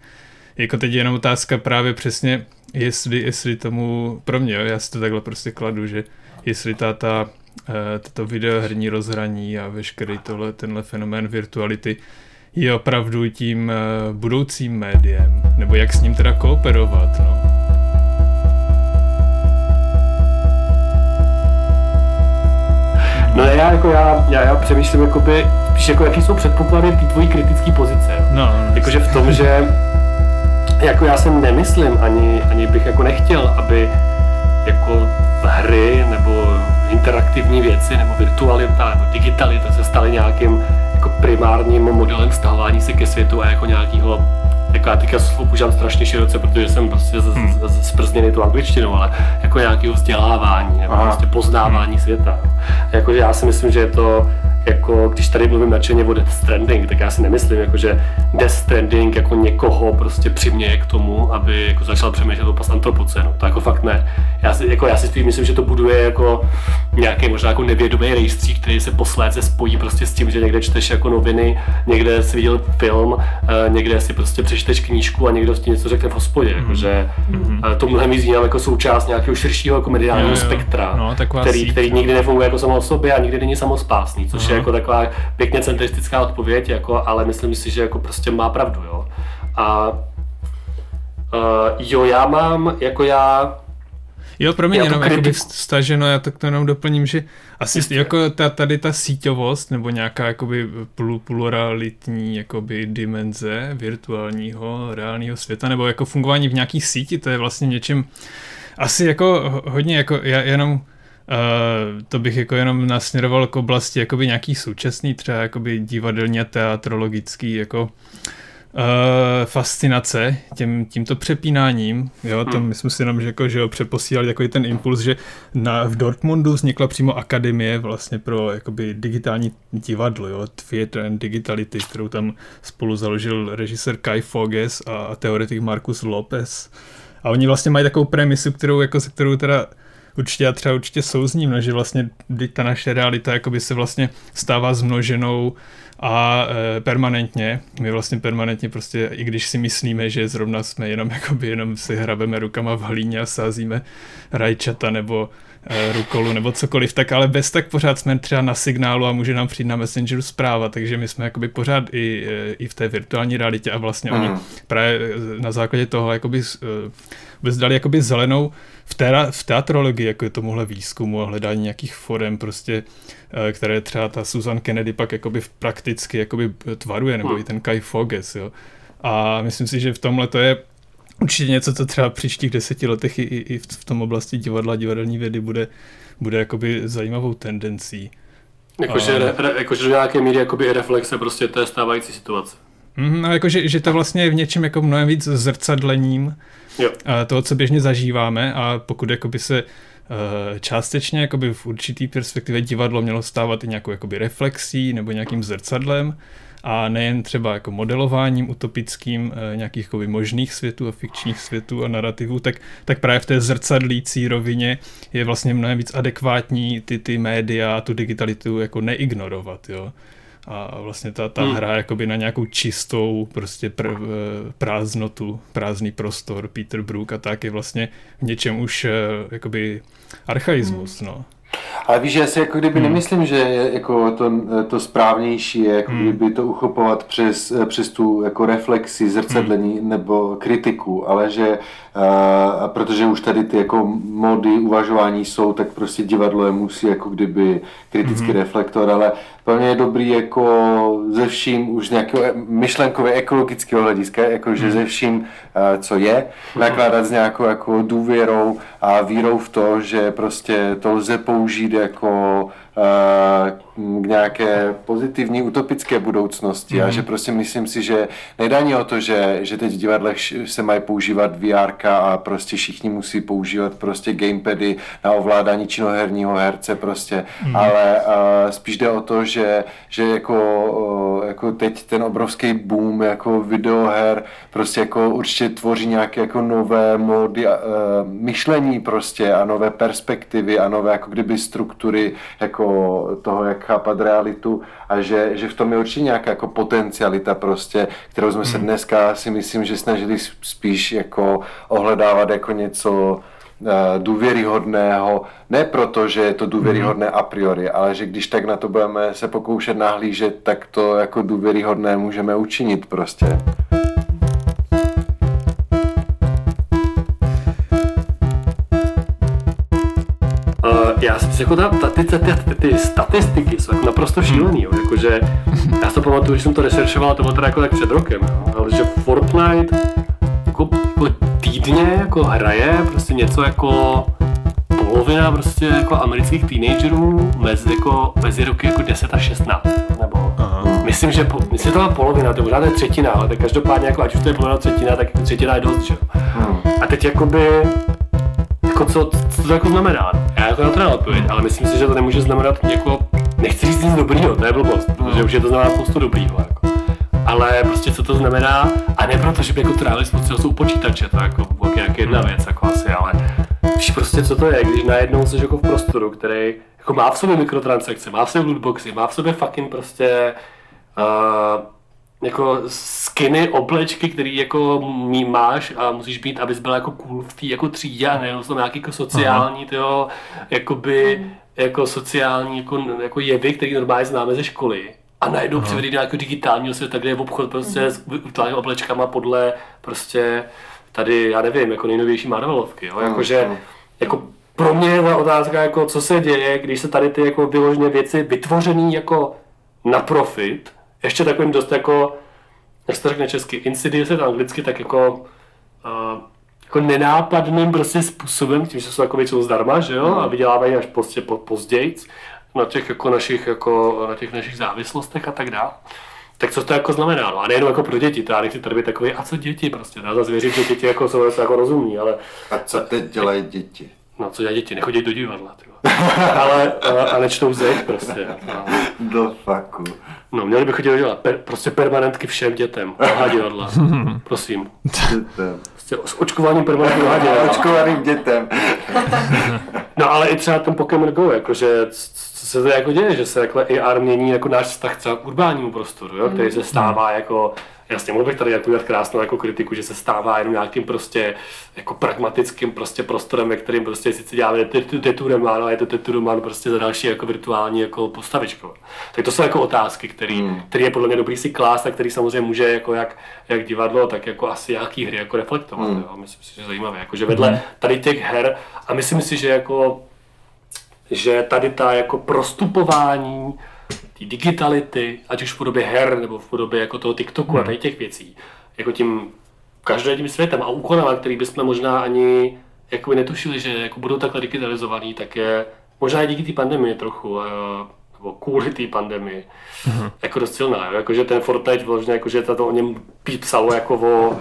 jako teď je jenom otázka právě přesně, jestli, jestli tomu, pro mě, jo, já si to takhle prostě kladu, že jestli ta, ta eh, tato videoherní rozhraní a veškerý tohle, tenhle fenomén virtuality je opravdu tím eh, budoucím médiem, nebo jak s ním teda kooperovat, no. No já jako já, já, já přemýšlím jakoby, spíš jako jaký jsou předpoklady té tvojí kritické pozice. No, no, Jakože v tom, že jako já si nemyslím, ani, ani bych jako nechtěl, aby jako hry nebo interaktivní věci nebo virtualita nebo digitalita se staly nějakým jako primárním modelem vztahování se ke světu a jako nějakého jako já teďka používám strašně široce, protože jsem prostě z- z- z- zprzněný tu angličtinou, ale jako nějakého vzdělávání nebo Aha. prostě poznávání světa. Jakože já si myslím, že je to jako, když tady mluvím nadšeně o Death Stranding, tak já si nemyslím, jako, že Death Stranding jako někoho prostě přiměje k tomu, aby jako začal přemýšlet o antropocenu. To jako fakt ne. Já si, jako, já si spíš myslím, že to buduje jako nějaký možná jako nevědomý rejstřík, který se posléze spojí prostě s tím, že někde čteš jako noviny, někde si viděl film, eh, někde si prostě přečteš knížku a někdo ti něco řekne v hospodě. Jako, že eh, to mnohem víc jako součást nějakého širšího jako mediálního Jo, jo. spektra, No, který, síť, který no. nikdy nefunguje jako samo o sobě a nikdy není samospásný, což je jako taková pěkně centristická odpověď, jako, ale myslím si, že jako prostě má pravdu, jo. A Uh, jo, já mám, jako já, Jo, pro mě Já to jenom jakoby kritiku- staženo, já tak to jenom doplním, že asi Jistě. jako ta, tady ta síťovost nebo nějaká jakoby plu- pluralitní jakoby dimenze virtuálního, reálného světa nebo jako fungování v nějaký síti, to je vlastně něčem asi jako ho- hodně jako já jenom uh, to bych jako jenom nasměroval k oblasti jakoby nějaký současný třeba jakoby divadelně teatrologický jako uh, fascinace tím, tímto přepínáním. Jo, to Hmm. my jsme si jenom že, jako, že jo, přeposílali takový ten impuls, že na, v Dortmundu vznikla přímo akademie vlastně pro jakoby digitální divadlo, jo, Theater and Digitality, kterou tam spolu založil režisér Kai Foges a, a teoretik Markus Lopez. A oni vlastně mají takovou premisu, kterou, jako, se kterou teda určitě já třeba určitě souzním, no, že vlastně ta naše realita jakoby se vlastně stává zmnoženou a e, permanentně, my vlastně permanentně prostě, i když si myslíme, že zrovna jsme jenom *laughs* jakoby jenom si hrabeme rukama v hlíně a sázíme rajčata nebo rukolu nebo cokoliv, tak ale bez tak pořád jsme třeba na signálu a může nám přijít na Messengeru zpráva, takže my jsme jakoby pořád i, e, i v té virtuální realitě a vlastně mm. oni právě na základě toho jakoby vůbec dali jakoby zelenou v, té, v teatrologii, jako je tomuhle výzkumu a hledání nějakých forem prostě, eh, které třeba ta Susan Kennedy pak jakoby prakticky jakoby tvaruje, nebo i ten Kai Foges, jo. A myslím si, že v tomhle to je určitě něco, co třeba v příštích deseti letech i, i v tom oblasti divadla, divadelní vědy bude, bude jakoby zajímavou tendencí. Jakože, a... re, jakože do nějaké míry jakoby reflexe prostě té stávající situace. Mm, no, jakože, že to vlastně je v něčem jako mnohem víc zrcadlením jo. toho, co běžně zažíváme a pokud jakoby se eh, částečně jakoby v určitý perspektivě divadlo mělo stávat i nějakou jakoby reflexí nebo nějakým zrcadlem a nejen třeba jako modelováním utopickým eh, nějakých jakoby možných světů a fikčních světů a narrativů, tak, tak právě v té zrcadlící rovině je vlastně mnohem víc adekvátní ty, ty média, tu digitalitu jako neignorovat, jo a vlastně ta, ta hmm. hra jakoby na nějakou čistou prostě pr, eh, prázdnotu, prázdný prostor, Peter Brook a tak je vlastně v něčem už eh, jakoby archaismus, hmm. no. Ale víš, já si jako kdyby hmm. nemyslím, že jako to, to správnější je jako hmm. kdyby to uchopovat přes, přes tu jako reflexi, zrcadlení hmm. nebo kritiku, ale že uh, protože už tady ty jako mody uvažování jsou, tak prostě divadlo je musí jako kdyby kritický hmm. reflektor, ale plně je dobrý jako ze vším už nějakého myšlenkově ekologického hlediska, jako že hmm. ze vším, uh, co je, nakládat s nějakou jako důvěrou a vírou v to, že prostě to lze použít jako k nějaké pozitivní utopické budoucnosti mm. a že prostě myslím si, že nejde ani o to, že, že teď v divadlech se mají používat VR a prostě všichni musí používat prostě gamepady na ovládání činoherního herce prostě, mm. ale uh, spíš jde o to, že, že jako, uh, jako teď ten obrovský boom jako videoher prostě jako určitě tvoří nějaké jako nové mody uh, myšlení prostě a nové perspektivy a nové jako kdyby struktury jako toho, jak chápat realitu a že, že v tom je určitě nějaká jako potencialita prostě, kterou jsme se hmm. dneska si myslím, že snažili spíš jako ohledávat jako něco eh, důvěryhodného, ne proto, že je to důvěryhodné hmm. a priori, ale že když tak na to budeme se pokoušet nahlížet, tak to jako důvěryhodné můžeme učinit prostě. Jako ta, ta, ty, ty, ty, ty, statistiky jsou jako naprosto šílený, jo. Jakože, já si pamatuju, že jsem to researchoval, to bylo teda jako tak před rokem, jo. ale že Fortnite jako, jako týdně jako hraje prostě něco jako polovina prostě jako amerických teenagerů mezi, jako, mezi roky jako 10 a 16. Nebo Aha. myslím, že po, myslím, že to má polovina, to možná je třetina, ale tak každopádně jako, ať už to je polovina třetina, tak třetina je dost, že? Hmm. A teď jakoby jako co, co to jako znamená? Já jako na to neodpověď, ale myslím si, že to nemůže znamenat jako, nechci říct nic dobrýho, to je blbost, protože už je to znamená spoustu dobrýho. Jako. Ale prostě co to znamená, a ne proto, že by jako trávili spoustu času u počítače, to je jako, jako nějaká jedna věc, jako asi, ale víš prostě co to je, když najednou jsi jako v prostoru, který jako má v sobě mikrotransakce, má v sobě lootboxy, má v sobě fucking prostě uh, jako skiny, oblečky, který jako mý máš a musíš být, abys byl jako cool v té jako třídě a nejenom jsou nějaký jako sociální, tyjo, jakoby, mm. jako sociální jako, jako jevy, který normálně známe ze školy. A najednou přivedli do nějakého digitálního světa, kde je obchod prostě mm. s virtuálními oblečkama podle prostě tady, já nevím, jako nejnovější Marvelovky, jo, jakože, mm. jako pro mě je ta otázka, jako co se děje, když se tady ty jako vyložené věci vytvořený jako na profit, ještě takovým dost jako, jak se to řekne česky, insidious anglicky, tak jako, uh, jako nenápadným prostě způsobem, tím, že jsou jako většinou zdarma, že jo, a vydělávají až prostě po, později na těch jako našich, jako, na těch našich závislostech a tak dále. Tak co to jako znamená? No a nejenom jako pro děti, to já nechci tady být takový, a co děti prostě, já zase věřím, že děti jako jsou jako rozumní, ale... A co teď dělají děti? No co dělají děti, nechodí do divadla, ale a, a nečtou zeď prostě. No. *laughs* Do faku. No, měli bychom dělat per, prostě permanentky všem dětem. Aha, divadla. *laughs* Prosím. Dětem. Prostě s očkováním permanentky aha, dětem. Očkovaným dětem. *laughs* No ale i třeba ten Pokémon Go, jakože co se to jako děje, že se jako AR mění jako náš vztah třeba k urbánímu prostoru, jo, který se stává jako Jasně, mohl bych tady jako udělat krásnou jako kritiku, že se stává jenom nějakým prostě jako pragmatickým prostě prostorem, ve kterým prostě sice děláme teturemán, ale je to teturemán prostě za další jako virtuální jako postavičko. Tak to jsou jako otázky, které hmm. který je podle mě dobrý si klást a který samozřejmě může jako jak, jak divadlo, tak jako asi nějaký hry jako reflektovat. Hmm. Jo. Myslím si, že je zajímavé. Jako, že vedle hmm. tady těch her a myslím si, že jako že tady ta jako prostupování té digitality, ať už v podobě her nebo v podobě jako toho TikToku hmm. a tady těch věcí, jako tím každodenním světem a úkonama, který bychom možná ani jako netušili, že jako budou takhle digitalizovaný, tak je možná i díky té pandemii trochu, nebo kvůli té pandemii, hmm. jako dost silná. Jakože ten Fortnite vlastně, jakože to o něm psalo jako o,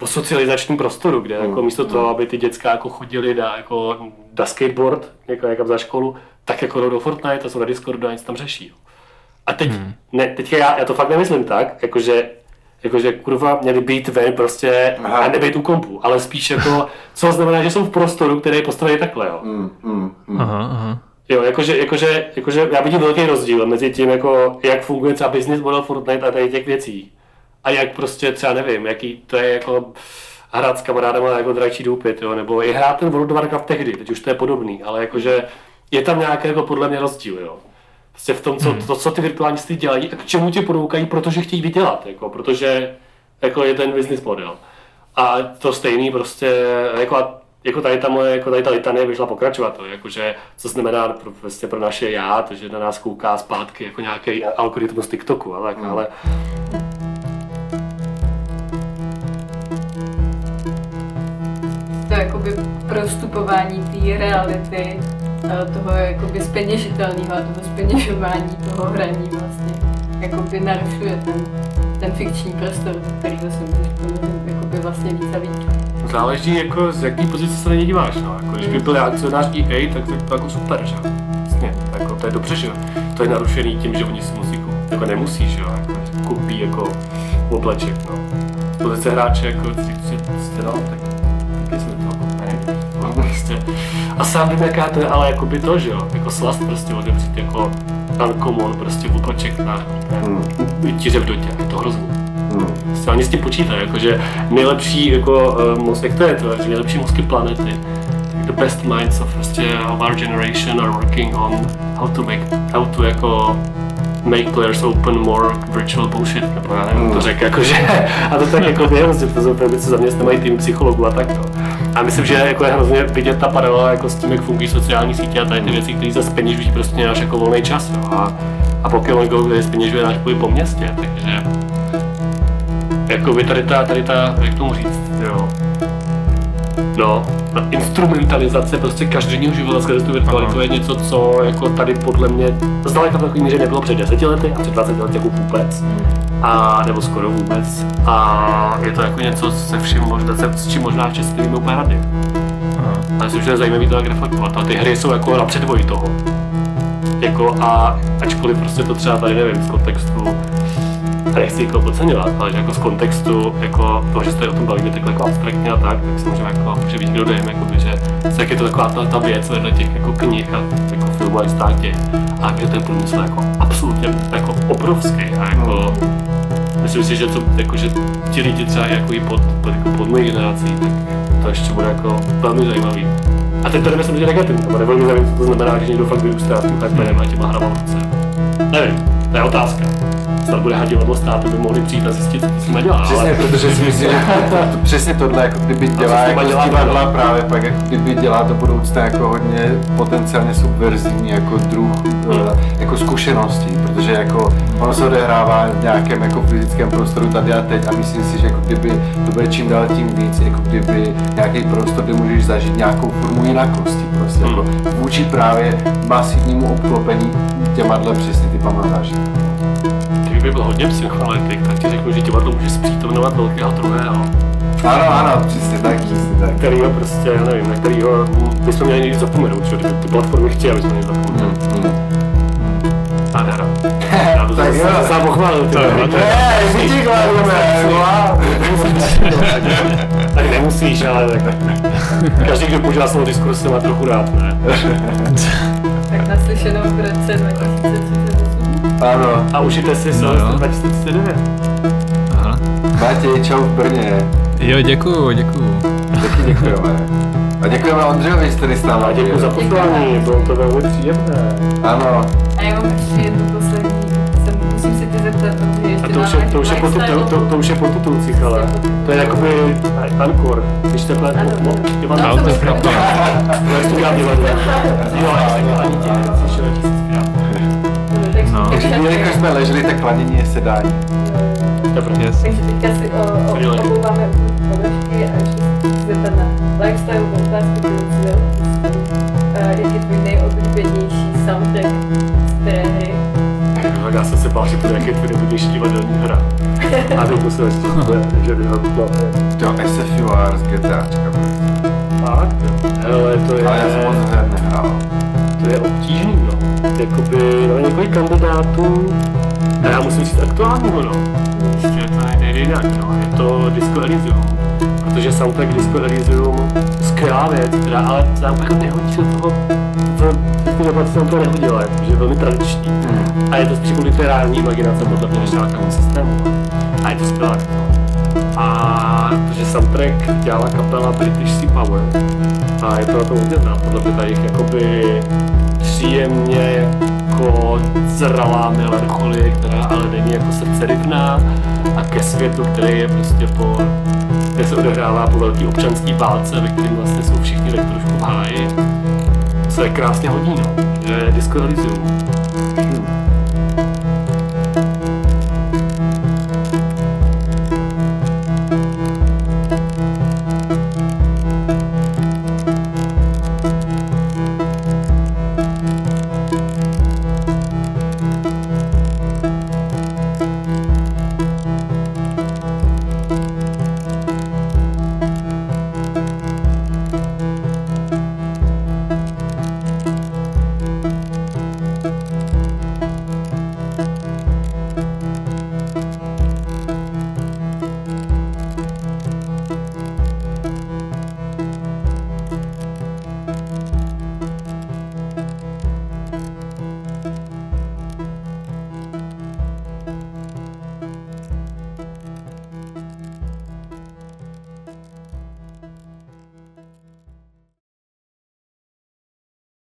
o socializačním prostoru, kde jako místo toho, aby ty děcka jako chodili na, jako, na skateboard jako, jako za školu, tak jako do Fortnite a jsou na Discordu a nic tam řeší. Jo. A teď, hmm. ne, teď já, já to fakt nemyslím tak, jakože jakože kurva měli být ven prostě Aha. a nebejt u kompu, ale spíš jako, co znamená, že jsou v prostoru, který je postavený takhle, jo. Hmm, hmm, hmm. Aha, aha. Jo, jakože, jakože, jakože já vidím velký rozdíl mezi tím, jako, jak funguje třeba business model Fortnite a tady těch věcí. A jak prostě třeba nevím, jaký to je jako hrát s kamarádama jako dračí doupit, jo, nebo i hrát ten World of Warcraft tehdy, teď už to je podobný, ale jakože je tam nějaký jako podle mě rozdíl, jo. Prostě v tom, co, hmm. to, co ty virtuální dělají a k čemu tě podoukají, protože chtějí vydělat, jako, protože jako je ten business model. A to stejný prostě, jako, jako tady ta moje, jako tady ta litanie vyšla pokračovat, to, jakože, co znamená pro, prostě pro naše já, to, že na nás kouká zpátky jako nějaký algoritmus TikToku, ale, hmm. ale to jakoby prostupování té reality toho jakoby speněžitelného a toho speněžování toho hraní vlastně jakoby narušuje ten, ten fikční prostor, který se jakoby vlastně víc a víc. Záleží jako z jaký pozice se na ně díváš, no. Jako, když by byl akcionář EA, tak to je to jako super, že? Vlastně, jako, to je dobře, že to je narušený tím, že oni si musí koupit, jako nemusí, že jako, koupí jako obleček, no. Z pozice hráče, jako, prostě, no, tak a sám vím, jaká to je, ale jako by to, že jo, jako slast prostě odevřít jako uncommon, prostě vůpaček na hmm. tíře v dotě, je to hrozný. Hmm. Prostě ani s tím počítají, jakože nejlepší, jako, uh, jak to je to, že nejlepší mozky planety, the best minds of prostě of our generation are working on how to make, how to jako make players open more virtual bullshit, nebo já nevím, hmm. to řekl, jakože, *laughs* a to tak jako věc, že to jsou co zaměstnávají tým psychologů a tak to. A myslím, že jako je hrozně vidět ta paralela jako s tím, jak fungují sociální sítě a tady ty věci, které zase peněžují prostě náš jako volný čas. Jo. A, a Pokémon Go, kde peněžuje náš po městě, takže jako by tady ta, tady ta, jak tomu říct, jo. No, instrumentalizace prostě každodenního života skrze tu virtualitu je něco, co jako tady podle mě zdaleka v takový míře nebylo před deseti lety a před 20 lety jako vůbec a nebo skoro vůbec. A je to jako něco se vším možná, se, s čím možná v Česku víme úplně rady. A myslím, že je zajímavý to jak reflektovat. A ty hry jsou jako na předvoji toho. Jako a ačkoliv prostě to třeba tady nevím z kontextu a nechci jako podceňovat, ale že jako z kontextu jako toho, že se o tom bavíme takhle jako abstraktně a tak, tak si můžeme jako, být kdo dejme, jako že jak je to taková ta, ta věc vedle těch jako knih a jako filmů a státě. A že ten průmysl jako absolutně jako obrovský a jako myslím si, že, to, jako, že ti lidi třeba jako i pod, pod, jako pod mojí generací, tak to ještě bude jako velmi zajímavý. A teď to jdeme samozřejmě negativně, to bude velmi zajímavé, co to znamená, že někdo fakt vyrůstá s tím hyperem a těma hrama v. Nevím, to je otázka snad bude divadlo stát, by mohli přijít a zjistit, co jsme dělali. Přesně, ale... protože si myslím, že to, to, přesně tohle, jako kdyby dělá jako dělá divadla dělá. právě pak, jako kdyby dělá do budoucna jako hodně potenciálně subverzivní jako druh, hmm. jako zkušeností, protože jako ono se odehrává v nějakém jako fyzickém prostoru tady a teď a myslím si, že jako kdyby to bude čím dál tím víc, jako kdyby nějaký prostor, kde můžeš zažít nějakou formu jinakosti, prostě hmm. jako vůči právě masivnímu obklopení těma přesně ty pamatáš kdyby byl hodně psychoanalytik, tak ti řeknu, že divadlo může zpřítomňovat velkého druhého. Ano, ano, přesně tak, přesně tak. Kterýho prostě, já nevím, na kterýho bychom měli někdy zapomenout, že kdyby ty platformy chtěli, aby jsme měli zapomenout. Mm, mm. Nádhera. Já to tak jo. zase pochválil. Ne, vidíš, chválíme, tak nemusíš, ale tak každý, kdo používá slovo diskurs, má trochu rád, ne? Tak naslyšenou v roce 2038. Ano. A užijte si No Silvestr jo. 2039. Aha. Matěj, čau v Brně. Jo, děkuju, děkuju. Taky děkujeme. A děkujeme Ondřejovi, že jste tady s náma. A děkuji za pozvání, bylo to velmi příjemné. Ano. A já mám ještě jednu poslední, jsem, musím se tě zeptat, protože A ještě to už, je, to, už je po, to, to, to už je po titulcích, ale to je jakoby ankor, když takhle, Ano, no, ano. Ivan, A No, to je to pravda. jak to dělá divadlo. Jo, ani ani tě, jak jsi zpěl. No. Takže my, jako jsme leželi, tak klanění je sedání. Dobré. Yes. Takže teďka si o, o, obouváme površky a ještě se na lifestyle otázku, kterou si dal. Uh, jak je tvůj nejoblíbenější soundtrack z té hry? Tak já jsem se bál, že to je nějaký tvůj nejdůležitější divadelní hra. A teď musel ještě je, že by to To SFUR z GTAčka. Fakt? Hele, to je, Ale já jsem moc her nehrál. to je obtížný, no. Jakoby, no, několik kandidátů, a já musím říct aktuálního, no. Prostě to ne- nejde jinak, no. Je to Disco Elysium. Protože soundtrack Disco Elysium, skvělá věc, která ale se nám jako nehodí do toho, v se nám to nehodilo, protože je velmi tradiční. A je to spíš jako literární imaginace podle mě, než nějakému systému. A je to skvělé. A protože soundtrack dělala kapela British Sea Power a je to na tom hodně znát, podle mě ta jejich jakoby příjemně jako zralá melancholie, která ale není jako srdcerivná a ke světu, který je prostě po kde se odehrává po velký občanský válce, ve kterém vlastně jsou všichni tak trošku v háji. Se krásně hodí, no. Elysium.